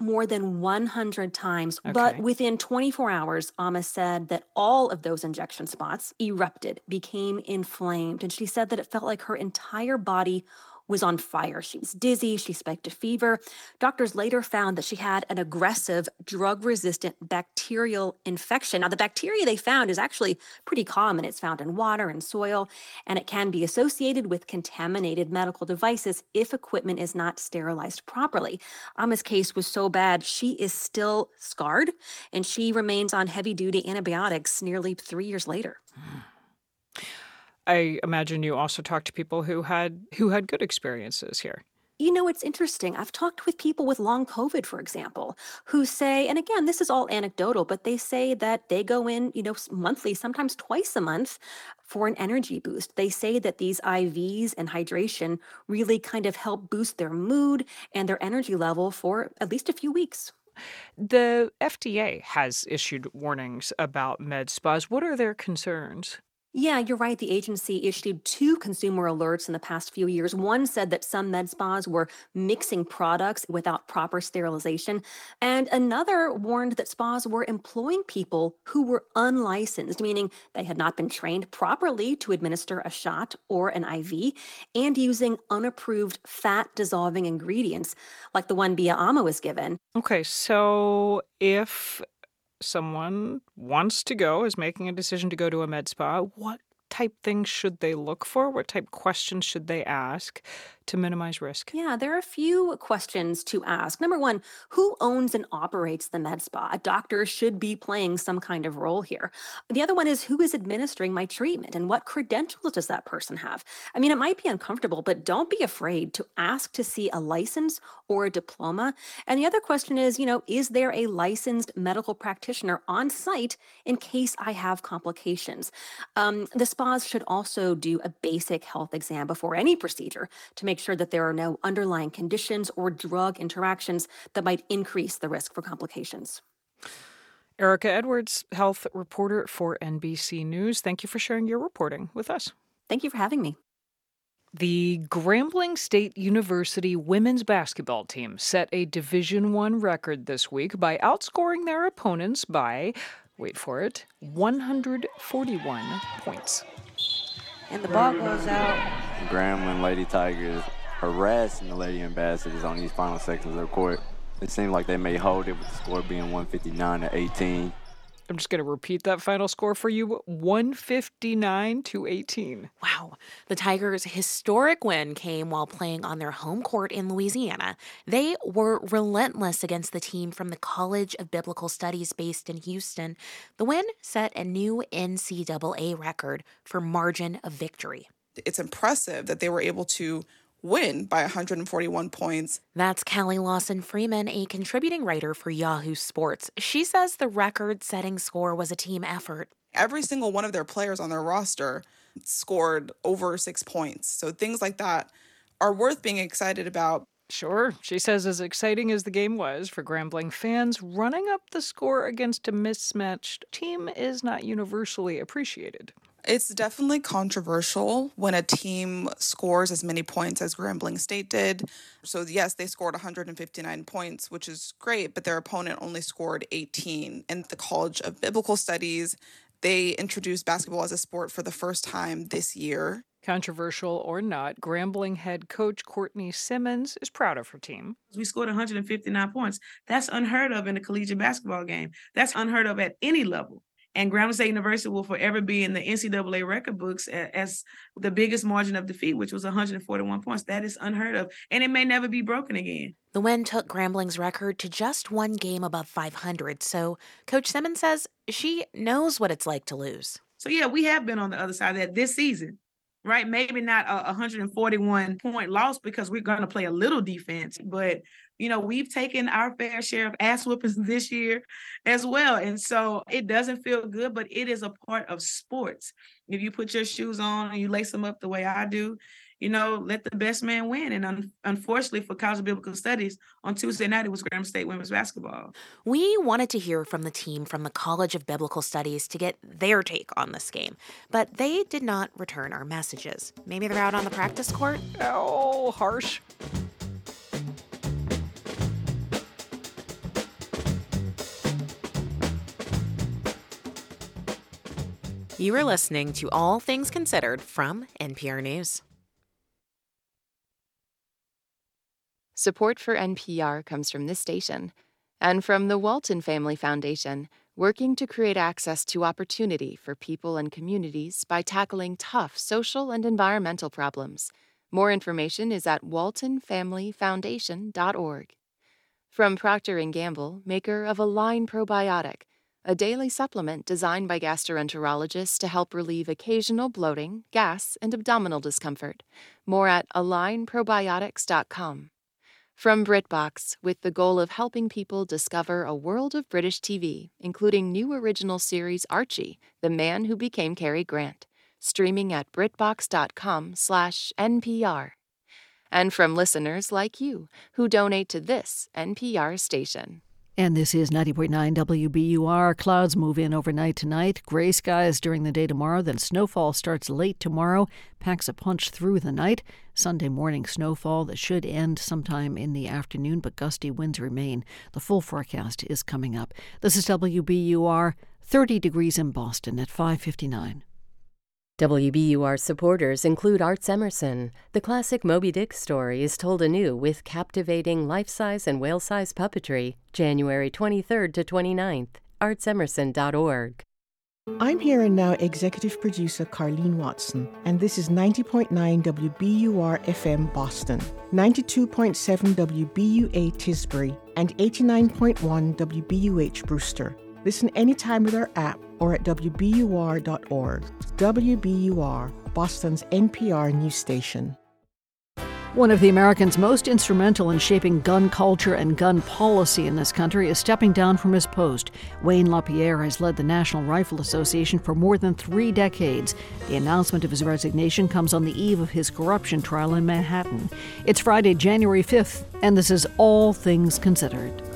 more than 100 times. Okay. But within 24 hours, Ama said that all of those injection spots erupted, became inflamed. And she said that it felt like her entire body was on fire. She was dizzy, she spiked a fever. Doctors later found that she had an aggressive drug resistant bacterial infection. Now, the bacteria they found is actually pretty common. It's found in water and soil, and it can be associated with contaminated medical devices if equipment is not sterilized properly. Ama's case was so bad, she is still scarred, and she remains on heavy duty antibiotics nearly three years later. Hmm. I imagine you also talked to people who had who had good experiences here. You know, it's interesting. I've talked with people with long COVID, for example, who say, and again, this is all anecdotal, but they say that they go in, you know, monthly, sometimes twice a month for an energy boost. They say that these IVs and hydration really kind of help boost their mood and their energy level for at least a few weeks. The FDA has issued warnings about med spas. What are their concerns? Yeah, you're right. The agency issued two consumer alerts in the past few years. One said that some med spas were mixing products without proper sterilization, and another warned that spas were employing people who were unlicensed, meaning they had not been trained properly to administer a shot or an IV, and using unapproved fat dissolving ingredients like the one Bia Ama was given. Okay, so if someone wants to go, is making a decision to go to a med spa, what type things should they look for? What type questions should they ask to minimize risk? Yeah, there are a few questions to ask. Number one, who owns and operates the med spa? A doctor should be playing some kind of role here. The other one is who is administering my treatment and what credentials does that person have? I mean, it might be uncomfortable, but don't be afraid to ask to see a license or a diploma. And the other question is, you know, is there a licensed medical practitioner on site in case I have complications? Um, the spas should also do a basic health exam before any procedure to make sure that there are no underlying conditions or drug interactions that might increase the risk for complications. Erika Edwards, health reporter for NBC News. Thank you for sharing your reporting with us. Thank you for having me. The Grambling State University women's basketball team set a Division 1 record this week by outscoring their opponents by wait for it, 141 points. And the ball goes out. Grambling Lady Tigers harassing the Lady Ambassadors on these final seconds of the court. It seemed like they may hold it with the score being 159 to 18. I'm just going to repeat that final score for you 159 to 18. Wow. The Tigers' historic win came while playing on their home court in Louisiana. They were relentless against the team from the College of Biblical Studies based in Houston. The win set a new NCAA record for margin of victory. It's impressive that they were able to win by 141 points. That's Callie Lawson Freeman, a contributing writer for Yahoo Sports. She says the record setting score was a team effort. Every single one of their players on their roster scored over six points. So things like that are worth being excited about. Sure. She says, as exciting as the game was for Grambling fans, running up the score against a mismatched team is not universally appreciated. It's definitely controversial when a team scores as many points as Grambling State did. So, yes, they scored 159 points, which is great, but their opponent only scored 18. In the College of Biblical Studies, they introduced basketball as a sport for the first time this year. Controversial or not, Grambling head coach Courtney Simmons is proud of her team. We scored 159 points. That's unheard of in a collegiate basketball game. That's unheard of at any level. And Grambling State University will forever be in the NCAA record books as the biggest margin of defeat, which was 141 points. That is unheard of. And it may never be broken again. The win took Grambling's record to just one game above 500. So Coach Simmons says she knows what it's like to lose. So, yeah, we have been on the other side of that this season right? Maybe not a 141 point loss because we're going to play a little defense, but you know, we've taken our fair share of ass whoopings this year as well. And so it doesn't feel good, but it is a part of sports. If you put your shoes on and you lace them up the way I do, you know, let the best man win. And un- unfortunately for College of Biblical Studies, on Tuesday night, it was Graham State women's basketball. We wanted to hear from the team from the College of Biblical Studies to get their take on this game, but they did not return our messages. Maybe they're out on the practice court? Oh, harsh. You are listening to All Things Considered from NPR News. Support for NPR comes from this station and from the Walton Family Foundation, working to create access to opportunity for people and communities by tackling tough social and environmental problems. More information is at waltonfamilyfoundation.org. From Procter & Gamble, maker of Align Probiotic, a daily supplement designed by gastroenterologists to help relieve occasional bloating, gas, and abdominal discomfort. More at alignprobiotics.com. From BritBox, with the goal of helping people discover a world of British TV, including new original series Archie, The Man Who Became Cary Grant, streaming at britbox.com/npr. And from listeners like you who donate to this NPR station. And this is 90.9 WBUR. Clouds move in overnight tonight. Gray skies during the day tomorrow. Then snowfall starts late tomorrow, packs a punch through the night. Sunday morning snowfall that should end sometime in the afternoon, but gusty winds remain. The full forecast is coming up. This is WBUR. 30 degrees in Boston at 559. WBUR supporters include Arts Emerson. The classic Moby Dick story is told anew with captivating life size and whale size puppetry, January 23rd to 29th. artsemerson.org. I'm here and now executive producer Carlene Watson, and this is 90.9 WBUR FM Boston, 92.7 WBUA Tisbury, and 89.1 WBUH Brewster. Listen anytime with our app or at WBUR.org. WBUR, Boston's NPR news station. One of the Americans most instrumental in shaping gun culture and gun policy in this country is stepping down from his post. Wayne LaPierre has led the National Rifle Association for more than three decades. The announcement of his resignation comes on the eve of his corruption trial in Manhattan. It's Friday, January 5th, and this is All Things Considered.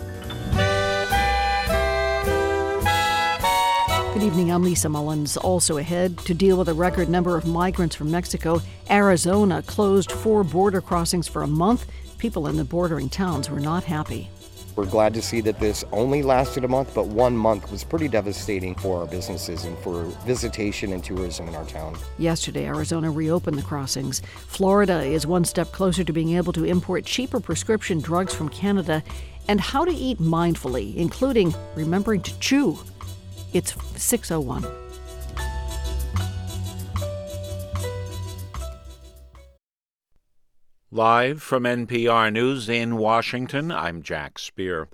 Good evening, I'm Lisa Mullins. Also ahead, to deal with a record number of migrants from Mexico, Arizona closed four border crossings for a month. People in the bordering towns were not happy. We're glad to see that this only lasted a month, but one month was pretty devastating for our businesses and for visitation and tourism in our town. Yesterday, Arizona reopened the crossings. Florida is one step closer to being able to import cheaper prescription drugs from Canada and how to eat mindfully, including remembering to chew. It's 601. Live from NPR News in Washington, I'm Jack Speer.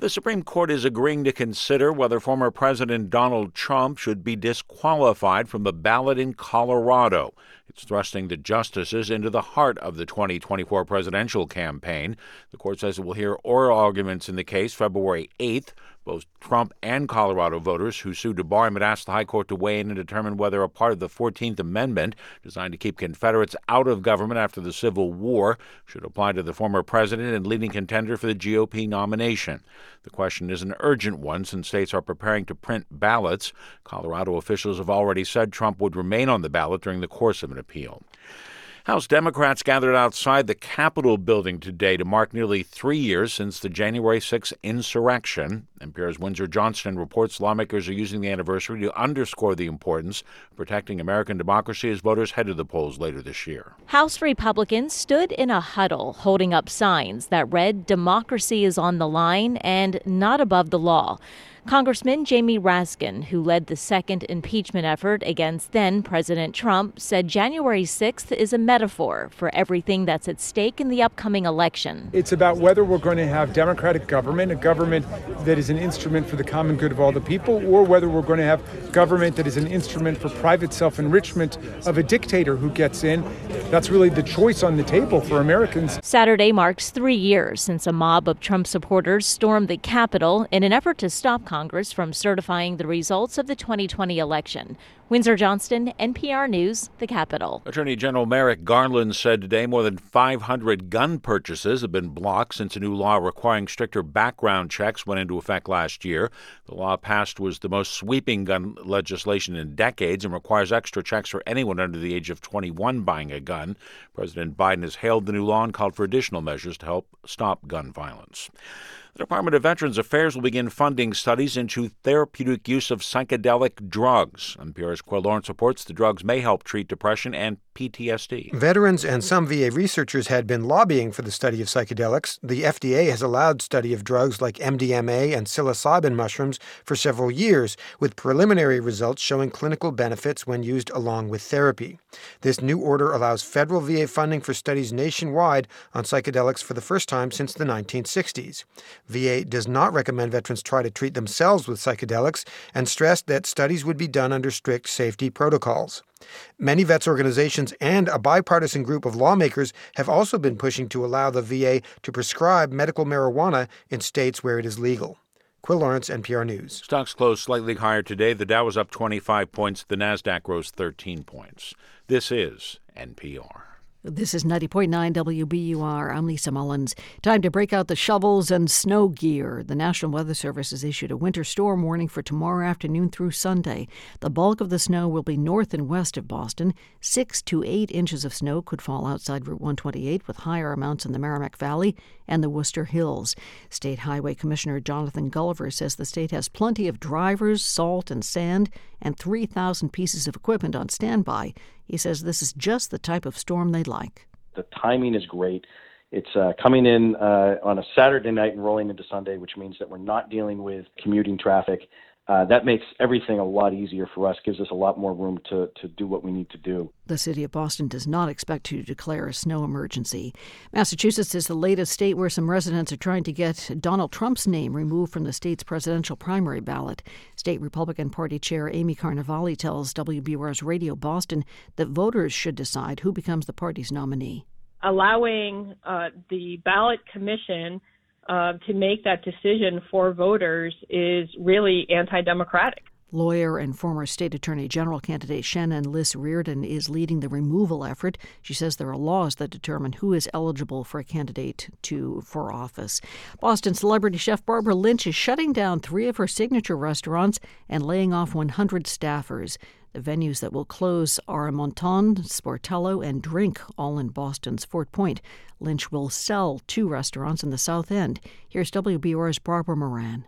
The Supreme Court is agreeing to consider whether former President Donald Trump should be disqualified from the ballot in Colorado. It's thrusting the justices into the heart of the 2024 presidential campaign. The court says it will hear oral arguments in the case February 8th. Both Trump and Colorado voters who sued to bar him had asked the High Court to weigh in and determine whether a part of the 14th Amendment, designed to keep Confederates out of government after the Civil War, should apply to the former president and leading contender for the GOP nomination. The question is an urgent one since states are preparing to print ballots. Colorado officials have already said Trump would remain on the ballot during the course of an appeal. House Democrats gathered outside the Capitol building today to mark nearly three years since the January 6 insurrection. NPR's Windsor Johnston reports lawmakers are using the anniversary to underscore the importance of protecting American democracy as voters head to the polls later this year. House Republicans stood in a huddle holding up signs that read, Democracy is on the line and not above the law. Congressman Jamie Raskin, who led the second impeachment effort against then President Trump, said January 6th is a metaphor for everything that's at stake in the upcoming election. It's about whether we're going to have democratic government, a government that is an instrument for the common good of all the people, or whether we're going to have government that is an instrument for private self enrichment of a dictator who gets in. That's really the choice on the table for Americans. Saturday marks three years since a mob of Trump supporters stormed the Capitol in an effort to stop Congress from certifying the results of the 2020 election. Windsor Johnston, NPR News, the Capitol. Attorney General Merrick Garland said today more than 500 gun purchases have been blocked since a new law requiring stricter background checks went into effect last year. The law passed was the most sweeping gun legislation in decades and requires extra checks for anyone under the age of 21 buying a gun. President Biden has hailed the new law and called for additional measures to help stop gun violence. The Department of Veterans Affairs will begin funding studies into therapeutic use of psychedelic drugs. NPR's Quill Lawrence reports the drugs may help treat depression and PTSD. Veterans and some VA researchers had been lobbying for the study of psychedelics. The FDA has allowed study of drugs like MDMA and psilocybin mushrooms for several years, with preliminary results showing clinical benefits when used along with therapy. This new order allows federal VA funding for studies nationwide on psychedelics for the first time since the 1960s. VA does not recommend veterans try to treat themselves with psychedelics and stressed that studies would be done under strict safety protocols. Many vets organizations and a bipartisan group of lawmakers have also been pushing to allow the VA to prescribe medical marijuana in states where it is legal. Quill Lawrence, NPR News. Stocks closed slightly higher today. The Dow was up 25 points. The Nasdaq rose 13 points. This is NPR. This is 90.9 WBUR. I'm Lisa Mullins. Time to break out the shovels and snow gear. The National Weather Service has issued a winter storm warning for tomorrow afternoon through Sunday. The bulk of the snow will be north and west of Boston. Six to eight inches of snow could fall outside Route 128, with higher amounts in the Merrimack Valley and the Worcester Hills. State Highway Commissioner Jonathan Gulliver says the state has plenty of drivers, salt, and sand, and 3,000 pieces of equipment on standby. He says this is just the type of storm they like. The timing is great. It's uh, coming in uh, on a Saturday night and rolling into Sunday, which means that we're not dealing with commuting traffic. Uh, that makes everything a lot easier for us, gives us a lot more room to, to do what we need to do. The city of Boston does not expect to declare a snow emergency. Massachusetts is the latest state where some residents are trying to get Donald Trump's name removed from the state's presidential primary ballot. State Republican Party Chair Amy Carnevale tells WBUR's Radio Boston that voters should decide who becomes the party's nominee. Allowing uh, the ballot commission uh, to make that decision for voters is really anti democratic. Lawyer and former state attorney general candidate Shannon Liss-Riordan is leading the removal effort. She says there are laws that determine who is eligible for a candidate to for office. Boston celebrity chef Barbara Lynch is shutting down three of her signature restaurants and laying off 100 staffers. The venues that will close are Menton, Sportello, and Drink, all in Boston's Fort Point. Lynch will sell two restaurants in the South End. Here's WBUR's Barbara Moran.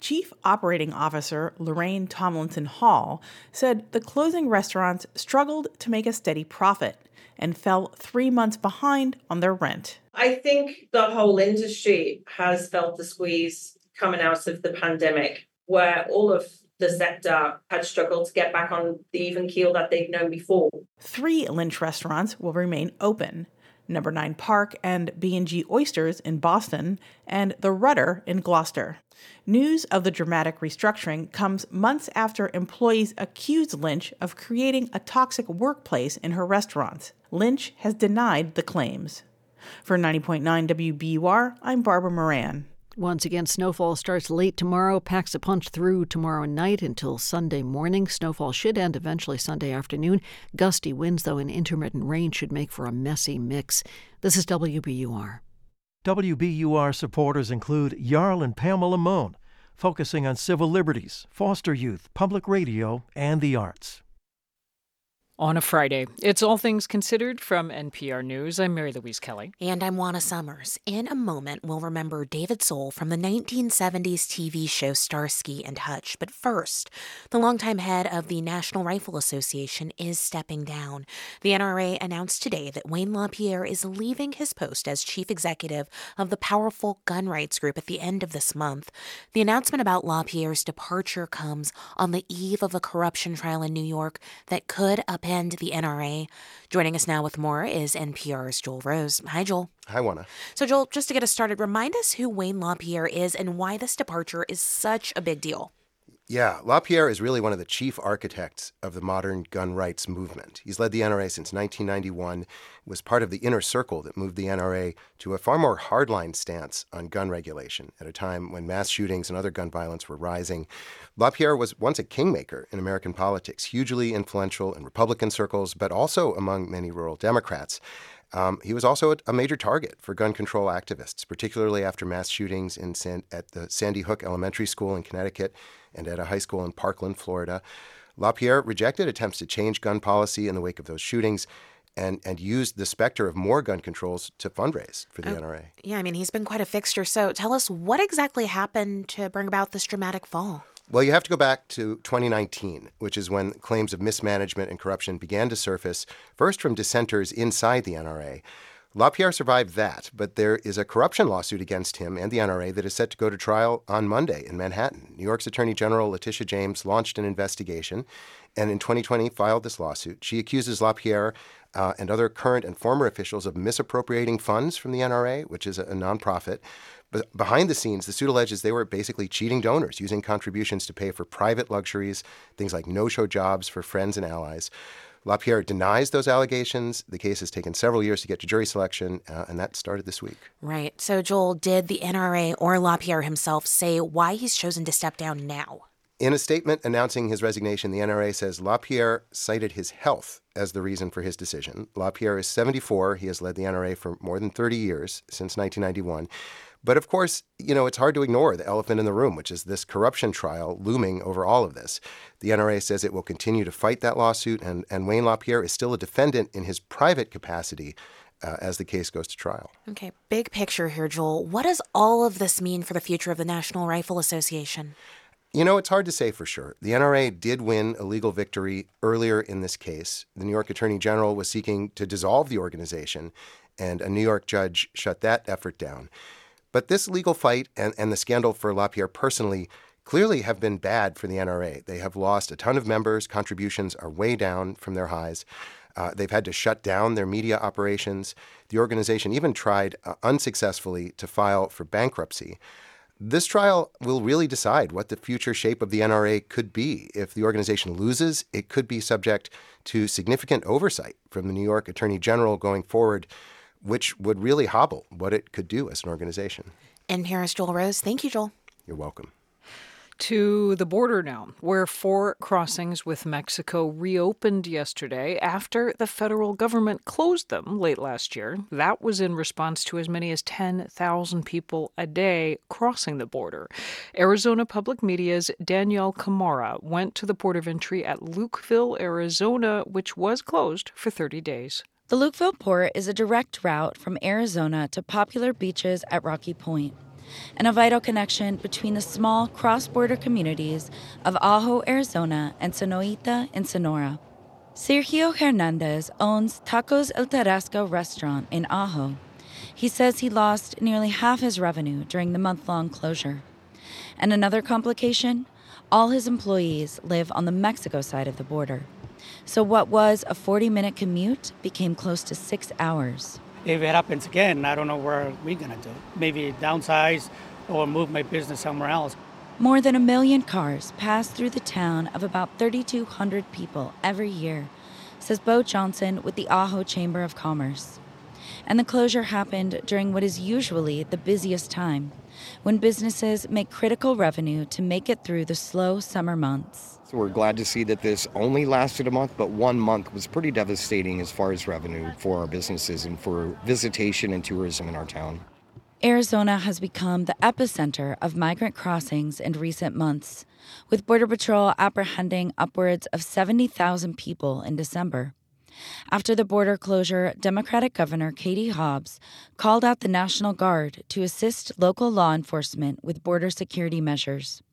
Chief Operating Officer Lorraine Tomlinson Hall said the closing restaurants struggled to make a steady profit and fell three months behind on their rent. I think the whole industry has felt the squeeze coming out of the pandemic, where all of the sector had struggled to get back on the even keel that they've known before. Three Lynch restaurants will remain open. Number 9 Park and B&G Oysters in Boston and The Rudder in Gloucester. News of the dramatic restructuring comes months after employees accused Lynch of creating a toxic workplace in her restaurants. Lynch has denied the claims. For 90.9 WBUR, I'm Barbara Moran. Once again, snowfall starts late tomorrow, packs a punch through tomorrow night until Sunday morning. Snowfall should end eventually Sunday afternoon. Gusty winds, though, and intermittent rain should make for a messy mix. This is WBUR. WBUR supporters include Jarl and Pamela Mohn, focusing on civil liberties, foster youth, public radio, and the arts on a Friday. It's All Things Considered from NPR News. I'm Mary Louise Kelly. And I'm Juana Summers. In a moment, we'll remember David Soul from the 1970s TV show Starsky and Hutch. But first, the longtime head of the National Rifle Association is stepping down. The NRA announced today that Wayne LaPierre is leaving his post as chief executive of the powerful gun rights group at the end of this month. The announcement about LaPierre's departure comes on the eve of a corruption trial in New York that could up upend the NRA. Joining us now with more is NPR's Joel Rose. Hi, Joel. Hi, Juana. So, Joel, just to get us started, remind us who Wayne LaPierre is and why this departure is such a big deal. Yeah, LaPierre is really one of the chief architects of the modern gun rights movement. He's led the NRA since 1991, was part of the inner circle that moved the NRA to a far more hardline stance on gun regulation at a time when mass shootings and other gun violence were rising. LaPierre was once a kingmaker in American politics, hugely influential in Republican circles, but also among many rural Democrats. Um, he was also a, major target for gun control activists, particularly after mass shootings in San, at the Sandy Hook Elementary School in Connecticut and at a high school in Parkland, Florida. LaPierre rejected attempts to change gun policy in the wake of those shootings and, and used the specter of more gun controls to fundraise for the oh, NRA. Yeah, I mean, he's been quite a fixture. So tell us what exactly happened to bring about this dramatic fall? Well, you have to go back to 2019, which is when claims of mismanagement and corruption began to surface, first from dissenters inside the NRA. LaPierre survived that, but there is a corruption lawsuit against him and the NRA that is set to go to trial on Monday in Manhattan. New York's Attorney General Letitia James launched an investigation and in 2020 filed this lawsuit. She accuses LaPierre uh, and other current and former officials of misappropriating funds from the NRA, which is a, a nonprofit, but behind the scenes, the suit alleges they were basically cheating donors, using contributions to pay for private luxuries, things like no show jobs for friends and allies. LaPierre denies those allegations. The case has taken several years to get to jury selection, uh, and that started this week. Right. So, Joel, did the NRA or LaPierre himself say why he's chosen to step down now? In a statement announcing his resignation, the NRA says LaPierre cited his health as the reason for his decision. LaPierre is 74. He has led the NRA for more than 30 years, since 1991. But of course, you know, it's hard to ignore the elephant in the room, which is this corruption trial looming over all of this. The NRA says it will continue to fight that lawsuit, and, and Wayne LaPierre is still a defendant in his private capacity uh, as the case goes to trial. Okay, big picture here, Joel. What does all of this mean for the future of the National Rifle Association? You know, it's hard to say for sure. The NRA did win a legal victory earlier in this case. The New York Attorney General was seeking to dissolve the organization, and a New York judge shut that effort down. But this legal fight and, and the scandal for LaPierre personally clearly have been bad for the NRA. They have lost a ton of members, contributions are way down from their highs. Uh, they've had to shut down their media operations. The organization even tried uh, unsuccessfully to file for bankruptcy. This trial will really decide what the future shape of the NRA could be. If the organization loses, it could be subject to significant oversight from the New York Attorney General going forward which would really hobble what it could do as an organization. NPR's Joel Rose. Thank you, Joel. You're welcome. To the border now, where four crossings with Mexico reopened yesterday after the federal government closed them late last year. That was in response to as many as 10,000 people a day crossing the border. Arizona Public Media's Danyelle Khmara went to the port of entry at Lukeville, Arizona, which was closed for 30 days. The Lukeville Port is a direct route from Arizona to popular beaches at Rocky Point, and a vital connection between the small cross border communities of Ajo, Arizona, and Sonoyta in Sonora. Sergio Hernandez owns Tacos El Tarasca restaurant in Ajo. He says he lost nearly half his revenue during the month long closure. And another complication all his employees live on the Mexico side of the border. So, what was a 40 minute commute became close to six hours. If it happens again, I don't know where we're going to do. Maybe downsize or move my business somewhere else. More than a million cars pass through the town of about 3,200 people every year, says Bo Johnson with the Ajo Chamber of Commerce. And the closure happened during what is usually the busiest time, when businesses make critical revenue to make it through the slow summer months. We're glad to see that this only lasted a month, but one month was pretty devastating as far as revenue for our businesses and for visitation and tourism in our town. Arizona has become the epicenter of migrant crossings in recent months, with Border Patrol apprehending upwards of 70,000 people in December. After the border closure, Democratic Governor Katie Hobbs called out the National Guard to assist local law enforcement with border security measures.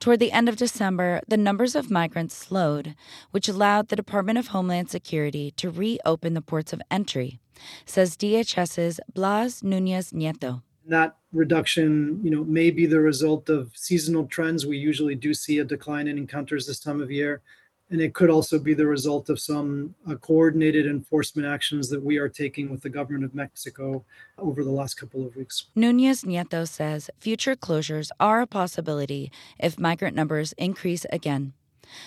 Toward the end of December, the numbers of migrants slowed, which allowed the Department of Homeland Security to reopen the ports of entry, says DHS's Blas Nuñez-Neto. That reduction, you know, may be the result of seasonal trends. We usually do see a decline in encounters this time of year and it could also be the result of some uh, coordinated enforcement actions that we are taking with the government of Mexico over the last couple of weeks. Nuñez-Neto says future closures are a possibility if migrant numbers increase again.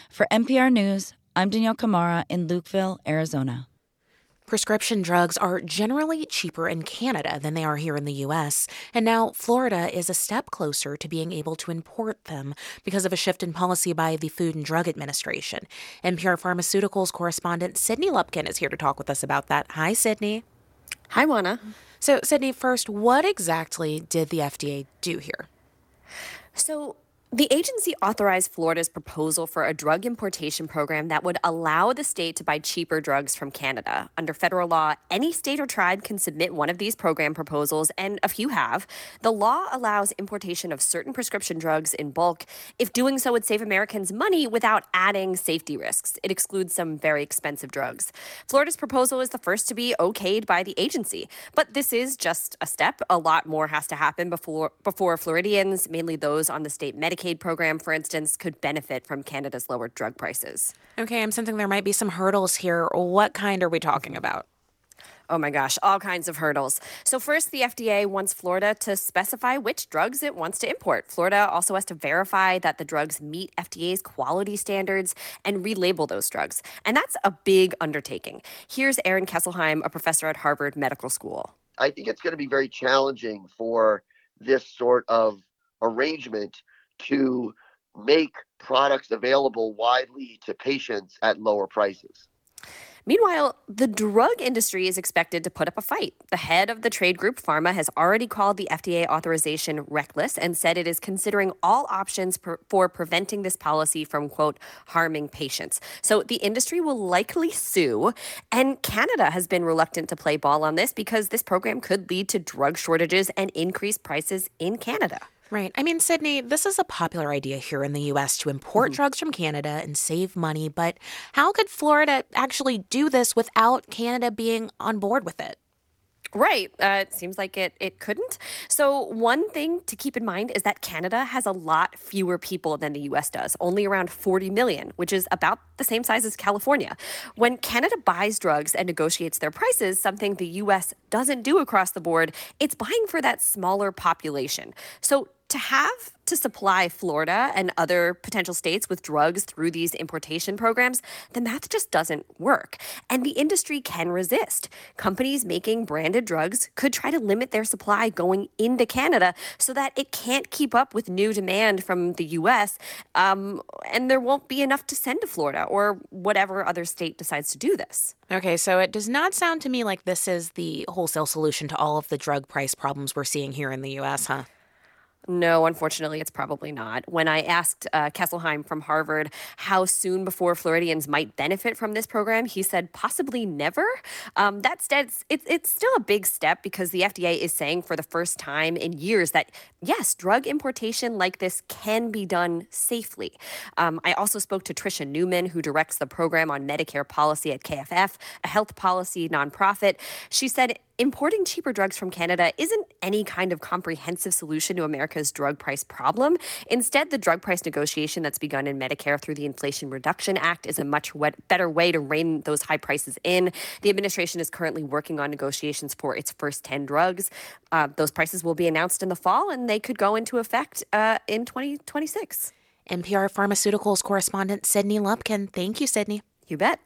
For NPR News, I'm Danyelle Khmara in Lukeville, Arizona. Prescription drugs are generally cheaper in Canada than they are here in the US, and now Florida is a step closer to being able to import them because of a shift in policy by the Food and Drug Administration. NPR Pharmaceuticals correspondent Sydney Lupkin is here to talk with us about that. Hi, Sydney. Hi, Juana. So, Sydney, first, what exactly did the FDA do here? So, the agency authorized Florida's proposal for a drug importation program that would allow the state to buy cheaper drugs from Canada. Under federal law, any state or tribe can submit one of these program proposals, and a few have. The law allows importation of certain prescription drugs in bulk if doing so would save Americans money without adding safety risks. It excludes some very expensive drugs. Florida's proposal is the first to be okayed by the agency, but this is just a step. A lot more has to happen before before Floridians, mainly those on the state Medicaid Medicaid program, for instance, could benefit from Canada's lower drug prices. Okay, I'm sensing there might be some hurdles here. What kind are we talking about? Oh my gosh, all kinds of hurdles. So, first, the FDA wants Florida to specify which drugs it wants to import. Florida also has to verify that the drugs meet FDA's quality standards and relabel those drugs. And that's a big undertaking. Here's Aaron Kesselheim, a professor at Harvard Medical School. I think it's going to be very challenging for this sort of arrangement to make products available widely to patients at lower prices. Meanwhile, the drug industry is expected to put up a fight. The head of the trade group Pharma has already called the FDA authorization reckless and said it is considering all options per, for preventing this policy from, quote, harming patients. So the industry will likely sue. And Canada has been reluctant to play ball on this because this program could lead to drug shortages and increased prices in Canada. Right. I mean, Sydney, this is a popular idea here in the US to import mm-hmm. drugs from Canada and save money, but how could Florida actually do this without Canada being on board with it? Right. Uh, it seems like it, it couldn't. So, one thing to keep in mind is that Canada has a lot fewer people than the US does, only around 40 million, which is about the same size as California. When Canada buys drugs and negotiates their prices, something the US doesn't do across the board, it's buying for that smaller population. So, to have to supply Florida and other potential states with drugs through these importation programs, the math just doesn't work. And the industry can resist. Companies making branded drugs could try to limit their supply going into Canada so that it can't keep up with new demand from the US, um, and there won't be enough to send to Florida or whatever other state decides to do this. Okay, so it does not sound to me like this is the wholesale solution to all of the drug price problems we're seeing here in the US, huh? No, unfortunately, it's probably not. When I asked uh, Kesselheim from Harvard how soon before Floridians might benefit from this program, he said possibly never. Um, that it's, it's still a big step because the FDA is saying for the first time in years that, yes, drug importation like this can be done safely. Um, I also spoke to Tricia Neuman, who directs the program on Medicare policy at KFF, a health policy nonprofit. She said importing cheaper drugs from Canada isn't any kind of comprehensive solution to America's drug price problem. Instead, the drug price negotiation that's begun in Medicare through the Inflation Reduction Act is a much better way to rein those high prices in. The administration is currently working on negotiations for its first 10 drugs. Uh, those prices will be announced in the fall and they could go into effect uh, in 2026. NPR Pharmaceuticals correspondent Sydney Lupkin. Thank you, Sydney. You bet.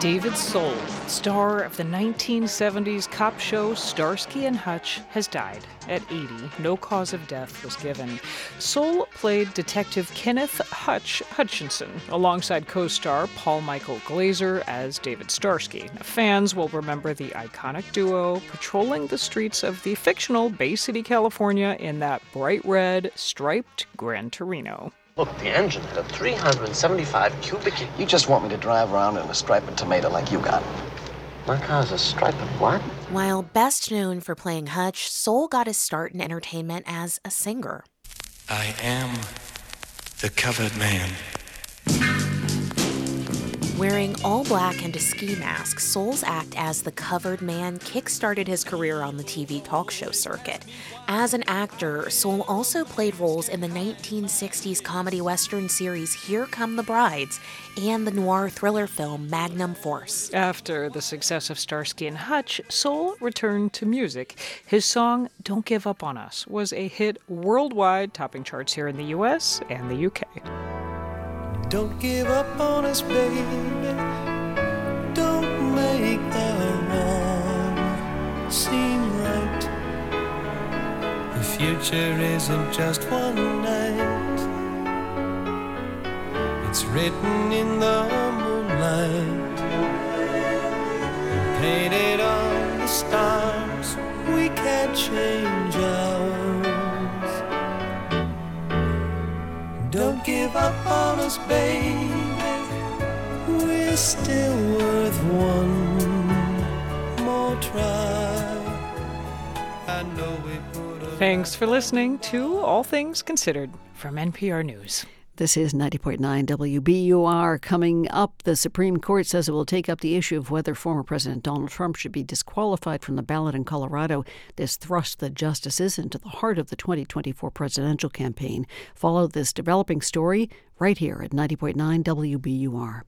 David Soul, star of the 1970s cop show Starsky and Hutch, has died at 80. No cause of death was given. Soul played Detective Kenneth Hutch Hutchinson alongside co star Paul Michael Glaser as David Starsky. Fans will remember the iconic duo patrolling the streets of the fictional Bay City, California in that bright red, striped Gran Torino. Look, the engine had a 375 cubic. You just want me to drive around in a striped tomato like you got. My car's a striped what? While best known for playing Hutch, Soul got his start in entertainment as a singer. I am the covered man. Wearing all black and a ski mask, Soul's act as the covered man kickstarted his career on the TV talk show circuit. As an actor, Soul also played roles in the 1960s comedy western series Here Come the Brides and the noir thriller film Magnum Force. After the success of Starsky and Hutch, Soul returned to music. His song Don't Give Up on Us was a hit worldwide, topping charts here in the US and the UK. Don't give up on us, baby. Don't make the wrong seem right. The future isn't just one night, it's written in the moonlight, painted on the stars. We can't change ours. Don't give up on us, baby. We're still worth one more try. Thanks for listening to All Things Considered from NPR News. This is 90.9 WBUR. Coming up, the Supreme Court says it will take up the issue of whether former President Donald Trump should be disqualified from the ballot in Colorado. This thrusts the justices into the heart of the 2024 presidential campaign. Follow this developing story right here at 90.9 WBUR.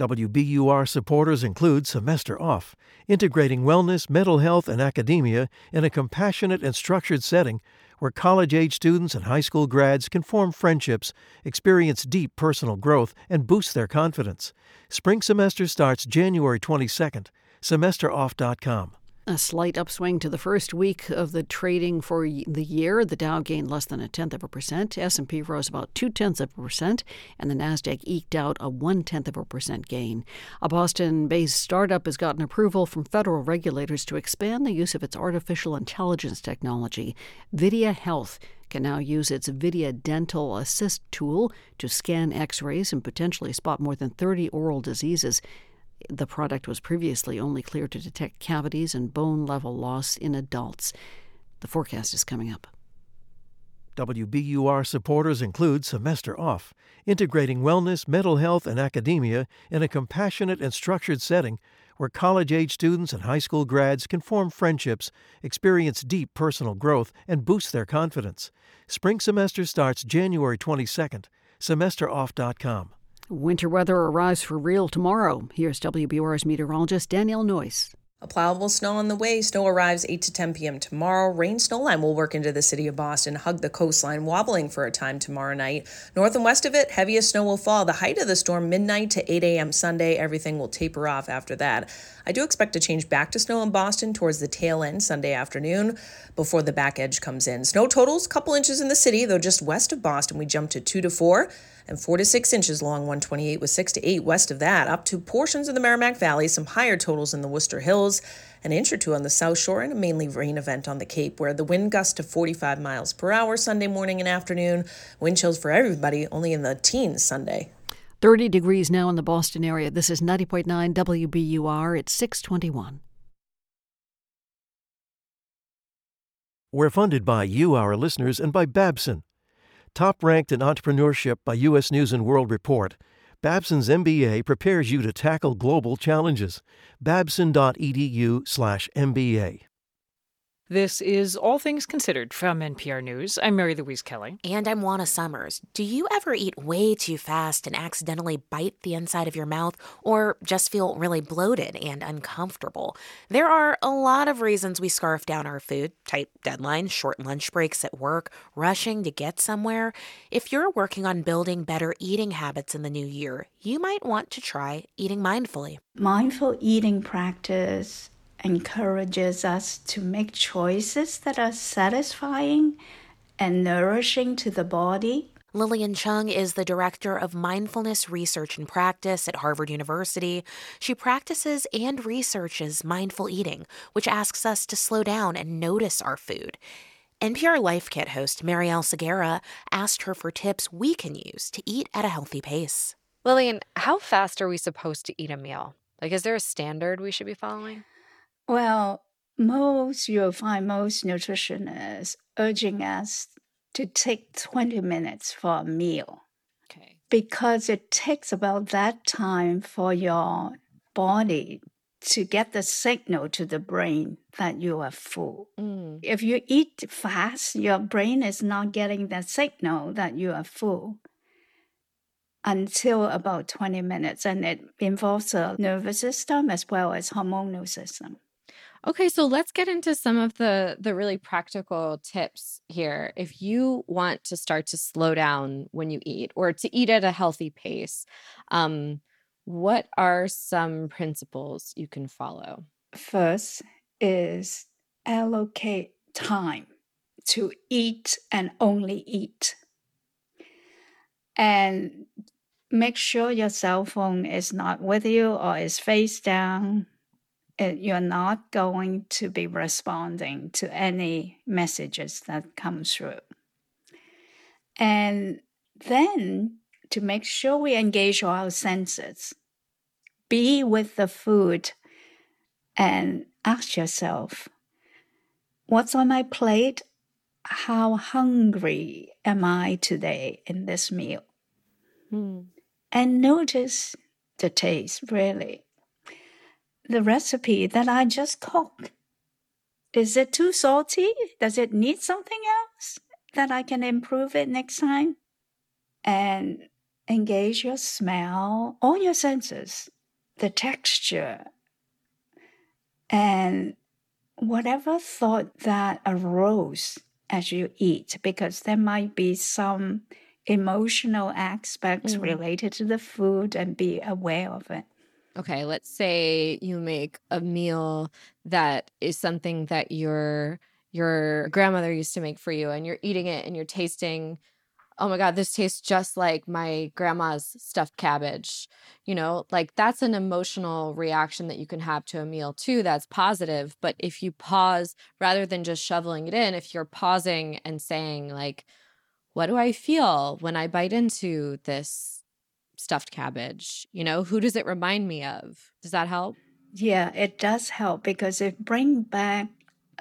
WBUR supporters include Semester Off, integrating wellness, mental health, and academia in a compassionate and structured setting where college age students and high school grads can form friendships, experience deep personal growth, and boost their confidence. Spring semester starts January 22nd. SemesterOff.com. A slight upswing to the first week of the trading for the year. The Dow gained less than a tenth of a percent. S&P rose about two tenths of a percent, and the Nasdaq eked out a one tenth of a percent gain. A Boston-based startup has gotten approval from federal regulators to expand the use of its artificial intelligence technology. Videa Health can now use its Videa Dental Assist tool to scan X-rays and potentially spot more than 30 oral diseases. The product was previously only clear to detect cavities and bone level loss in adults. The forecast is coming up. WBUR supporters include Semester Off, integrating wellness, mental health, and academia in a compassionate and structured setting where college age students and high school grads can form friendships, experience deep personal growth, and boost their confidence. Spring semester starts January 22nd. SemesterOff.com. Winter weather arrives for real tomorrow. Here's WBUR's meteorologist Danielle Noyes. A plowable snow on the way. Snow arrives 8 to 10 p.m. tomorrow. Rain snow line will work into the city of Boston, hug the coastline, wobbling for a time tomorrow night. North and west of it, heaviest snow will fall. The height of the storm, midnight to 8 a.m. Sunday. Everything will taper off after that. I do expect to change back to snow in Boston towards the tail end Sunday afternoon before the back edge comes in. Snow totals, couple inches in the city, though just west of Boston, we jump to 2 to 4 and 4 to 6 inches long, 128 with 6 to 8 west of that, up to portions of the Merrimack Valley, some higher totals in the Worcester Hills, an inch or two on the South Shore, and a mainly rain event on the Cape, where the wind gusts to 45 miles per hour Sunday morning and afternoon. Wind chills for everybody only in the teens Sunday. 30 degrees now in the Boston area. This is 90.9 WBUR. It's 621. We're funded by you, our listeners, and by Babson. Top ranked in entrepreneurship by U.S. News and World Report, Babson's MBA prepares you to tackle global challenges. Babson.edu/slash MBA. This is All Things Considered from NPR News. I'm Mary Louise Kelly. And I'm Juana Summers. Do you ever eat way too fast and accidentally bite the inside of your mouth or just feel really bloated and uncomfortable? There are a lot of reasons we scarf down our food tight deadlines, short lunch breaks at work, rushing to get somewhere. If you're working on building better eating habits in the new year, you might want to try eating mindfully. Mindful eating practice encourages us to make choices that are satisfying and nourishing to the body. Lilian Cheung is the director of mindfulness research and practice at Harvard University. She practices and researches mindful eating, which asks us to slow down and notice our food. NPR Life Kit host Marielle Segarra asked her for tips we can use to eat at a healthy pace. Lilian, how fast are we supposed to eat a meal? Like, is there a standard we should be following? Well, most you'll find most nutritionists urging us to take 20 minutes for a meal. Okay. Because it takes about that time for your body to get the signal to the brain that you are full. Mm. If you eat fast, your brain is not getting the signal that you are full until about 20 minutes and it involves the nervous system as well as hormonal system. Okay, so let's get into some of the the really practical tips here. If you want to start to slow down when you eat or to eat at a healthy pace, um, what are some principles you can follow? First is allocate time to eat and only eat. And make sure your cell phone is not with you or is face down it, you're not going to be responding to any messages that come through. And then to make sure we engage our senses, be with the food and ask yourself, what's on my plate? How hungry am I today in this meal? Hmm. And notice the taste, really the recipe that I just cooked. Is it too salty? Does it need something else that I can improve it next time? And engage your smell, all your senses, the texture, and whatever thought that arose as you eat, because there might be some emotional aspects mm. related to the food and be aware of it. Okay, let's say you make a meal that is something that your your grandmother used to make for you and you're eating it and you're tasting oh my god this tastes just like my grandma's stuffed cabbage. You know like that's an emotional reaction that you can have to a meal too that's positive but if you pause rather than just shoveling it in if you're pausing and saying like what do i feel when i bite into this stuffed cabbage? You know, who does it remind me of? Does that help? Yeah, it does help because it brings back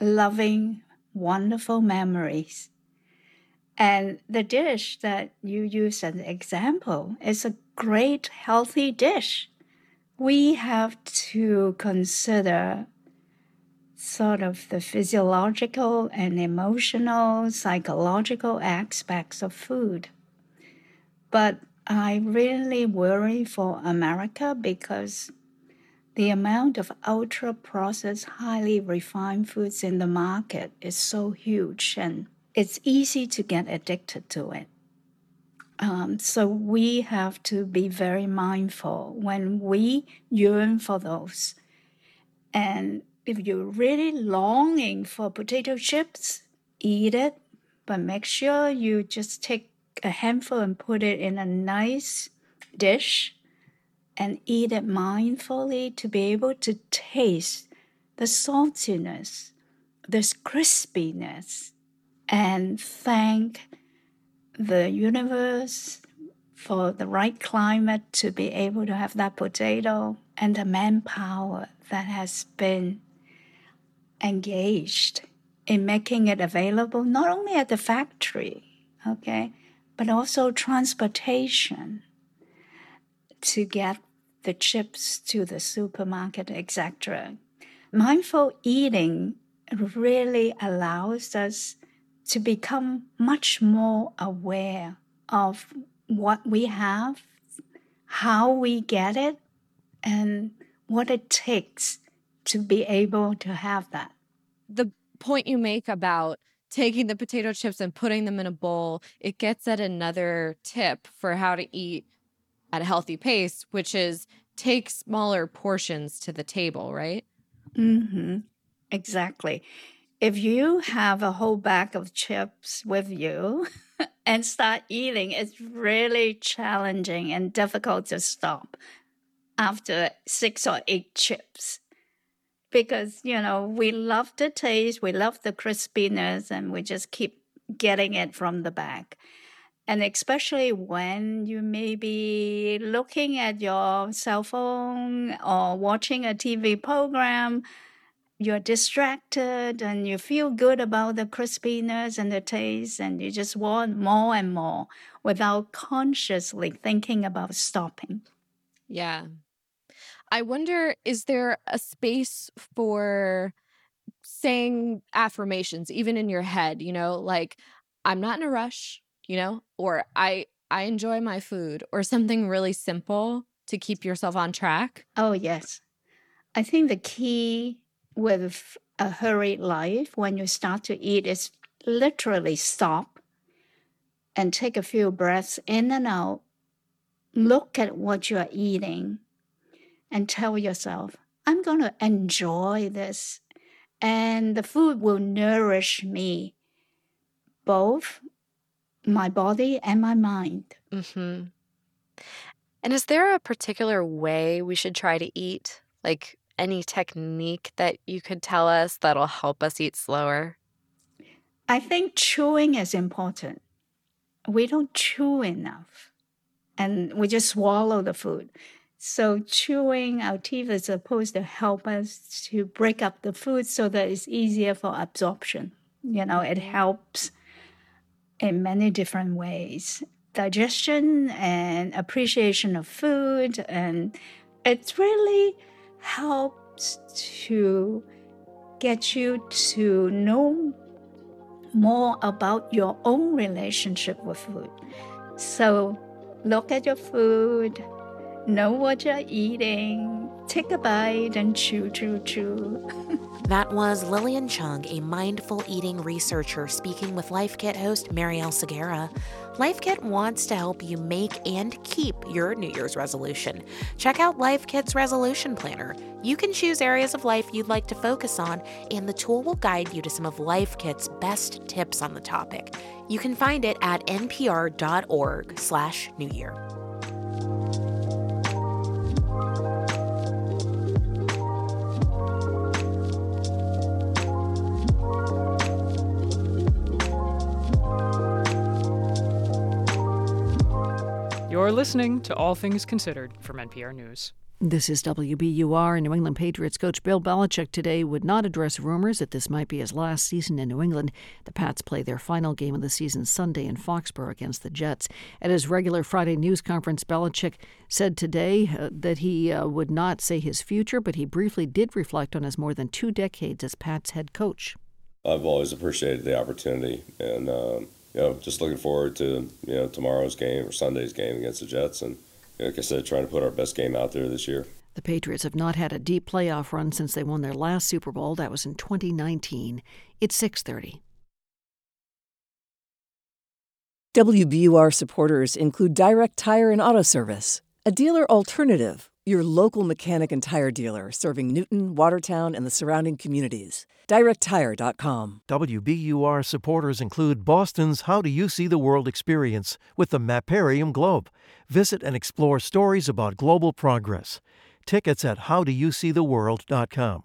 loving, wonderful memories. And the dish that you use as an example is a great, healthy dish. We have to consider sort of the physiological and emotional, psychological aspects of food. But I really worry for America because the amount of ultra processed, highly refined foods in the market is so huge and it's easy to get addicted to it. Um, so we have to be very mindful when we yearn for those. And if you're really longing for potato chips, eat it, but make sure you just take a handful and put it in a nice dish and eat it mindfully to be able to taste the saltiness, this crispiness, and thank the universe for the right climate to be able to have that potato and the manpower that has been engaged in making it available not only at the factory, okay, but also transportation to get the chips to the supermarket, etc. Mindful eating really allows us to become much more aware of what we have, how we get it, and what it takes to be able to have that. The point you make about taking the potato chips and putting them in a bowl, it gets at another tip for how to eat at a healthy pace, which is take smaller portions to the table, right? Mm-hmm. Exactly. If you have a whole bag of chips with you and start eating, it's really challenging and difficult to stop after six or eight chips. Because, you know, we love the taste, we love the crispiness, and we just keep getting it from the bag. And especially when you may be looking at your cell phone or watching a TV program, you're distracted and you feel good about the crispiness and the taste, and you just want more and more without consciously thinking about stopping. Yeah. I wonder is there a space for saying affirmations even in your head, you know, like I'm not in a rush, you know, or I I enjoy my food or something really simple to keep yourself on track? Oh, yes. I think the key with a hurried life when you start to eat is literally stop and take a few breaths in and out. Look at what you're eating and tell yourself, I'm going to enjoy this. And the food will nourish me, both my body and my mind. Mm-hmm. And is there a particular way we should try to eat? Like any technique that you could tell us that'll help us eat slower? I think chewing is important. We don't chew enough and we just swallow the food. So chewing our teeth is supposed to help us to break up the food so that it's easier for absorption. You know, it mm-hmm. helps in many different ways. Digestion and appreciation of food and it really helps to get you to know more about your own relationship with food. So look at your food, know what you're eating, take a bite and chew, chew, chew. that was Lilian Cheung, a mindful eating researcher, speaking with Life Kit host Marielle Segarra. Life Kit wants to help you make and keep your New Year's resolution. Check out Life Kit's resolution planner. You can choose areas of life you'd like to focus on, and the tool will guide you to some of Life Kit's best tips on the topic. You can find it at npr.org/slash new year. You're listening to All Things Considered from NPR News. This is WBUR. New England Patriots coach Bill Belichick today would not address rumors that this might be his last season in New England. The Pats play their final game of the season Sunday in Foxborough against the Jets. At his regular Friday news conference, Belichick said today uh, that he uh, would not say his future, but he briefly did reflect on his more than two decades as Pats head coach. I've always appreciated the opportunity, and um, you know, just looking forward to you know tomorrow's game or Sunday's game against the Jets, and like I said, trying to put our best game out there this year. The Patriots have not had a deep playoff run since they won their last Super Bowl. That was in 2019. It's 6:30. WBUR supporters include Direct Tire and Auto Service, a dealer alternative your local mechanic and tire dealer serving Newton, Watertown, and the surrounding communities. DirectTire.com. WBUR supporters include Boston's How Do You See the World experience with the Mapparium Globe. Visit and explore stories about global progress. Tickets at HowDoYouSeeTheWorld.com.